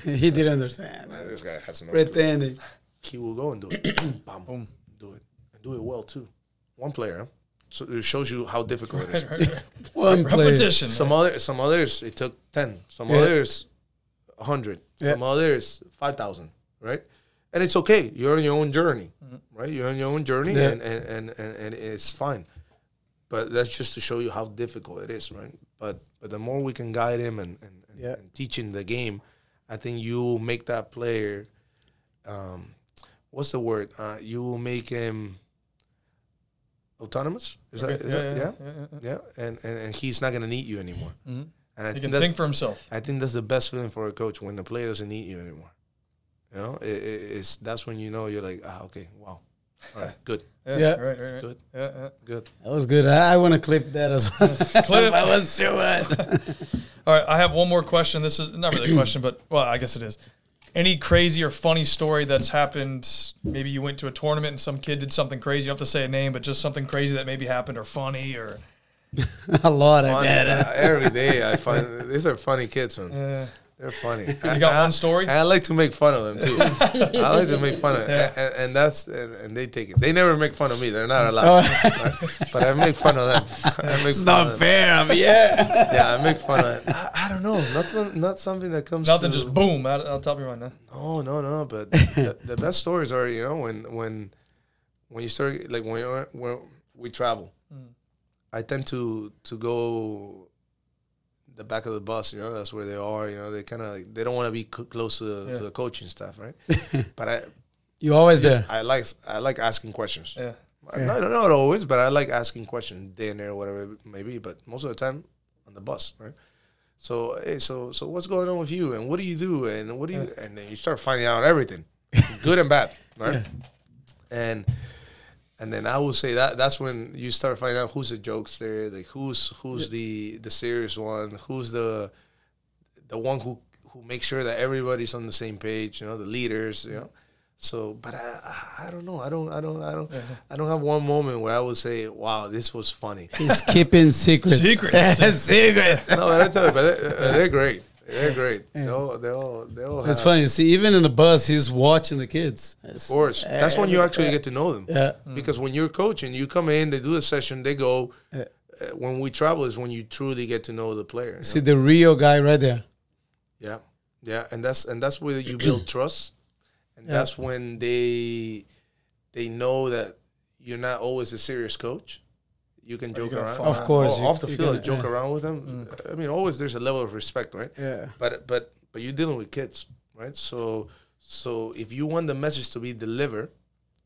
he didn't understand. This guy has no clue." Pretending. He will go and do it. Bam, Boom. do it. And do it well, too. One player, huh? So it shows you how difficult it is. Right, right, right. One. Repetition. Some other, some others it took ten. Some Yeah. others, hundred. Some others five thousand. Right, and it's okay. You're on your own journey, right? You're on your own journey, Yeah. and, and, and, and, and it's fine. But that's just to show you how difficult it is, right? But but the more we can guide him and and, and, Yeah. and teach him the game, I think you will make that player. Um, what's the word? Uh, you will make him autonomous. Is Okay, that, is that yeah? yeah, yeah, yeah, yeah. Yeah, and, and, and he's not gonna need you anymore. Mhm. And I He think can that's think for himself. I think that's the best feeling for a coach when the player doesn't need you anymore. You know, it, it, it's that's when you know you're like, ah, okay, wow, all right, good, Yeah, Yeah. right, right, right. Good. Yeah, yeah. good. That was good. I, I want to clip that as well. Clip. that was too much. All right, I have one more question. This is not really a question, but well, I guess it is. Any crazy or funny story that's happened? Maybe you went to a tournament and some kid did something crazy. You don't have to say a name, but just something crazy that maybe happened or funny or a lot of Funny, that. uh, every day I find these are funny kids, man. uh, They're funny. You got one story? I like to make fun of them too. I like to make fun of, Yeah. and, and that's and, and they take it. They never make fun of me. They're not Oh, allowed. right? But I make fun of them. I make it's not fair. I yeah. Yeah, I make fun of it. I, I don't know. Nothing. not something that comes. nothing, to, just boom out on top of your mind. Huh? No, no, no. But the, the best stories are you know when when when you start like when when we travel. Mm. I tend to to go the back of the bus. You know, that's where they are. You know, they kind of like, they don't want to be co- close to the, Yeah. to the coaching staff, right? but I You always there. I like I like asking questions. Yeah. Not, know, not always, but I like asking questions dinner or whatever it may be. But most of the time on the bus, right? So hey, so so what's going on with you, and what do you do, and what do you, and then you start finding out everything, good and bad, right? And and then I will say that that's when you start finding out who's the jokester, like who's who's the the serious one, who's the the one who who makes sure that everybody's on the same page, you know, the leaders, you know. So, but I, I don't know. I don't, I don't, I don't, uh-huh. I don't have one moment where I would say, "Wow, this was funny." He's keeping secrets. Secrets. secret. no, I tell you, but they're, they're great. They're great. They all, they all, they all. It's have- funny. See, even in the bus, he's watching the kids. Of course, that's when you actually get to know them. Yeah. Because when you're coaching, you come in, they do a session, they go. Uh, when we travel is when you truly get to know the player. See know? the real guy right there. Yeah, yeah, and that's and that's where you build trust, and Yeah. that's when they they know that you're not always a serious coach. You can joke around. Of course, you- off the field, can- joke yeah. around with them. I mean, always there's a level of respect, right? Yeah. But but but you're dealing with kids, right? So so if you want the message to be delivered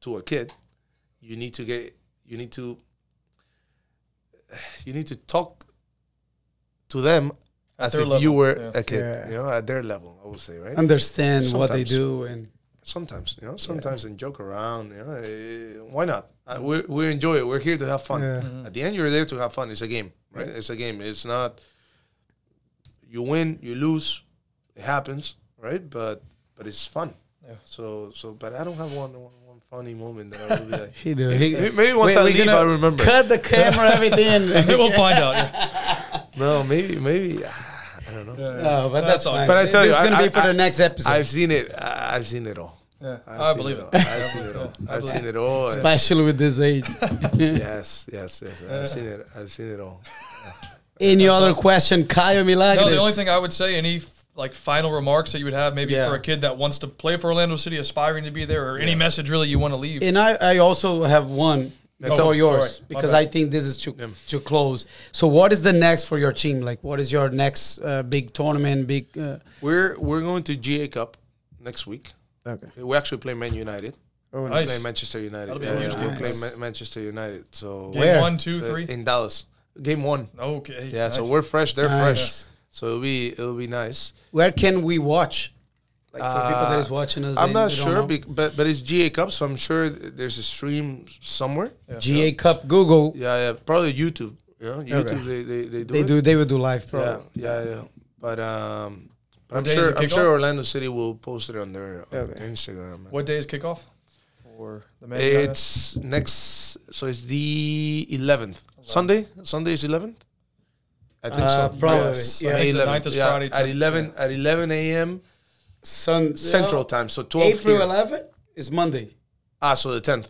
to a kid, you need to get you need to you need to talk to them At as if level, you were yeah. a kid, Yeah. you know, at their level. I would say, right? Understand what they do and sometimes, you know, sometimes and joke around. You know, eh, why not? Uh, we we enjoy it. We're here to have fun. Yeah. At the end, you're there to have fun. It's a game, right? It's a game. It's not. You win, you lose, it happens, right? But but it's fun. Yeah. So so, but I don't have one one, one funny moment that I would be like. he do. He, Maybe- maybe once I leave, I remember. Cut the camera, everything. we'll find out. Yeah. No, maybe maybe I don't know. No, but that's, all. But I tell this you, is gonna I- be for I- the next episode, I've seen it. I've seen it all. Yeah. I've I believe it. all. I've seen it all. I I've seen it all. and- especially with this age. yes, yes, yes. I've seen it. I've seen it all. Any other question, Caio Milagres? No, the only thing I would say, any like final remarks that you would have, maybe Yeah. for a kid that wants to play for Orlando City, aspiring to be there, or any message really you want to leave. And I, I also have one Oh, for yours sorry. Because. I think this is to to close. So, what is the next for your team? Like, what is your next uh, big tournament? Big. Uh, We're we're going to GA Cup next week. Okay. We actually play Man United. Oh, We nice. play Manchester United. Yeah, a yeah, game. we play Ma- Manchester United. So Game Where? one, two, so three. in Dallas, game one. Okay. Yeah, so we're fresh. They're Nice. fresh. So it'll be it'll be nice. Where can we watch? Like for people that is watching us, I'm they- not they sure, know. bec- but but it's GA Cup, so I'm sure th- there's a stream somewhere. Yeah. GA Cup, Google. Yeah, yeah, probably YouTube. Yeah, know, YouTube they, they they do They it. do. They will do live, Yeah, yeah, yeah. But um, but I'm sure I'm sure? Orlando City will post it on their, on Okay. Instagram. What day is kickoff for the Man United? It's next, so it's the 11th. Sunday? Sunday is 11th? I think Uh, so. probably, Yes. yeah. I think the 9th is yeah, Friday, At 10th, 11, at 11 a.m. Sun Central yeah. Time. So 12 April here. 11 is Monday. Ah, so the 10th.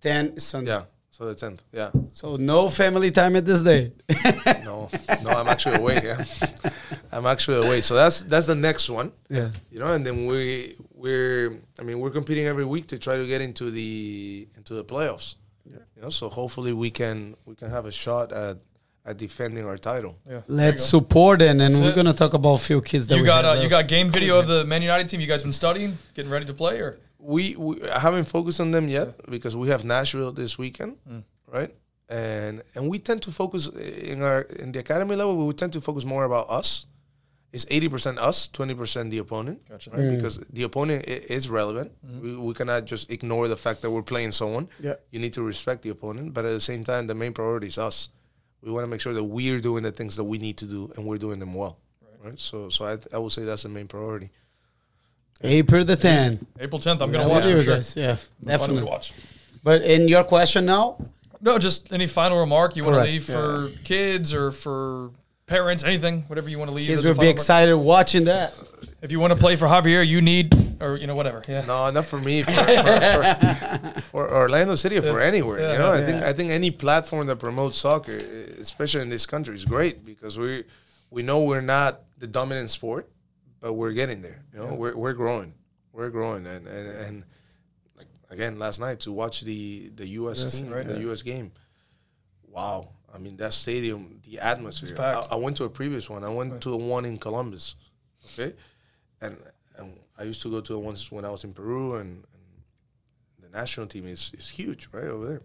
10 is Sunday. Yeah. So the 10th. Yeah. So no family time at this day. No, no, I'm actually away. Yeah. I'm actually away. So that's that's the next one. yeah. you know and then we we're i mean we're competing every week to try to get into the into the playoffs Yeah. you know so hopefully we can we can have a shot at at defending our title Yeah. Let's support it, and That's we're it. gonna talk about a few kids that You we got have. uh, you got game video of the Man United team. You guys been studying, getting ready to play, or we, we I haven't focused on them yet because we have Nashville this weekend mm. right? And and we tend to focus eh, in our in the academy level we tend to focus more about us. It's 80% us 20% the opponent Gotcha. right? Mm. because the opponent i- is relevant. Mm-hmm. We, we cannot just ignore the fact that we're playing someone. Yeah. you need to respect the opponent but at the same time the main priority is us. We want to make sure that we're doing the things that we need to do and we're doing them well right, so so I, I would say that's the main priority April the 10th. April 10th. I'm gonna watch with for you sure. guys. Yeah, definitely. watch. But in your question now, No, just any final remark you want to Correct, leave for kids or for parents, anything, whatever you want to leave. kids will be final remark. excited watching that. If you want to play for Javier, you need, or you know, whatever. Yeah. No, not for me. For, for, for, for Orlando City or for anywhere. Yeah, you know, I think I think any platform that promotes soccer, especially in this country, is great because we we know we're not the dominant sport, but we're getting there. You know, we're we're growing, we're growing, and and, and like again last night to watch the the U.S. Yes, team, right, the yeah. U.S. game. Wow, I mean that stadium, the atmosphere. I. I went to a previous one. I went to a one in Columbus. Okay, and and I used to go to the ones when I was in Peru, and, and the national team is, is huge right over there,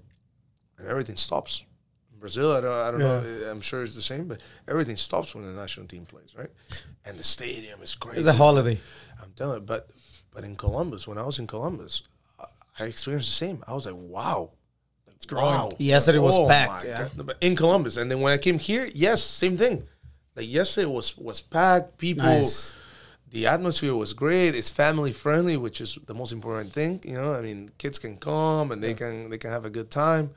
and everything stops. Brazil, I don't, I don't know. I'm sure it's the same, but everything stops when the national team plays, right? And the stadium is crazy. It's a holiday. I'm telling you, but but in Columbus, when I was in Columbus, I- experienced the same. I was like, wow. It's growing. Yesterday was oh packed, yeah. But in Columbus, and then when I came here, yes, same thing. Like yesterday was was packed. People, Nice. the atmosphere was great. It's family friendly, which is the most important thing. You know, I mean, kids can come and they can they can have a good time,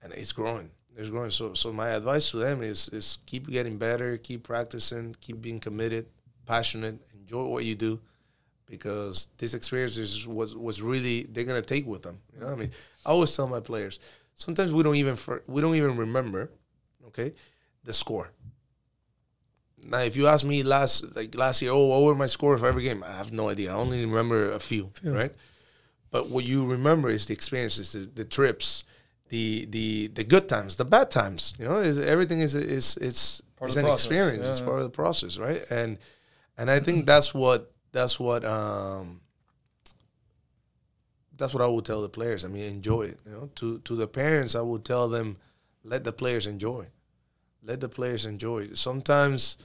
and it's growing. It's growing. So so my advice to them is is keep getting better, keep practicing, keep being committed, passionate, enjoy what you do, because this experience is was was really they're gonna take with them. You know, I mean, I always tell my players sometimes we don't even we don't even remember, okay, the score. Now, if you ask me last like last year, oh, what were my scores for every game? I have no idea. I only remember a few, right? But what you remember is the experiences, the, the trips, the the the good times, the bad times. You know, is everything is is it's Part it's of an process. experience. Yeah, it's part of the process, right? And and I think that's what that's what um that's what I would tell the players. I mean, enjoy it. You know, to to the parents, I would tell them, let the players enjoy. Let the players enjoy. Sometimes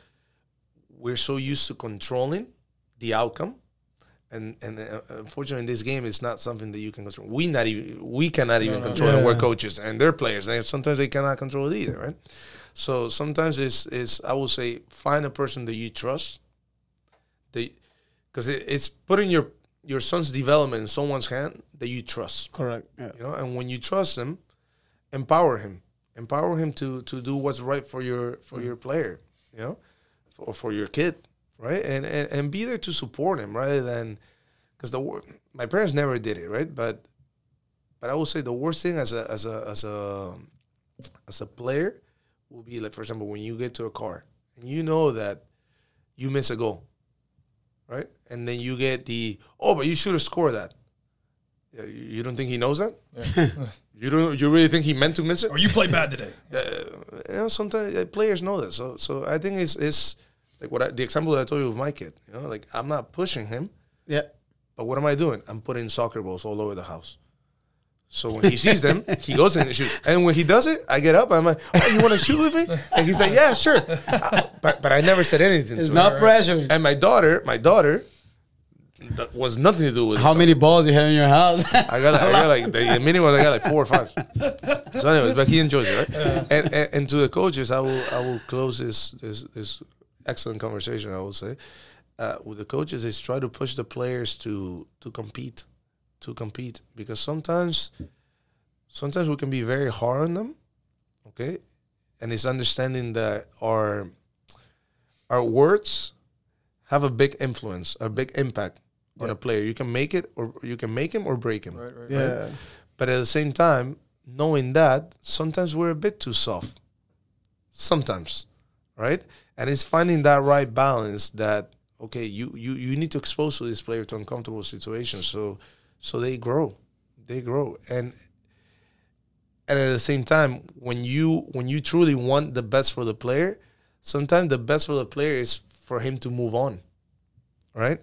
we're so used to controlling the outcome, and and uh, unfortunately, in this game, it's not something that you can control. We not even we cannot even no. control it. We're coaches and they're players, and sometimes they cannot control it either, right? So sometimes it's it's I would say find a person that you trust, that because it, it's putting your your son's development in someone's hand that you trust Correct. Yeah. you know and when you trust him empower him empower him to to do what's right for your for your player you know or for your kid right and and, and be there to support him rather than because the wor- my parents never did it right but but i would say the worst thing as a as a as a as a player will be like for example when you get to a car and you know that you miss a goal right and then you get the oh but you should have scored that yeah, you you don't think he knows that you don't. You really think he meant to miss it? Or you played bad today. Uh, you know, sometimes uh, players know that. So, so I think it's it's like what I, the example that I told you with my kid. You know, like I'm not pushing him, Yeah. but what am I doing? I'm putting soccer balls all over the house. So when he sees them, he goes in and shoots. And when he does it, I get up. I'm like, "Oh, you want to shoot with me?" And he's like, "Yeah, sure." Uh, but but I never said anything It's not pressure. And my daughter, my daughter, that was nothing to do with. How many balls you have in your house? I got, I got like the, minimum. I got like four or five. So, anyways, but he enjoys it, right? And, and and to the coaches, I will I will close this this this excellent conversation. I would say uh, with the coaches is try to push the players to to compete, to compete because sometimes sometimes we can be very hard on them, okay, and it's understanding that our our words have a big influence, a big impact on a player. You can make it or you can make him or break him. Right, right. yeah. But at the same time, knowing that sometimes we're a bit too soft. Sometimes, right? And it's finding that right balance that okay, you you you need to expose to this player to uncomfortable situations so so they grow. They grow. And and at the same time, when you when you truly want the best for the player, sometimes the best for the player is for him to move on. Right?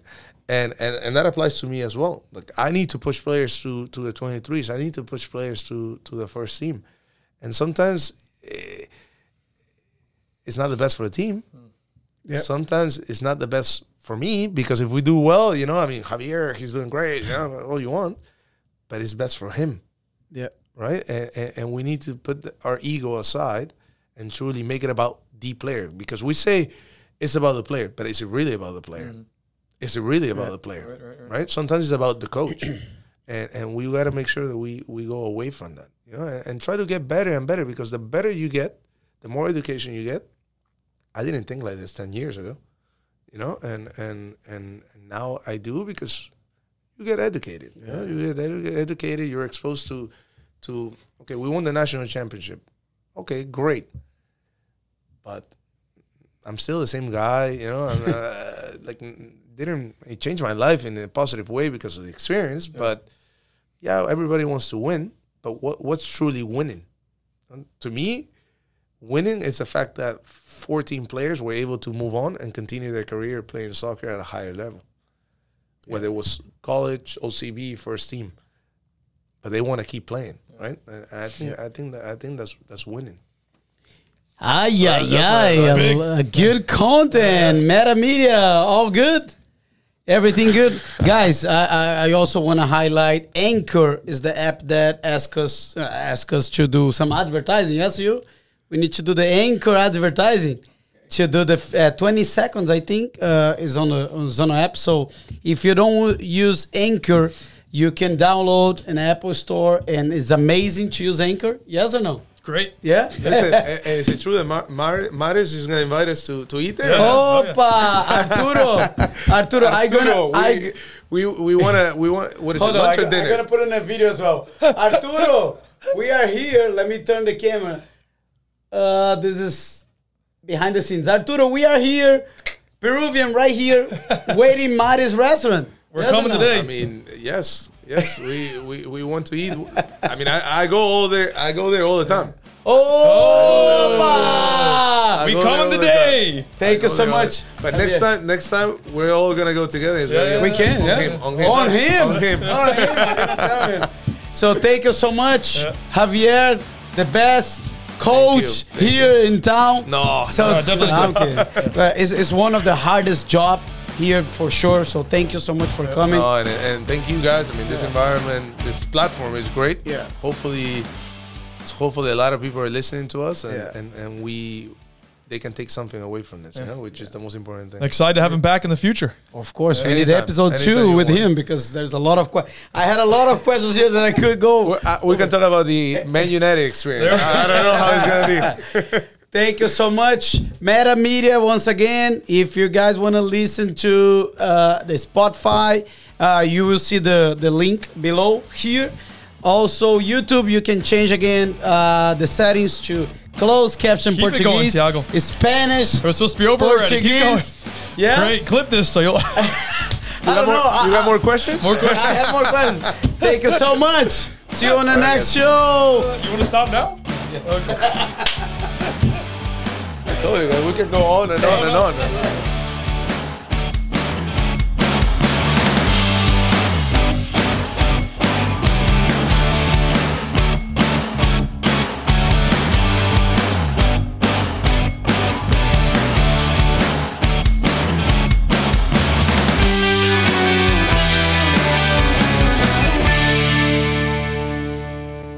And, and and that applies to me as well. Like I need to push players to to the 23s. I need to push players to to the first team. And sometimes it's not the best for the team. Hmm. Yep. Sometimes it's not the best for me because if we do well, you know, I mean, Javier, he's doing great, you know, all you want, but it's best for him Yeah. right? And, and, and we need to put the, our ego aside and truly make it about the player because we say it's about the player, but is it really about the player? Hmm. Is it really about the player? Right, right, right. Right? Sometimes it's about the coach, and and we got to make sure that we we go away from that, you know, and, and try to get better and better because the better you get, the more education you get. I didn't think like this ten years ago, you know, and and and, now I do because you get educated. You, know? you get edu- educated. You're exposed to to okay. We won the national championship. Okay, great, but I'm still the same guy. You know, I'm, uh, like didn't it changed my life in a positive way because of the experience. But yeah, everybody wants to win. But what what's truly winning? And to me, winning is the fact that 14 players were able to move on and continue their career playing soccer at a higher level whether it was college, OCB, first team, but they want to keep playing, right? And I think I think that I think that's that's winning. Ay, ay, that's ay. my- big. a- a Good content. Meta media. All good. Everything good. Guys, I, I, I also want to highlight Anchor is the app that ask us uh, ask us to do some advertising. Yes, you? We need to do the Anchor advertising. to do the uh, 20 seconds. I think uh, is on the on Zono app. So if you don't use Anchor, you can download an Apple Store, and it's amazing to use Anchor. Yes or no? Great. Yeah. Listen, is it true that Mar- Mar- Maris is going to invite us to, to eat there? Yeah. Oh. Opa, Arturo, Arturo, I gonna, Arturo, I, we, we, we want to, we want, what is hold it, on, I, lunch or am gonna put in a video as well. Arturo, we are here. Let me turn the camera. Uh, this is behind the scenes. Arturo, we are here. Peruvian right here, waiting Mari's restaurant. We're Yes coming no? today. I mean, yes, yes, we, we, we want to eat. I mean, I, I go all there, I go there all the time. Oh, I we go coming there the today. Thank you so there the- much. But next time, next time, we're all gonna go together. Yeah, yeah, We can, on yeah. him, on him, On him. on him. On him. I'm gonna tell him. So thank you so much, Yeah. Javier, the best coach here in town. No, So No, definitely. I'm kidding. But it's, it's one of the hardest job here for sure. So thank you so much for coming. No, and, and thank you guys. I mean, this environment, this platform is great. Yeah. Hopefully, hopefully a lot of people are listening to us, and Yeah. and, and we, they can take something away from this. You know, which is the most important thing. Excited to have him back in the future. Of course, we need episode Anytime two with want. him because there's a lot of que- I had a lot of questions here that I could go. Uh, we can talk about the Man United experience. I, I don't know how it's gonna be. Thank you so much, Meta Media. Once again, if you guys want to listen to uh, the Spotify, uh, you will see the the link below here. Also, YouTube, you can change again uh, the settings to closed caption Keep it going, Portuguese, Thiago. Spanish, It was supposed to be over already. Keep going. Portuguese. Yeah, Great. Clip this so you'll. I You don't more, know. you I- got more questions? I have more questions. Thank you so much. See you on the next show. you want to stop now? Yeah. I told you, man, we can go on and on and on.